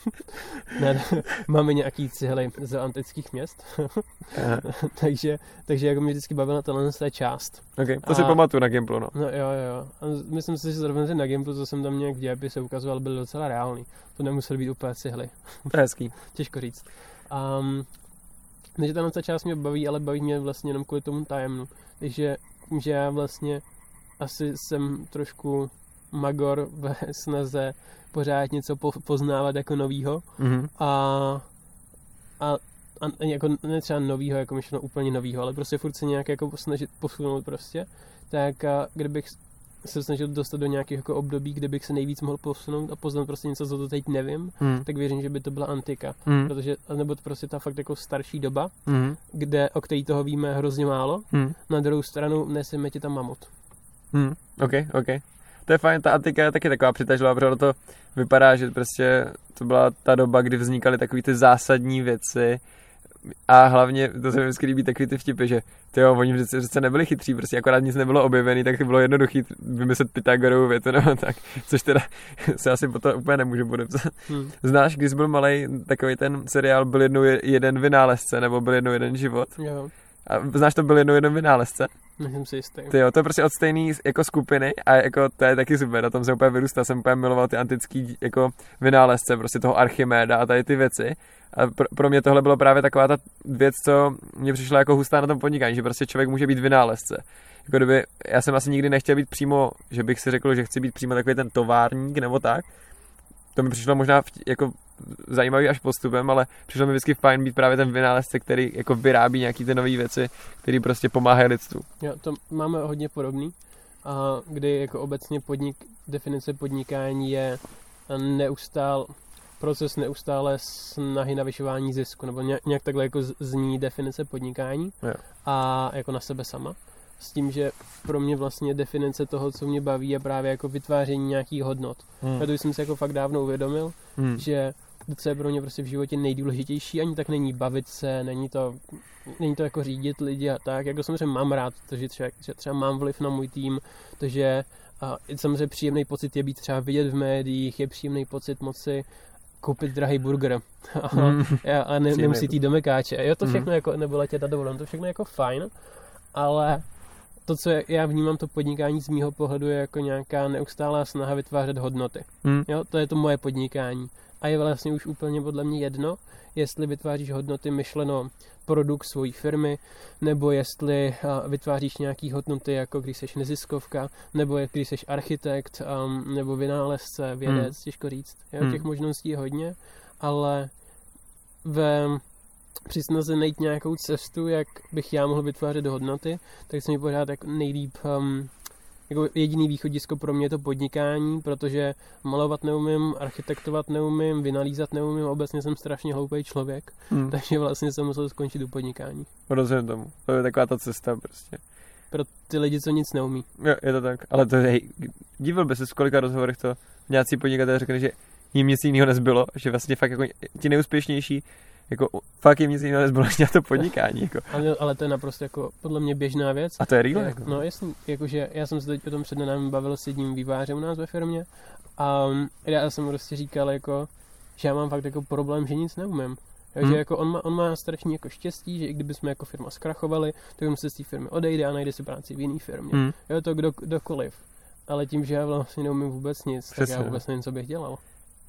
ne, ne, máme nějaký cihly z antických měst, takže, takže jako mě vždycky bavila tahle ta část. okay. To si A- pamatuju na Gimplu, no. No jo, jo. A myslím si, že zrovna na Gimplu, co jsem tam nějak v dějepise ukazoval, byly docela reálný. To nemusely být úplně cihly. Hezký. Těžko říct. Um, takže tahle ta část mě baví, ale baví mě vlastně jenom kvůli tomu tajemnu. Takže tím, že já vlastně asi jsem trošku magor ve snaze pořád něco po, poznávat jako novýho Mhm. a, a, a jako ne třeba novýho, jako myšleno úplně novýho, ale prostě furt se nějak jako snažit posunout prostě, tak a kdybych se snažil dostat do nějakých jako období, kde bych se nejvíc mohl posunout a poznat prostě něco, co to teď nevím, Mhm. tak věřím, že by to byla antika. Mhm. Protože, nebo to prostě ta fakt jako starší doba, Mhm. kde, o který toho víme hrozně málo. Mhm. Na druhou stranu neseme ti tam mamut. Hmm, OK, OK. To je fajn, ta antika je taky taková přitažlivá, protože to vypadá, že prostě to byla ta doba, kdy vznikaly takové ty zásadní věci a hlavně, to se mi vždycky líbí takový ty vtipy, že ty jo, oni přece, přece nebyli chytří, prostě akorát nic nebylo objevený, tak bylo jednoduchý vymyslet Pythagorovou větu nebo tak, což teda se asi potom úplně nemůžu podepsat. Hm. Znáš, když byl malý, takový ten seriál byl jednou je- jeden vynálezce, nebo byl jednou jeden život? Jo, A znáš, to byl jednou jeden vynálezce? Nejsem si jistý. Ty jo, to je prostě od stejný jako skupiny a jako to je taky super, na tom jsem úplně vyrůstal, jsem úplně miloval ty antický jako vynálezce, prostě toho Archiméda a tady ty věci. A pro, pro mě tohle bylo právě taková ta věc, co mě přišla jako hustá na tom podnikání, že prostě člověk může být vynálezce. Jako kdyby, já jsem asi nikdy nechtěl být přímo, že bych si řekl, že chci být přímo takový ten továrník nebo tak. To mi přišlo možná vtí- jako zajímavý až postupem, ale přišlo mi vždycky fajn být právě ten vynálezce, který jako vyrábí nějaký ty nové věci, které prostě pomáhají lidstvu. Jo, to máme hodně podobný, a kdy jako obecně podnik, definice podnikání je neustál, proces neustále snahy navyšování zisku, nebo nějak, takhle jako zní definice podnikání Jo. a jako na sebe sama. S tím, že pro mě vlastně definice toho, co mě baví, je právě jako vytváření nějakých hodnot. Hmm. A to jsem si jako fakt dávno uvědomil, Hmm. že co je pro mě prostě v životě nejdůležitější, ani tak není bavit se, není to, není to jako řídit lidi a tak, jako samozřejmě mám rád to, že třeba, že třeba mám vliv na můj tým, to, že a samozřejmě příjemný pocit je být třeba vidět v médiích, je příjemný pocit moci koupit drahý burger a, Hmm. a, a ne, nemusí jít do mekáče. Jo, to Mhm. všechno jako, nebo letět na dovolenou, to všechno jako fajn, ale to, co já vnímám to podnikání z mýho pohledu je jako nějaká neustálá snaha vytvářet hodnoty. Hmm. Jo, to je to moje podnikání. A je vlastně už úplně podle mě jedno, jestli vytváříš hodnoty myšleno produkt svojí firmy, nebo jestli vytváříš nějaký hodnoty, jako když jsi neziskovka, nebo jak když jsi architekt, um, nebo vynálezce, vědec, Hmm. těžko říct. Jo, Hmm. Těch možností je hodně, ale ve při snaze najít nějakou cestu, jak bych já mohl vytvářet hodnoty, tak se mi pořád jako nejlíp um, jako jediný východisko pro mě je to podnikání, protože malovat neumím, architektovat neumím, vynalízat neumím, obecně jsem strašně hloupý člověk, Hmm. takže vlastně jsem musel skončit u podnikání. Rozumím tomu. To je taková ta cesta prostě. Pro ty lidi, co nic neumí. Jo, je to tak. Ale to je, hej, divil by se v kolika rozhovorech to nějací podnikatelé řekli, že jim nic jiného nezbylo, že vlastně fakt jako ti nejúspěšnější, jako fakt jim nic jiného nezbylo, než to podnikání. Jako. Ale, ale to je naprosto jako podle mě běžná věc. A to je real, jako. No jasný, jakože já jsem se teď o tom před nedávnem bavil s jedním vývářem u nás ve firmě a já jsem prostě říkal jako, že já mám fakt jako problém, že nic neumím. Takže Hmm. jako on má, on má strašně jako štěstí, že i kdyby jsme jako firma zkrachovali, tak on se z té firmy odejde a najde si práci v jiné firmě. Hmm. Jo, to kdo, kdokoliv. Ale tím, že já vlastně neumím vůbec nic, Přesně, tak já no. vůbec nevím, co bych dělal.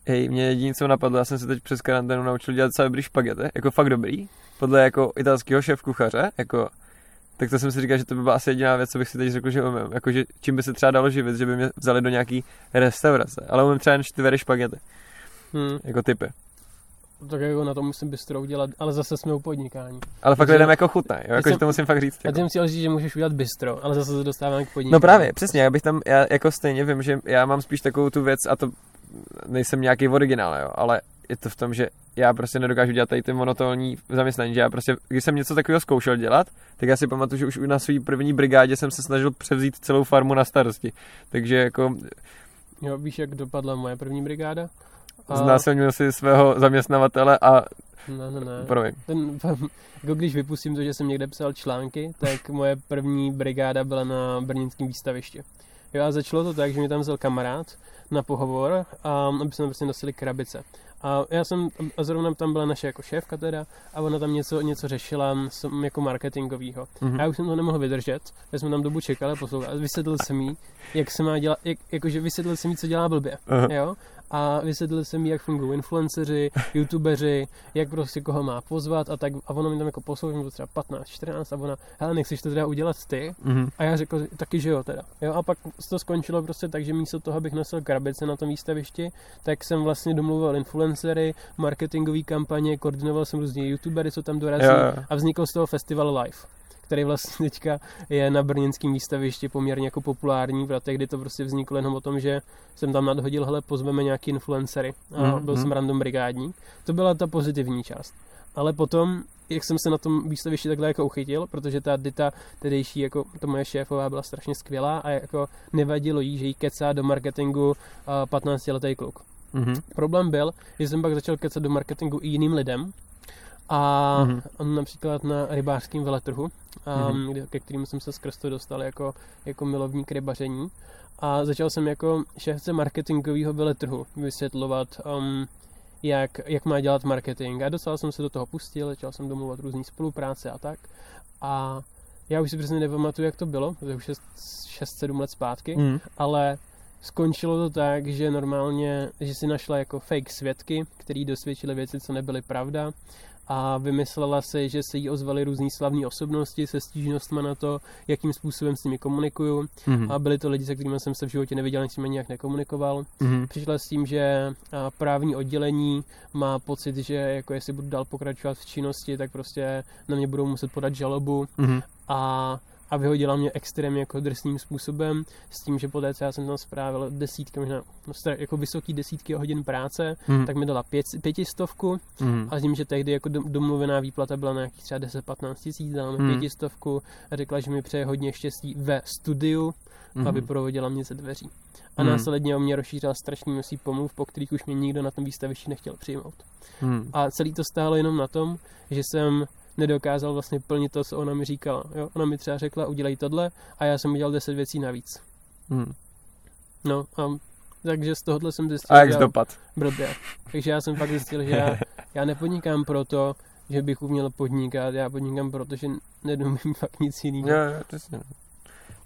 Hej, mě jediné, co napadlo, já jsem se teď přes karanténu naučil dělat docela dobrý špagety, jako fakt dobrý, podle jako italského šéf kuchaře, jako tak to jsem si říkal, že to by byla asi jediná věc, co bych si teď řekl, že umím. Jako, že čím by se třeba dalo živit, že by mě vzali do nějaký restaurace. Ale umím třeba jen čtyři špagety, Hmm. jako typy. Tak jako na to musím bystro udělat, ale zase jsme u podnikání. Ale fakt lidem jako chutná, jo? Jako, jsem- že to musím fakt říct. Jako. ty jsem chtěl říct, že můžeš udělat bystro, ale zase se dostáváme k podnikání. No právě, přesně, já bych tam, já jako stejně vím, že já mám spíš takovou tu věc a to nejsem nějaký originál, jo, ale je to v tom, že já prostě nedokážu dělat tady ty monotónní zaměstnání, že já prostě, když jsem něco takového zkoušel dělat, tak já si pamatuju, že už na své první brigádě jsem se snažil převzít celou farmu na starosti. Takže jako Jo, víš, jak dopadla moje první brigáda? A- znásilnil si svého zaměstnavatele a Ne, ne, ne. Promiň. Ten, jako když vypustím to, že jsem někde psal články, tak moje první brigáda byla na brněnském výstavišti. Jo, a začalo to tak, že mě tam vzal kamarád na pohovor a aby jsme prostě nosili krabice. A já jsem, a zrovna tam byla naše jako šéfka teda, a ona tam něco, něco řešila jako marketingovýho. Mhm. A já už jsem to nemohl vydržet, takže jsme tam dobu čekali a poslouchali. A vysvětlil jsem jí, jak se má dělat, jak, jakože vysvětlil jsem jí, co dělá blbě. Aha. Jo? A vysvětlil jsem jí, jak fungují influenceři, youtubeři, jak prostě koho má pozvat a tak. A ona mi tam jako poslouchal, to třeba 15, 14 a ona, hele, nechceš to teda udělat ty? Mhm. A já řekl taky, že jo teda. Jo, a pak to skončilo prostě tak, že místo toho, abych nosil krabice na tom výstavišti, tak jsem vlastně domluval influencery, marketingové kampaně, koordinoval jsem různě youtubery, co tam dorazí Jo, jo. a vznikl z toho festival live který vlastně teďka je na brněnském výstavišti poměrně jako populární, protože tehdy to prostě vzniklo jenom o tom, že jsem tam nadhodil, hele, pozveme nějaký influencery a Mhm, byl jsem random brigádník. To byla ta pozitivní část. Ale potom, jak jsem se na tom výstavišti takhle jako uchytil, protože ta Dita, tehdejší jako to moje šéfová byla strašně skvělá a jako nevadilo jí, že jí kecá do marketingu a 15-letý kluk. Mhm. Problém byl, že jsem pak začal kecat do marketingu i jiným lidem a Mhm. mm. například na rybářském veletrhu, Mhm. kde, ke kterým jsem se skrz to dostal jako, jako milovník rybaření a začal jsem jako šéfce marketingového veletrhu vysvětlovat um, jak, jak má dělat marketing a docela jsem se do toho pustil, začal jsem domluvat různé spolupráce a tak a já už si přesně nepamatuju, jak to bylo, to je už 6-7 let zpátky, Mhm. ale skončilo to tak, že normálně, že si našla jako fake svědky, který dosvědčili věci, co nebyly pravda a vymyslela si, že se jí ozvaly různý slavné osobnosti se stížnostmi na to, jakým způsobem s nimi komunikuju Mhm. a byli to lidi, se kterými jsem se v životě neviděl, ani s nimi nějak nekomunikoval. Mhm. Přišla s tím, že právní oddělení má pocit, že jako jestli budu dál pokračovat v činnosti, tak prostě na mě budou muset podat žalobu Mhm. a, a vyhodila mě extrémně jako drsným způsobem s tím, že poté, co já jsem tam strávil desítky, možná no, jako vysoký desítky hodin práce, Mhm. tak mi dala pět, pětistovku Mhm. a s tím, že tehdy jako dom- domluvená výplata byla na nějakých třeba 10-15 tisíc, dala mi Hmm. pětistovku a řekla, že mi přeje hodně štěstí ve studiu, Mhm. aby provodila mě ze dveří. A Hmm. následně o mě rozšířila strašný množství pomluv, po kterých už mě nikdo na tom výstavišti nechtěl přijmout. Mhm. A celý to stálo jenom na tom, že jsem nedokázal vlastně plnit to, co ona mi říkala. Jo? Ona mi třeba řekla, udělej tohle a já jsem udělal 10 věcí navíc. Mhm. No a takže z tohohle jsem zjistil, A jak že dopad? blbě. Takže já jsem fakt zjistil, že já, já nepodnikám proto, že bych uměl podnikat, já podnikám proto, že neumím fakt nic jiného. Jo, jo, přesně.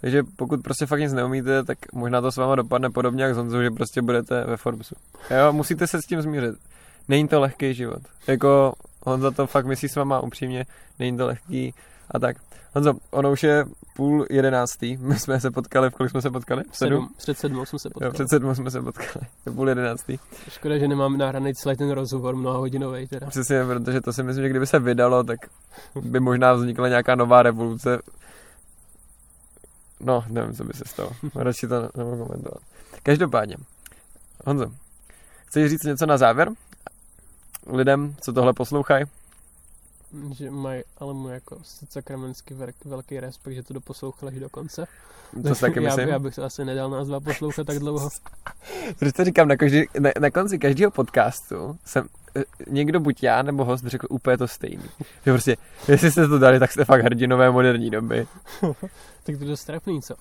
Takže pokud prostě fakt nic neumíte, tak možná to s váma dopadne podobně jak s Honzou, že prostě budete ve Forbesu. Jo, musíte se s tím zmířit. Není to lehký život. Jako Honza to fakt myslí s váma upřímně, není to lehký a tak. Honzo, ono už je půl jedenáctý, my jsme se potkali, v kolik jsme se potkali? V sedm? Sedm, před sedmou jsem se Jo, potkal. před sedmou jsme se potkali, je půl jedenáctý. Škoda, že nemám nahraný celý ten rozhovor mnohahodinový teda. Přesně, protože to si myslím, že kdyby se vydalo, tak by možná vznikla nějaká nová revoluce. No, nevím, co by se stalo. Radši to ne- nebudu komentovat. Každopádně, Honzo, chceš říct něco na závěr? Lidem, co tohle poslouchají? Že mají ale mu jako sakramensky velký, velký respekt, že to doposlouchali až do konce. To taky já, myslím. já bych se asi nedal nás dva poslouchat tak dlouho. Protože to říkám, na, každý, na, na konci každého podcastu jsem eh, někdo, buď já nebo host, řekl úplně to stejný. Že prostě, jestli jste to dali, tak jste fakt hrdinové moderní doby. tak to je dost trapný, co?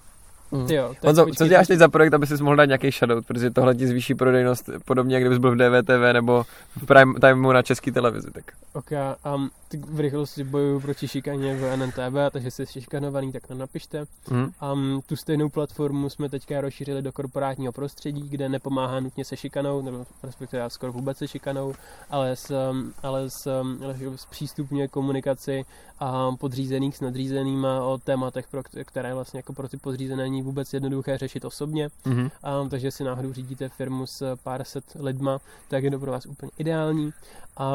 Mm. Jo, Honzo, co děláš teď za projekt, aby si mohl dát nějaký shoutout, protože tohle ti zvýší prodejnost podobně, jak kdybys byl v DVTV nebo v prime timeu na české televizi. Tak. Ok, um, v rychlosti bojuju proti šikaně v NNTV, takže jste šikanovaný, tak nám napište. Hm? Um, tu stejnou platformu jsme teďka rozšířili do korporátního prostředí, kde nepomáhá nutně se šikanou, nebo respektive skoro vůbec se šikanou, ale s, um, ale s, um, ale s přístupně komunikaci a podřízených s nadřízenýma o tématech, pro kt- které vlastně jako pro ty podřízené není vůbec jednoduché řešit osobně. Mhm. Um, takže si náhodou řídíte firmu s pár set lidma, tak je to pro vás úplně ideální.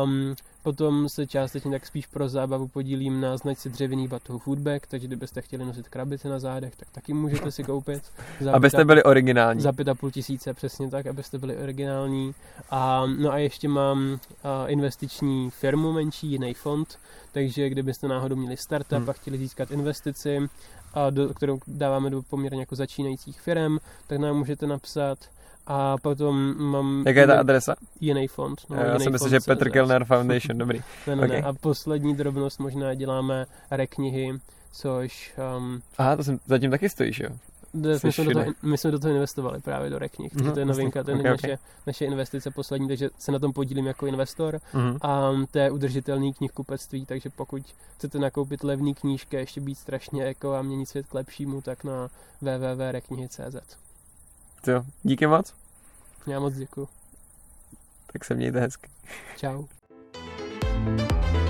Um, potom se částečně tak spíš pro zábavu podílím na značce dřevěný batohu Foodback, takže kdybyste chtěli nosit krabice na zádech, tak taky můžete si koupit. Za Abyste byli originální. za pět a půl tisíce, přesně tak, abyste byli originální. A, no a ještě mám a, investiční firmu menší, jiný fond, takže kdybyste náhodou měli startup Hmm. a chtěli získat investici, a do, kterou dáváme do poměrně jako začínajících firm, tak nám můžete napsat A potom mám Jaká je ta adresa? jiný fond. No, Já myslím, fond že. Petr Kellner Foundation, dobrý. Ne, ne, ne. Ok. A poslední drobnost možná děláme reknihy, což um, Aha, to jsem, zatím taky stojíš, jo? My, jsme do toho, my jsme do toho investovali právě do reknih, takže Mhm, to je novinka, to je Ok, ok. naše, naše investice poslední, takže se na tom podílím jako investor Mhm. a to je udržitelný knihkupectví, takže pokud chcete nakoupit levný knížky ještě být strašně jako a měnit svět k lepšímu, tak na www.reknihy.cz. Jo, díky moc. Já moc děkuji. Tak se mějte hezky. Čau. thank